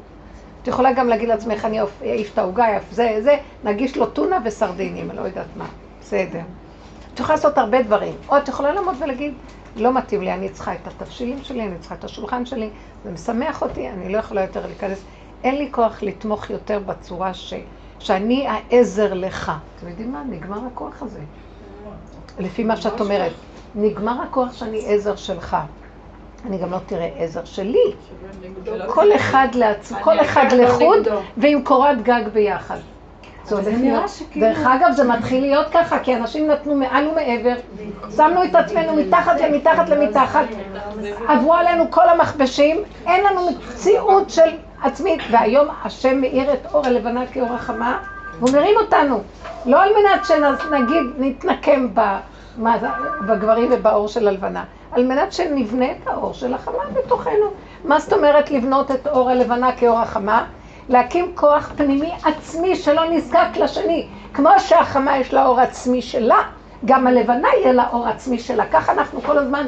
את יכולה גם להגיד לעצמך, אני אעיף את העוגה, אעיף זה, זה, נגיש לו טונה וסרדינים, אני לא יודעת מה. בסדר. את יכולה לעשות הרבה דברים. או את יכולה לעמוד ולהגיד, לא מתאים לי, אני צריכה את התבשילים שלי, אני צריכה את השולחן שלי, זה משמח אותי, אני לא יכולה יותר להיכנס. אין לי כוח לתמוך יותר בצורה ש... שאני העזר לך. אתם יודעים מה? נגמר הכוח הזה. לפי מה שאת אומרת. נגמר הכוח שאני עזר שלך. אני גם לא תראה עזר שלי. כל אחד לעצמו, כל אחד לחוד, ועם קורת גג ביחד. זה הולך להיות. דרך אגב, זה מתחיל להיות ככה, כי אנשים נתנו מעל ומעבר, שמנו את עצמנו מתחת למתחת למתחת, עברו עלינו כל המכבשים, אין לנו מציאות של עצמית, והיום השם מאיר את אור הלבנה כאור החמה, והוא מרים אותנו, לא על מנת שנגיד, נתנקם בגברים ובאור של הלבנה, על מנת שנבנה את האור של החמה בתוכנו. מה זאת אומרת לבנות את אור הלבנה כאור החמה? להקים כוח פנימי עצמי שלא נזקק לשני. כמו שהחמה יש לה אור עצמי שלה, גם הלבנה יהיה לה אור עצמי שלה. ככה אנחנו כל הזמן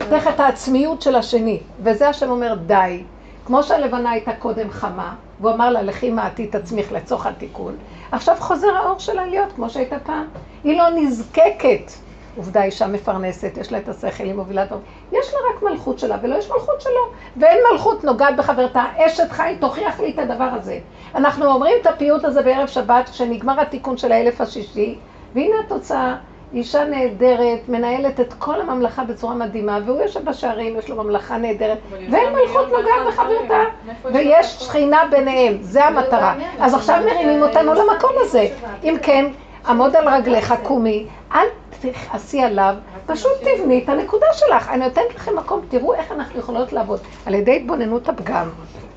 נפתח את העצמיות של השני. וזה השם אומר די. כמו שהלבנה הייתה קודם חמה, והוא אמר לה, לכי מעטי את עצמך לצורך התיקון, עכשיו חוזר האור שלה להיות כמו שהייתה פעם. היא לא נזקקת. עובדה, אישה מפרנסת, יש לה את השכל, היא מובילה דברים. יש לה רק מלכות שלה, ולא יש מלכות שלו. ואין מלכות נוגעת בחברתה. אשת חי, תוכיח לי את הדבר הזה. אנחנו אומרים את הפיוט הזה בערב שבת, כשנגמר התיקון של האלף השישי, והנה התוצאה. אישה נהדרת, מנהלת את כל הממלכה בצורה מדהימה, והוא יושב בשערים, יש לו ממלכה נהדרת, ואין מלכות נוגעת בחברתה, ויש שכינה ביניהם, זה המטרה. אז עכשיו מרימים אותנו למקום הזה. אם כן, עמוד על רגליך, קומי, אל תכעסי עליו, פשוט תבני את הנקודה שלך. אני נותנת לכם מקום, תראו איך אנחנו יכולות לעבוד. על ידי התבוננות הפגם.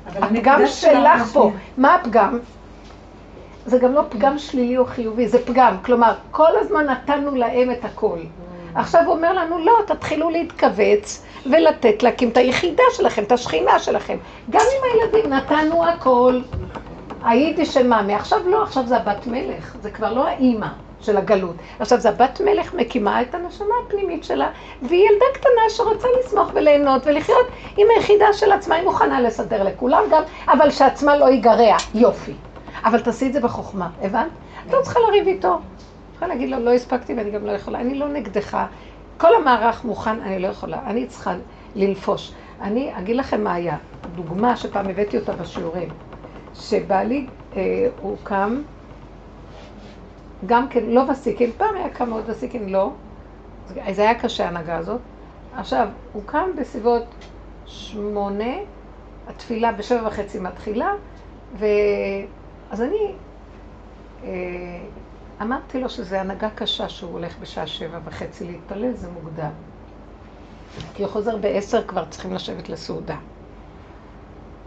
הפגם שלך פה. מה הפגם? זה גם לא פגם שלילי או חיובי, זה פגם. כלומר, כל הזמן נתנו להם את הכל. עכשיו הוא אומר לנו, לא, תתחילו להתכווץ ולתת להקים את היחידה שלכם, את השכינה שלכם. גם עם הילדים נתנו הכל. הייתי של מאמי, עכשיו לא, עכשיו זה הבת מלך, זה כבר לא האימא של הגלות. עכשיו זה הבת מלך מקימה את הנשמה הפנימית שלה, והיא ילדה קטנה שרוצה לשמוח וליהנות ולחיות עם היחידה של עצמה, היא מוכנה לסדר לכולם גם, אבל שעצמה לא ייגרע, יופי. אבל תעשי את זה בחוכמה, הבנת? את לא צריכה לריב איתו. צריכה להגיד לו, לא הספקתי ואני גם לא יכולה, אני לא נגדך. כל המערך מוכן, אני לא יכולה, אני צריכה לנפוש. אני אגיד לכם מה היה, דוגמה שפעם הבאתי אותה בשיעורים. שבעלי, אה, הוא קם, גם כן, לא וסיקין, פעם היה קם מאוד וסיקין, לא. זה היה קשה ההנהגה הזאת. עכשיו, הוא קם בסביבות שמונה, התפילה בשבע וחצי מתחילה, ו... אז אני אה, אמרתי לו שזו הנהגה קשה שהוא הולך בשעה שבע וחצי להתפלל, זה מוקדם. כי הוא חוזר בעשר, כבר צריכים לשבת לסעודה.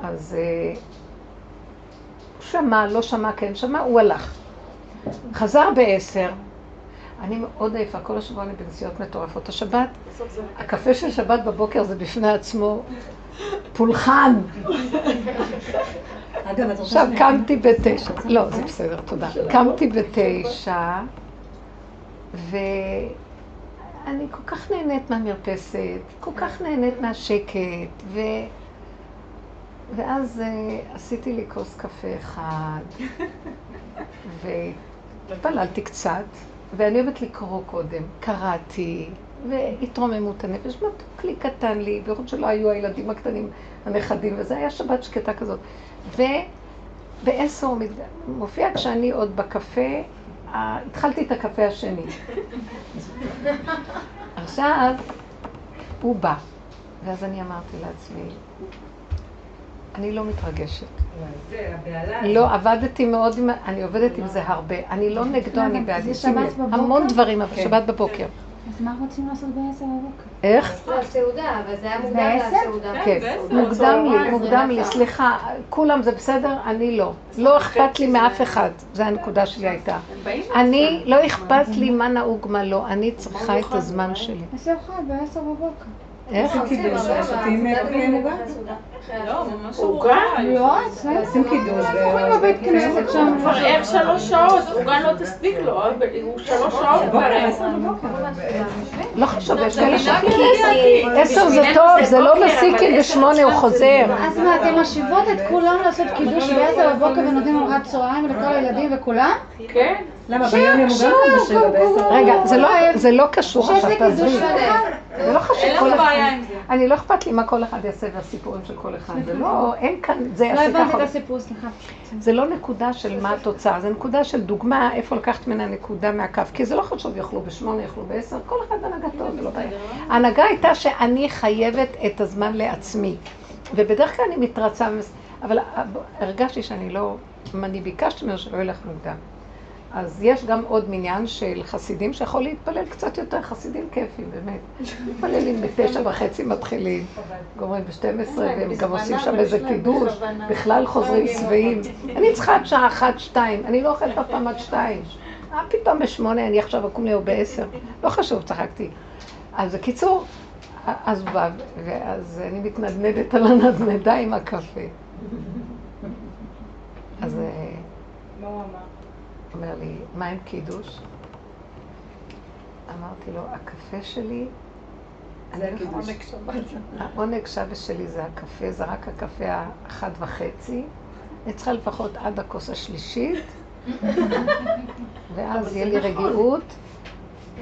אז אה, שמע, לא שמע, כן שמע, הוא הלך. חזר בעשר, אני מאוד עייפה, כל השבוע אני בנסיעות מטורפות. השבת, הקפה של שבת בבוקר זה בפני עצמו פולחן. עכשיו קמתי בתשע, לא, זה בסדר, תודה. קמתי בתשע, ואני כל כך נהנית מהמרפסת, כל כך נהנית מהשקט, ו... ואז uh, עשיתי לי כוס קפה אחד, והתפללתי קצת, ואני אוהבת לקרוא קודם. קראתי, והתרוממות הנפש, מתוק לי קטן לי, בייחוד שלא היו הילדים הקטנים, הנכדים, וזה היה שבת שקטה כזאת. ובעשר. מופיע כשאני עוד בקפה, התחלתי את הקפה השני. עכשיו, הוא בא, ואז אני אמרתי לעצמי, אני לא מתרגשת. זה. לא, עבדתי מאוד עם, אני עובדת עם זה הרבה. אני לא נגדו, אני זה. בבוקר? המון דברים, אבל שבת בבוקר. אז מה רוצים לעשות בעשר בבוקר? איך? סעודה, אבל זה היה מוקדם? לסעודה. כן, מוקדם לי, מוקדם לי, סליחה, כולם זה בסדר, אני לא. לא אכפת לי מאף אחד, זו הנקודה שלי הייתה. אני, לא אכפת לי מה נהוג, מה לא, אני צריכה את הזמן שלי. עשר אחד בעשר בבוקר. איך? עושים קידוש, שותים קפה מוגן. לא, ממש עוגה? לא, אצלנו. עושים קידוש. אוכלים בבית כנסת שם. כבר ער שלוש שעות, עוגה לא תספיק לו, אבל הוא שלוש שעות כבר. לא חשוב, יש כאלה ש... עשר זה טוב, זה לא מסיקין בשמונה הוא חוזר. אז מה, אתם משיבות את כולם לעשות קידוש בעשר בבוקר ונותנים ארוחת צהריים לכל הילדים וכולם? כן? למה ביום הם גם בשבע בעשר? רגע, זה לא- לא קשור עכשיו, תעזבי. זה לא חשוב, אין כל אחד. בעיה עם זה. אני לא אכפת לי מה כל אחד יעשה והסיפורים של כל אחד. זה לא, אין כאן, זה לא יעשה הבנתי ככה. את הסיפור, סליחה. זה לא נקודה של מה התוצאה, זה נקודה של דוגמה איפה לקחת ממנה נקודה מהקו, כי זה לא חשוב, יאכלו בשמונה, יאכלו בעשר, כל אחד הנהגתו, זה לא בעיה. ההנהגה הייתה שאני חייבת את הזמן לעצמי, ובדרך כלל אני מתרצה, אבל הרגשתי שאני לא, אם אני ביקשתי ממנו שלא ילך מוקדם. אז יש גם עוד מניין של חסידים שיכול להתפלל קצת יותר, חסידים כיפים, באמת. מתפללים בתשע וחצי מתחילים, גומרים ב-12 והם גם עושים שם איזה קידוש, בכלל חוזרים שבעים. אני צריכה עד שעה אחת, שתיים, אני לא אוכלת אף פעם עד שתיים. אה, פתאום בשמונה, אני עכשיו אקום לי או בעשר. לא חשוב, צחקתי. אז בקיצור, אז הוא בא, ואז אני מתנדנדת על הנדנדה עם הקפה. אז מה הוא אמר? אומר לי, מה עם קידוש? אמרתי לו, הקפה שלי... זה לא הקידוש. העונג שווה שלי זה הקפה, זה רק הקפה האחד וחצי. אני צריכה לפחות עד הכוס השלישית, ואז יהיה לי רגיעות,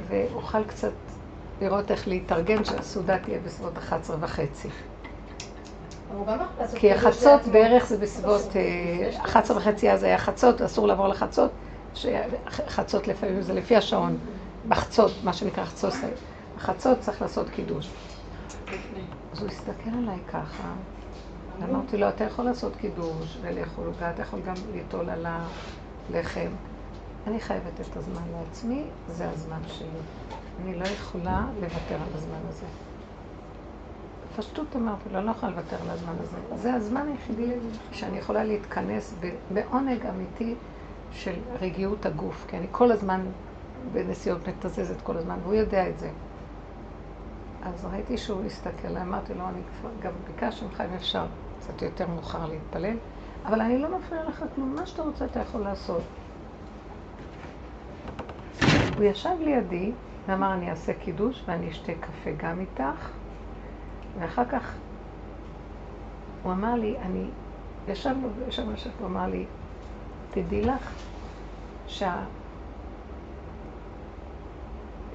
ואוכל קצת לראות איך להתארגן, שהסעודה תהיה בסביבות 11 וחצי. כי החצות. בערך זה בסביבות אה, 11 וחצי, אז היה חצות, אסור לעבור לחצות, חצות לפעמים זה לפי השעון, בחצות, מה שנקרא חצות, החצות צריך לעשות קידוש. אז הוא הסתכל עליי ככה, ואמרתי לו, אתה יכול לעשות קידוש ולאכול עוגה, אתה יכול גם ליטול על הלחם. אני חייבת את הזמן לעצמי, זה הזמן שלי. אני לא יכולה לוותר על הזמן הזה. פשטות אמרתי לו, אני לא יכולה לוותר על הזמן הזה. זה הזמן היחידי שאני יכולה להתכנס בעונג אמיתי של רגיעות הגוף, כי אני כל הזמן בנסיעות מתזזת כל הזמן, והוא יודע את זה. אז ראיתי שהוא הסתכל, אמרתי לו, אני כבר גם ביקשתי ממך אם אפשר קצת יותר מאוחר להתפלל, אבל אני לא מפריע לך כלום, מה שאתה רוצה אתה יכול לעשות. הוא ישב לידי ואמר, אני אעשה קידוש ואני אשתה קפה גם איתך, ואחר כך הוא אמר לי, אני, ישבנו, ישבנו, ישבנו, הוא אמר לי, תדעי לך שה...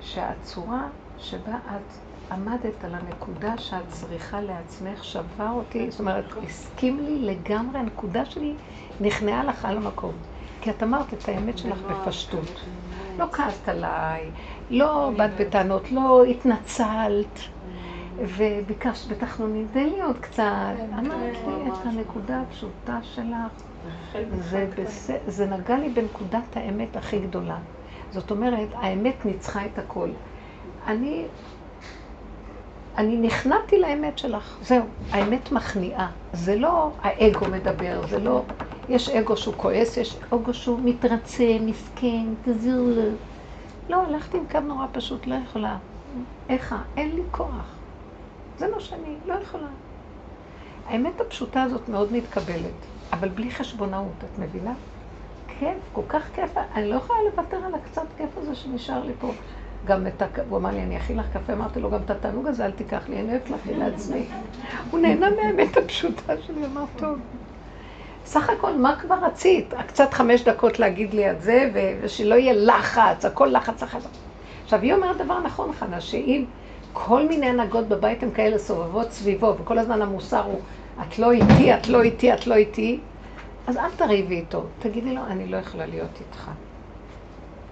שהצורה שבה את עמדת על הנקודה שאת צריכה לעצמך שבר אותי, זאת אומרת, הסכים לי לגמרי, הנקודה שלי נכנעה לך על המקום. כי את אמרת את האמת שלך בפשטות. לא כעסת עליי, לא באת בטענות, לא התנצלת, וביקשת בתחנונים, תן לי עוד קצת. אמרת לי את הנקודה הפשוטה שלך. זה, בס... זה נגע לי בנקודת האמת הכי גדולה. זאת אומרת, האמת ניצחה את הכל. אני אני נכנעתי לאמת שלך, זהו, האמת מכניעה. זה לא האגו מדבר, זה לא... יש אגו שהוא כועס, יש אגו שהוא מתרצה, מסכן, תזירו לו. לא, הלכתי עם קו נורא פשוט, לא יכולה. איך? אין לי כוח. זה מה שאני, לא יכולה. האמת הפשוטה הזאת מאוד מתקבלת, אבל בלי חשבונאות, את מבינה? כיף, כל כך כיף, אני לא יכולה לוותר על הקצת כיף הזה שנשאר לי פה. גם את ה... הוא אמר לי, אני אכין לך קפה, אמרתי לו, גם את התענוג הזה אל תיקח לי, אני אוהבת להכין לעצמי. הוא נהנה מהאמת הפשוטה שלי, אמר, טוב. סך הכל, מה כבר רצית? קצת חמש דקות להגיד לי את זה, ושלא יהיה לחץ, הכל לחץ, לחץ. עכשיו, היא אומרת דבר נכון, חנה, שאם כל מיני הנהגות בבית הן כאלה סובבות סביבו, וכל הזמן המוסר הוא, את לא איתי, את לא איתי, את לא איתי, אז אל תריבי איתו. תגידי לו, אני לא יכולה להיות איתך.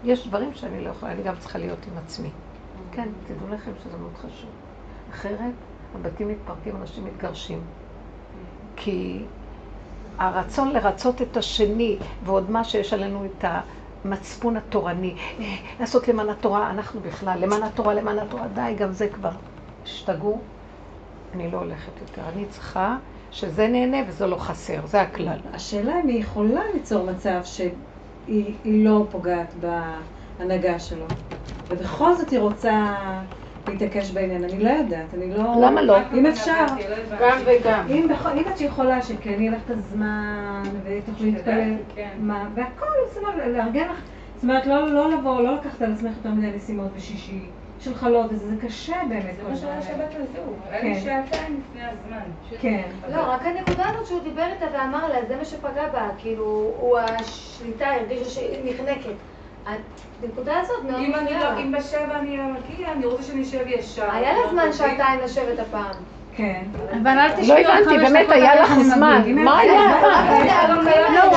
יש דברים שאני לא יכולה, אני גם צריכה להיות עם עצמי. כן, תדעו לכם שזה מאוד חשוב. אחרת, הבתים מתפרקים, אנשים מתגרשים. כי הרצון לרצות את השני, ועוד מה שיש עלינו את המצפון התורני, לעשות למען התורה, אנחנו בכלל, למען התורה, למען התורה, די, גם זה כבר. תשתגעו, אני לא הולכת יותר. אני צריכה שזה נהנה וזה לא חסר, זה הכלל. השאלה אם היא יכולה ליצור מצב שהיא לא פוגעת בהנהגה שלו, ובכל זאת היא רוצה להתעקש בעניין. אני לא יודעת, אני לא... למה לא? אם אפשר. גם וגם. אם את יכולה שכן יהיה לך את הזמן, ותוכלי להתפלל, כן. מה, והכל, זאת אומרת, לארגן לך, זאת אומרת, לא לא לבוא, לא לקחת על עצמך יותר מדי משימות בשישי, של חלות, וזה זה קשה באמת. זה כל מה שהיה. שבת הזו, היה כן. לי שעתיים לפני הזמן. כן. לא, רק הנקודה הזאת שהוא דיבר איתה ואמר לה, זה מה שפגע בה, כאילו, הוא השליטה הרגישה שהיא נחנקת. הנקודה הזאת מאוד אם אני מפריעה לא. אם בשבע אני לא מגיע, אני רוצה שאני אשב ישר. היה לה לא זמן. שעתיים לשבת הפעם. כן. אבל אל לא תשכחו הבנתי, באמת היה לך זמן. מה היה? לא.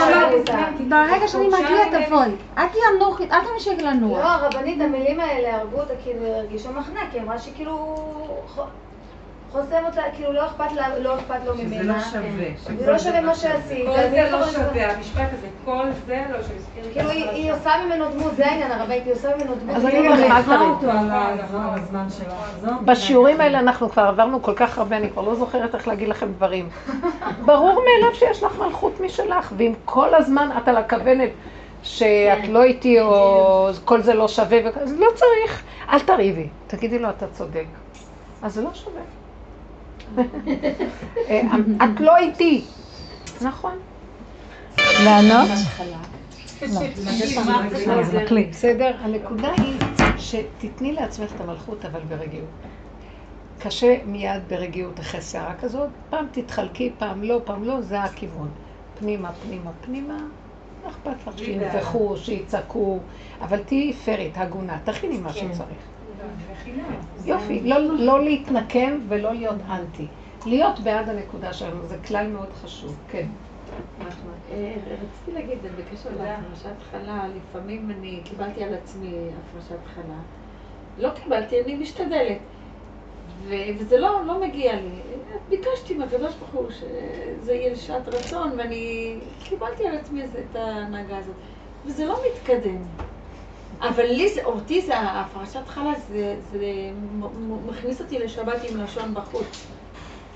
ברגע שאני מגיע תבואי. אל תנוח, אל תמשיך לא, לנוח. הרבנית, המילים האלה הרגו אותה, כאילו, הרגישה מחנה, כי היא אמרה שכאילו... חוסם אותה, כאילו, לא אכפת לה- לא אכפת לו ממנה. שזה לא שווה. זה לא שווה מה שעשית. כל זה לא שווה, המשפט הזה, כל זה לא שווה. כאילו, היא- עושה ממנו דמות, זה העניין, הרבנית, היא עושה ממנו דמות. אז אני תריב. אותו על הזמן שלך. בשיעורים האלה אנחנו כבר עברנו כל כך הרבה, אני כבר לא זוכרת איך להגיד לכם דברים. ברור מאליו שיש לך מלכות משלך, ואם כל הזמן את על הכוונת שאת לא איתי או כל זה לא שווה, אז לא צריך, אל תריבי. תגידי לו, אתה צודק. אז זה לא שווה. אה, את לא איתי. נכון. לענות? בסדר? הנקודה היא שתתני לעצמך את המלכות, אבל ברגיעות. קשה מיד ברגיעות אחרי סערה כזאת, פעם תתחלקי, פעם לא, פעם לא, זה הכיוון. פנימה, פנימה, פנימה, לא אכפת לך שינבחו, שיצעקו, אבל תהיי פיירית, הגונה, תכיני מה שצריך. יופי, לא, לא להתנקם ולא להיות אנטי. להיות בעד הנקודה שלנו, זה כלל מאוד חשוב, כן. אה, רציתי להגיד, זה בקשר להפרשת חלה, לפעמים אני קיבלתי על עצמי הפרשת חלה. לא קיבלתי, אני משתדלת. ו- וזה לא, לא מגיע לי. ביקשתי מהקדוש ברוך הוא שזה יהיה לשעת רצון, ואני קיבלתי על עצמי את ההנהגה הזאת. וזה לא מתקדם. אבל לי, זה, אותי זה, הפרשת חלה, זה, זה מכניס אותי לשבת עם לשון בחוץ.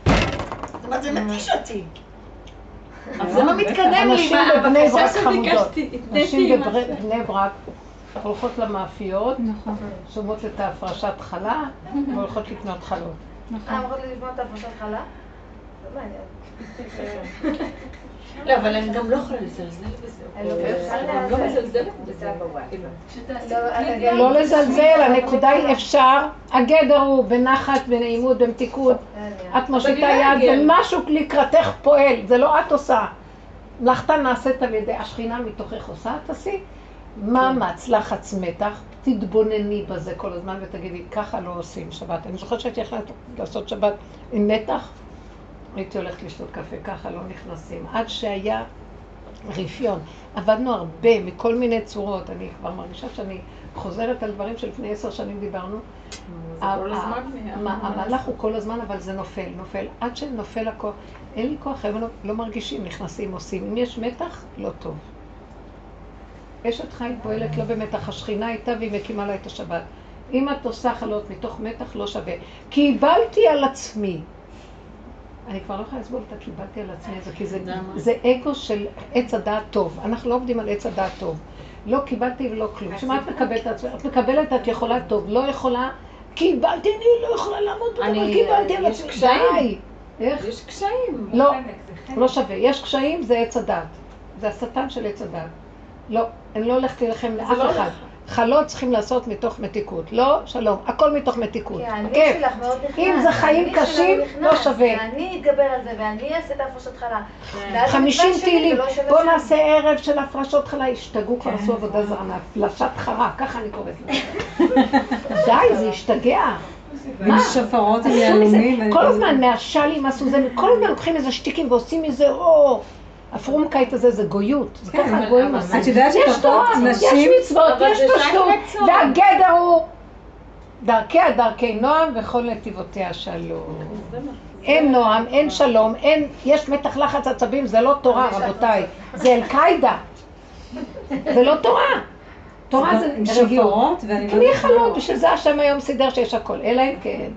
זאת אומרת, זה מתיש אותי. אבל זה לא מתקדם לי, הבקשה. שביקשתי, נשים. בבני ברק הולכות למאפיות, נכון. שומעות את ההפרשת חלה, והולכות לקנות חלות. אה, אמרת לי לשמוע את ההפרשת חלה? לא מעניין. לא, אבל אני גם לא יכולה לזלזל בזה. אני לא לא מזלזלת בזה. כאילו. לא, לא לזלזל, הנקודה היא אפשר, הגדר הוא בנחת, בנעימות, במתיקות. את מושיטה לא יד. ומשהו לקראתך פועל, זה לא את עושה. מלאכתה נעשית על ידי השכינה מתוכך עושה, תעשי מאמץ, לחץ מתח, תתבונני בזה כל הזמן ותגידי, ככה לא עושים שבת. אני זוכרת שהייתי יכולה לעשות שבת עם מתח, הייתי הולכת לשתות קפה, ככה לא נכנסים. עד שהיה רפיון. עבדנו הרבה מכל מיני צורות, אני כבר מרגישה שאני חוזרת על דברים שלפני עשר שנים דיברנו. המהלך הוא כל הזמן, אבל זה נופל, נופל. עד שנופל הכוח, אין לי כוח, הם לא, לא מרגישים, נכנסים, עושים. אם יש מתח, לא טוב. אשת חיל פועלת לא במתח, השכינה איתה והיא מקימה לה את השבת. אם את עושה חלות מתוך מתח, לא שווה. קיבלתי על עצמי. אני כבר לא יכולה לסבול את הקיבלתי על עצמי הזה, כי זה, זה אגו של עץ הדעת טוב. אנחנו לא עובדים על עץ הדעת טוב. לא קיבלתי ולא כלום. כשמה את מקבלת את עצמך? את מקבלת, את יכולה טוב. לא יכולה, קיבלתי, אני לא יכולה לעמוד בדבר, אני- קיבלתי על יש עצמי. קשיים. די. איך? יש קשיים. לא, זה חלק. לא שווה. יש קשיים, זה עץ הדת. זה השטן של עץ הדת. לא, אני לא הולכת להילחם לאף לא אחד. חלות צריכים לעשות מתוך מתיקות. לא, שלום, הכל מתוך מתיקות. כי האני כיף. שלך מאוד נכנס. אם זה חיים קשים, לא שווה. ואני אתגבר על זה, ואני אעשה את ההפרשות חלה. כן. חמישים תהילים, בוא שם. נעשה ערב של הפרשות חלה, השתגעו, כבר כן. עשו עבודה זרה, מהפלשת חרה, ככה אני קוראת לזה. די, זה השתגע. מה? שפרות עם יהלומים. כל הזמן מהשלים עשו זה, כל הזמן לוקחים איזה שטיקים ועושים מזה, או, הפרומקייט הזה זה גויות, זה כן, ככה אבל עשו. את יודעת יש תורה, נשים- יש מצוות, יש רצון. והגדר הוא דרכיה דרכי נועם וכל נתיבותיה שלום. אין נועם, אין שלום, אין, יש מתח לחץ עצבים, זה לא תורה רבותיי, זה אל-קאידה. זה לא תורה. תורה זה. שפרות, ואני לא תני מה. בשביל זה השם היום סידר שיש הכל, אלא אם כן.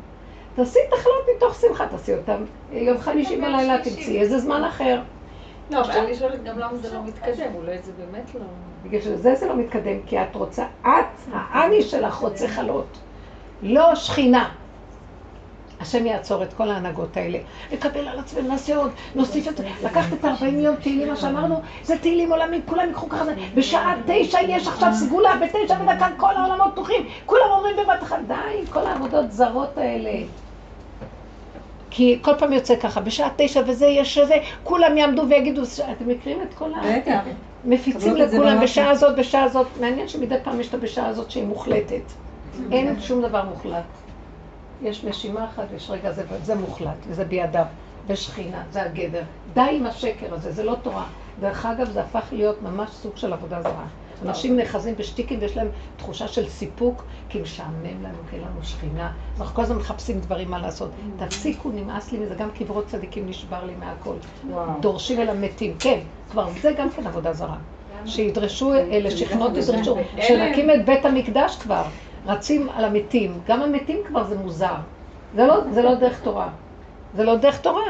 תעשי את החלות מתוך שמחה, תעשי אותם יום חמישי בלילה, תמצאי איזה זמן אחר. לא, אבל אני שואלת גם למה זה לא מתקדם, אולי זה באמת לא... בגלל שזה זה לא מתקדם, כי את רוצה, את, האני שלך רוצה חלות, לא שכינה. השם יעצור את כל ההנהגות האלה. נקבל על עצמנו, נעשה עוד, נוסיף את זה. לקחת את 40 יום תהילים, מה שאמרנו, זה תהילים עולמיים, כולם ייקחו ככה. בשעה תשע יש עכשיו סגולה, בתשע ודקה כל העולמות פתוחים, כולם אומרים בבת אחת, די, כל העבודות זרות האלה. כי כל פעם יוצא ככה, בשעה תשע וזה, יש איזה, כולם יעמדו ויגידו, אתם מכירים את כל ה... בטח. מפיצים זה לכולם. בשעה הזאת, בשעה הזאת. מעניין שמדי פעם יש את הבשעה הזאת שהיא מוחלטת. אין שום דבר מוחלט. יש נשימה אחת ויש רגע, זה, זה מוחלט, וזה בידיו. ושכינה, זה הגדר. די עם השקר הזה, זה לא תורה. דרך אגב, זה הפך להיות ממש סוג של עבודה זרה. אנשים נאחזים בשטיקים ויש להם תחושה של סיפוק, כי משעמם לנו, כי אין לנו שכינה. אנחנו כל הזמן מחפשים דברים מה לעשות. תפסיקו, נמאס לי מזה, גם קברות צדיקים נשבר לי מהכל. דורשים אל המתים, כן, כבר זה גם כן עבודה זרה. שידרשו, אלה שכנות ידרשו, שנקים את בית המקדש כבר, רצים על המתים, גם המתים כבר זה מוזר. זה לא, זה לא דרך תורה. זה לא דרך תורה.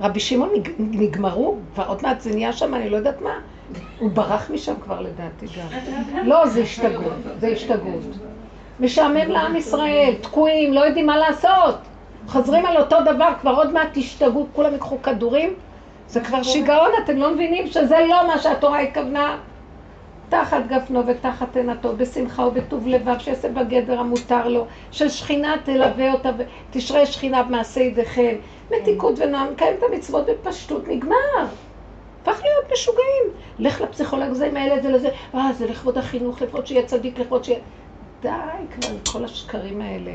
רבי שמעון נג- נגמרו, כבר עוד מעט זה נהיה שם, אני לא יודעת מה. הוא ברח משם כבר לדעתי גם. לא, זה השתגעות, זה השתגעות. משעמם לעם ישראל, תקועים, לא יודעים מה לעשות. חוזרים על אותו דבר, כבר עוד מעט תשתגעו, כולם ייקחו כדורים. זה כבר שיגעון, אתם לא מבינים שזה לא מה שהתורה התכוונה. תחת גפנו ותחת עינתו, בשמחה ובטוב לבב, שיעשה בגדר המותר לו, ששכינה תלווה אותה ותשרה שכינה במעשה ידיכם. מתיקות ונועם, מקיים את המצוות בפשטות, נגמר. הפך להיות משוגעים. לך לפסיכולוג זה עם הילד זה לזה, אה, זה לכבוד החינוך, לכבוד שיהיה צדיק, לכבוד שיהיה... די כבר עם כל השקרים האלה,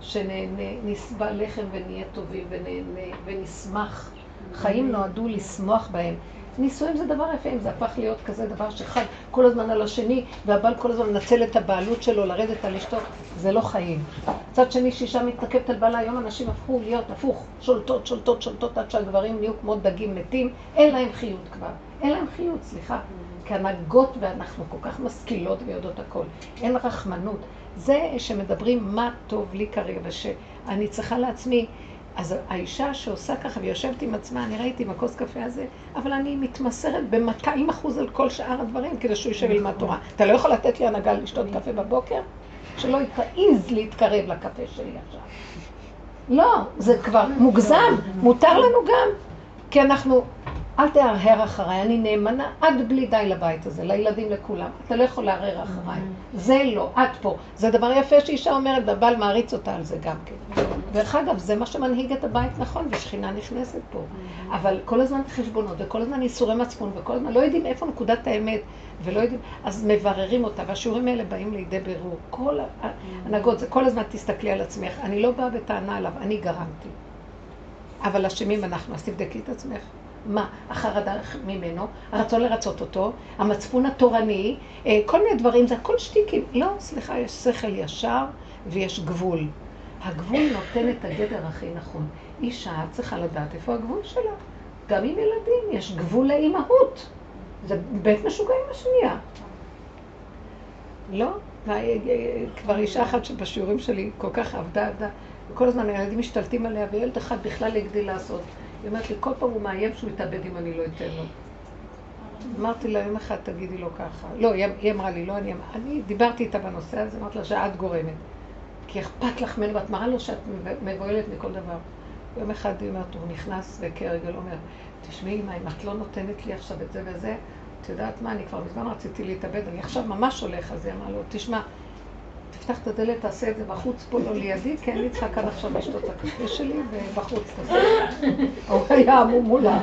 שנסבע לחם ונהיה טובים ונשמח. חיים נועדו לשמוח בהם. נישואים זה דבר יפה, אם זה הפך להיות כזה דבר שאחד כל הזמן על השני, והבעל כל הזמן מנצל את הבעלות שלו לרדת על אשתו, זה לא חיים. מצד שני, שאישה מתנקבת על בעלה, היום אנשים הפכו להיות הפוך, שולטות, שולטות, שולטות, עד שהגברים נהיו כמו דגים מתים, אין להם חיות כבר. אין להם חיות, סליחה. כהנהגות ואנחנו כל כך משכילות ויודעות הכל. אין רחמנות. זה שמדברים מה טוב לי כרגע, ושאני צריכה לעצמי אז האישה שעושה ככה ויושבת עם עצמה, אני ראיתי עם הכוס קפה הזה, אבל אני מתמסרת ב-200 אחוז על כל שאר הדברים כדי שהוא יישב ילמד תורה. אתה לא יכול לתת לי הנהגה לשתות קפה בבוקר? שלא תעז להתקרב לקפה שלי עכשיו. לא, זה כבר מוגזם, מותר לנו גם, כי אנחנו, אל תהרהר אחריי, אני נאמנה עד בלי די לבית הזה, לילדים, לכולם. אתה לא יכול להרהר אחריי. זה לא, את פה. זה דבר יפה שאישה אומרת, והבעל מעריץ אותה על זה גם כן. דרך אגב, זה מה שמנהיג את הבית נכון, ושכינה נכנסת פה. אבל כל הזמן חשבונות, וכל הזמן ייסורי מצפון, וכל הזמן לא יודעים איפה נקודת האמת, ולא יודעים, אז מבררים אותה, והשיעורים האלה באים לידי בירור. כל ההנהגות, זה כל הזמן תסתכלי על עצמך. אני לא באה בטענה עליו, אני גרמתי. אבל אשמים אנחנו, אז תבדקי את עצמך. מה? החרדה ממנו, הרצון לרצות אותו, המצפון התורני, אה, כל מיני דברים, זה הכל שטיקים. לא, סליחה, יש שכל ישר ויש גבול. הגבול נותן את הגדר הכי נכון. אישה צריכה לדעת איפה הגבול שלה. גם עם ילדים, יש גבול לאימהות. זה בית משוגעים השנייה. לא, כבר אישה אחת שבשיעורים שלי כל כך עבדה, עבדה, וכל הזמן הילדים משתלטים עליה, וילד אחד בכלל הגדיל לעשות. היא אומרת לי, כל פעם הוא מאיים שהוא יתאבד אם אני לא אתן לו. אמרתי לה, יום אחד תגידי לו ככה. לא, היא אמרה לי, לא אני אמרה. אני דיברתי איתה בנושא הזה, אמרתי לה שאת גורמת. כי אכפת לך ממנו, ואת מראה לו שאת מבוהלת מכל דבר. יום אחד היא אומרת, הוא נכנס וכרגע אומר, תשמעי, מה, אם את לא נותנת לי עכשיו את זה וזה, את יודעת מה, אני כבר מזמן רציתי להתאבד, אני עכשיו ממש הולך, אז היא אמרה לו, תשמע, תפתח את הדלת, תעשה את זה בחוץ, פה לא לידי, כי אני צריכה כאן עכשיו לשתות את הקפה שלי, ובחוץ תעשה את זה. הוא היה עמום מולה.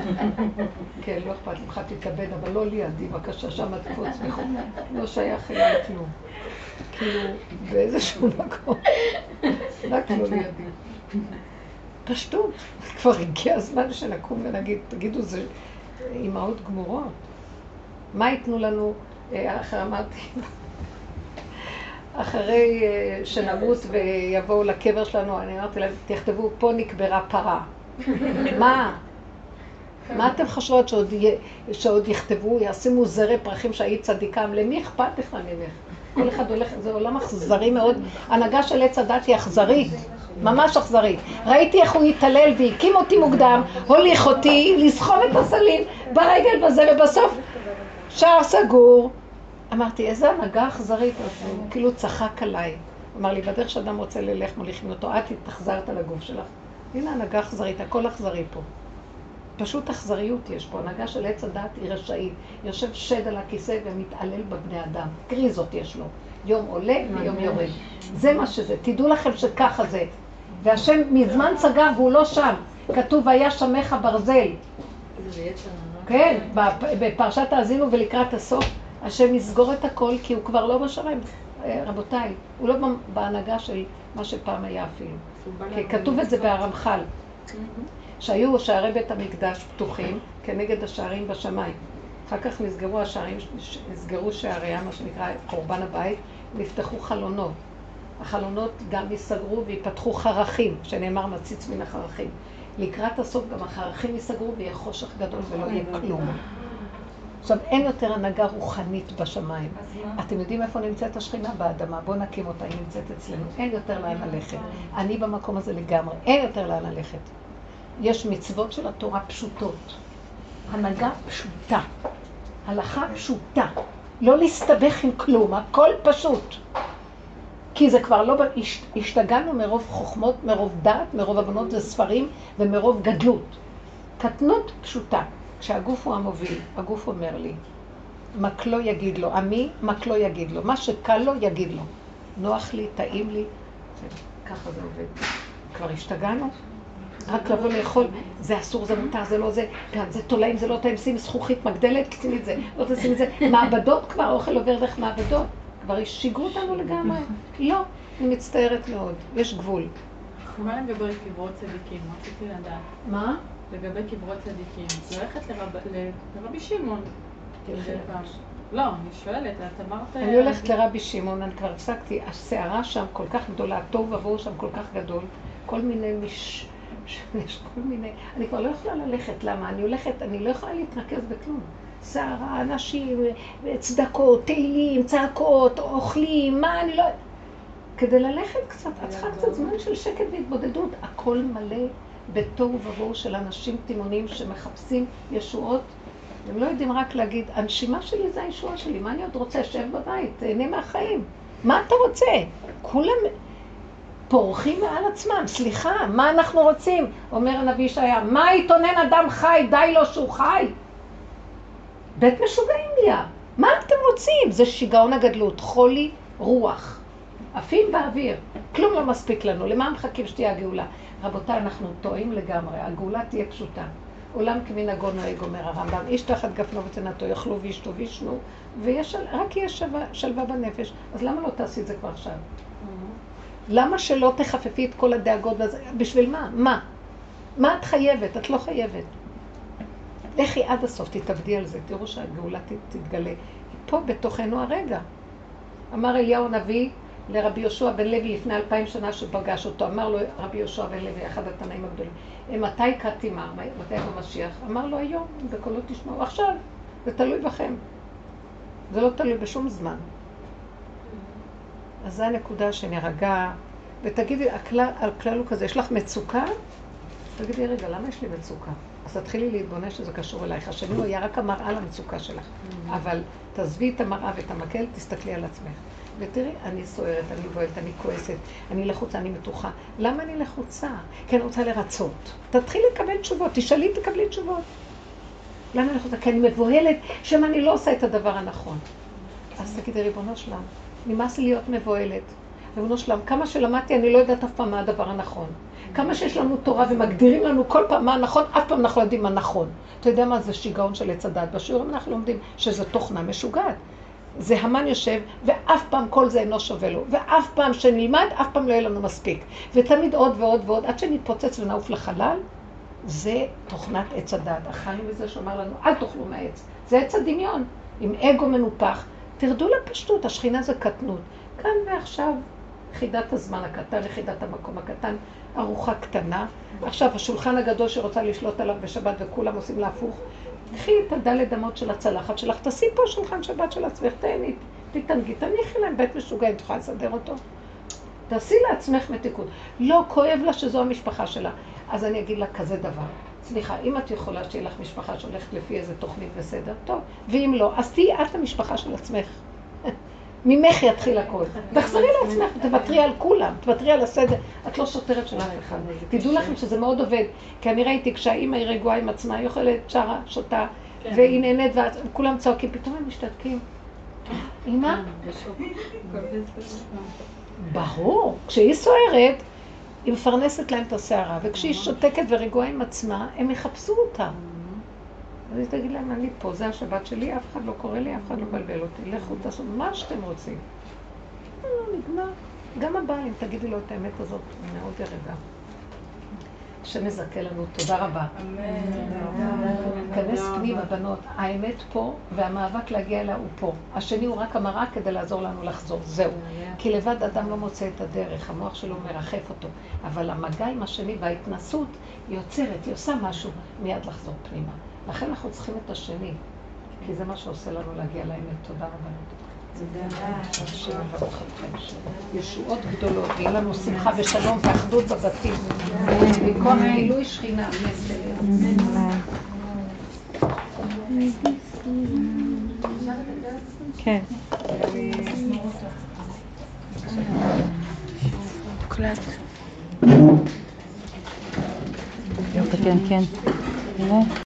כן, לא אכפת לך, תתאבד, אבל לא לידי, בבקשה, שם תקפוץ מחוץ. לא שייך אליי כלום. כאילו, באיזשהו מקום, רק לא לידי. פשטות. כבר הגיע הזמן שנקום ונגיד, תגידו, זה אימהות גמורות. מה ייתנו לנו, אה, אחרי אמרתי, אחרי אה, שנמות ויבואו לקבר שלנו, אני אמרתי להם, תכתבו, פה נקברה פרה. מה? מה אתם חושבות שעוד, שעוד יכתבו, ישימו זרי פרחים שהיית צדיקם? למי אכפת בכלל ממך? כל אחד הולך, זה עולם אכזרי מאוד. הנהגה של עץ הדת היא אכזרית, ממש אכזרית. ראיתי איך הוא התעלל והקים אותי מוקדם, הוליך אותי לסחוב את הסלים ברגל בזה, ובסוף שער סגור. אמרתי, איזה הנהגה אכזרית, הוא כאילו צחק עליי. אמר לי, בדרך שאדם רוצה ללך, מוליכים אותו, את התאכזרת על הגוף שלך. הנה הנהגה אכזרית, הכל אכזרי פה. פשוט אכזריות יש פה, הנהגה של עץ הדת היא רשאית. יושב שד על הכיסא ומתעלל בבני אדם. קריזות יש לו. יום עולה ויום יורד. זה מה שזה. תדעו לכם שככה זה. והשם מזמן סגר והוא לא שם. כתוב, היה שמך ברזל. כן, בפרשת האזינו ולקראת הסוף, השם יסגור את הכל כי הוא כבר לא בשמיים. אה, רבותיי, הוא לא בהנהגה של מה שפעם היה אפילו. כי כתוב את זה בהרמח"ל. שהיו שערי בית המקדש פתוחים כנגד השערים בשמיים. אחר כך נסגרו השערים, נסגרו שעריה, מה שנקרא קורבן הבית, נפתחו חלונות. החלונות גם ייסגרו ויפתחו חרכים, שנאמר מציץ מן החרכים. לקראת הסוף גם החרכים ייסגרו ויהיה חושך גדול ולא יהיה כלום. עכשיו, אין יותר הנהגה רוחנית בשמיים. אתם יודעים איפה נמצאת השכינה? באדמה. בואו נקים אותה, היא נמצאת אצלנו. אין יותר לאן ללכת. אני במקום הזה לגמרי. אין יותר לאן ללכת. יש מצוות של התורה פשוטות. הנהגה פשוטה. הלכה פשוטה. לא להסתבך עם כלום, הכל פשוט. כי זה כבר לא... השתגענו מרוב חוכמות, מרוב דעת, מרוב הבנות וספרים ומרוב גדלות. קטנות פשוטה. כשהגוף הוא המוביל, הגוף אומר לי, מקלו יגיד לו, עמי מקלו יגיד לו, מה שקל לו יגיד לו. נוח לי, טעים לי, ככה זה עובד. כבר השתגענו? רק לבוא לאכול, זה אסור, זה מותר, זה לא זה, גם זה תולעים, זה לא טעים, שים זכוכית מגדלת, תשימי את זה, לא תשימי את זה. מעבדות כבר, אוכל עובר דרך מעבדות. כבר שיגעו אותנו לגמרי. לא, אני מצטערת מאוד, יש גבול. מה לגבי קברות צדיקים? רציתי לדעת. מה? לגבי קברות צדיקים. ללכת לרבי שמעון. לא, אני שואלת, את אמרת... אני הולכת לרבי שמעון, אני כבר הפסקתי, הסערה שם כל כך גדולה, התוהו ובוהו שם כל כך גדול, כל מיני מש... יש כל מיני, אני כבר לא יכולה ללכת, למה? אני הולכת, אני לא יכולה להתרכז בכלום. סערה, אנשים, צדקות, תהילים, צעקות, אוכלים, מה אני לא... כדי ללכת קצת, את צריכה קצת זמן של שקט והתבודדות. הכל מלא בתוהו ובוהו של אנשים תימונים שמחפשים ישועות. הם לא יודעים רק להגיד, הנשימה שלי זה הישועה שלי, מה אני עוד רוצה? שב בבית, תהנה מהחיים. מה אתה רוצה? כולם פורחים מעל עצמם. סליחה, מה אנחנו רוצים? אומר הנביא ישעיה, מה יתונן אדם חי? די לו שהוא חי. בית משוגעים נהיה. מה אתם רוצים? זה שיגעון הגדלות, חולי רוח. עפים באוויר. כלום לא מספיק לנו. למה מחכים שתהיה הגאולה? רבותיי, אנחנו טועים לגמרי. הגאולה תהיה פשוטה. עולם כמנהגו נוהג, אומר הרמב"ם. איש תחת גפנו ותנתו יאכלו וישתו וישנו, ורק יהיה שלווה בנפש. אז למה לא תעשי את זה כבר עכשיו? למה שלא תחפפי את כל הדאגות? בשביל מה? מה? מה את חייבת? את לא חייבת. לכי עד הסוף, תתאבדי על זה, תראו שהגאולה תתגלה. פה בתוכנו הרגע. אמר אליהו הנביא לרבי יהושע בן לוי לפני אלפיים שנה שפגש אותו, אמר לו רבי יהושע בן לוי, אחד התנאים הגדולים, מתי קראתי מה? מתי במשיח? אמר לו היום, בקולו תשמעו, עכשיו, זה תלוי בכם. זה לא תלוי בשום זמן. אז זו הנקודה שנירגע, ותגידי, הכלל, הכלל הוא כזה, יש לך מצוקה? תגידי, רגע, למה יש לי מצוקה? אז תתחילי להתבונן שזה קשור אלייך. השני הוא היה רק המראה למצוקה שלך. אבל תעזבי את המראה ואת המקל, תסתכלי על עצמך. ותראי, אני סוערת, אני בועלת, אני כועסת, אני לחוצה, אני מתוחה. למה אני לחוצה? כי אני רוצה לרצות. תתחילי לקבל תשובות, תשאלי, תקבלי תשובות. למה אני לחוצה? כי אני מבוהלת, שמא אני לא עושה את הדבר הנכון. אז תגידי, ריבונו שלם, נמאס לי להיות מבוהלת. ריבונו שלם, כמה שלמדתי, אני לא יודעת אף פעם מה הדבר הנכון. כמה שיש לנו תורה ומגדירים לנו כל פעם מה הנכון, אף פעם אנחנו לא יודעים מה נכון. אתה יודע מה זה שיגעון של עץ הדת? בשיעורים אנחנו לומדים שזה תוכנה משוגעת. זה המן יושב, ואף פעם כל זה אינו שווה לו. ואף פעם שנלמד, אף פעם לא יהיה לנו מספיק. ותמיד עוד ועוד ועוד, עד שנתפוצץ ונעוף לחלל, זה תוכנת עץ הדת. אכלנו מזה שאמר לנו, אל תאכלו מהעץ. זה עץ הדמיון. עם אגו מנופח, תרדו לפשטות, השכינה זה קטנות. כאן ועכשיו, יחידת הזמן הקטן, יחידת המקום הקטן, ארוחה קטנה. עכשיו, השולחן הגדול שרוצה לשלוט עליו בשבת וכולם עושים לה הפוך, קחי את הדלת אמות של הצלחת שלך, תעשי פה שולחן שבת של עצמך, תהני, תתענגי, תניחי להם בית משוגע, אם תוכל לסדר אותו. תעשי לעצמך מתיקות. לא, כואב לה שזו המשפחה שלה. אז אני אגיד לה כזה דבר. סליחה, אם את יכולה שיהיה לך משפחה שהולכת לפי איזה תוכנית וסדר, טוב. ואם לא, אז תהיי את המשפחה של עצמך. ממך יתחיל הכל. תחזרי לעצמך, תוותרי על כולם, תוותרי על הסדר. את לא סותרת של אף אחד. תדעו לכם שזה מאוד עובד. כי אני ראיתי, כשהאימא היא רגועה עם עצמה, היא אוכלת, שרה, שותה, והיא נהנית, וכולם צועקים, פתאום הם משתתקים. אמא? ברור. כשהיא סוערת, היא מפרנסת להם את הסערה, וכשהיא שותקת ורגועה עם עצמה, הם יחפשו אותה. אז היא תגיד להם, אני פה, זה השבת שלי, אף אחד לא קורא לי, אף אחד לא מבלבל אותי, לכו תעשו מה שאתם רוצים. לא, נגמר. גם הבעל, אם תגידי לו את האמת הזאת, מאוד ירגע. השם מזכה לנו, תודה רבה. כנס פנימה, בנות, האמת פה, והמאבק להגיע אליה הוא פה. השני הוא רק המראה כדי לעזור לנו לחזור, זהו. כי לבד אדם לא מוצא את הדרך, המוח שלו מרחף אותו. אבל המגע עם השני וההתנסות, היא יוצרת, היא עושה משהו, מיד לחזור פנימה. לכן אנחנו צריכים את השני, כי זה מה שעושה לנו להגיע לאמת. תודה רבה. השם יברך אתכם. ישועות גדולות, יהיה לנו שמחה ושלום ואחדות בבתים. מכוח גילוי שכינה. כן. כן, כן.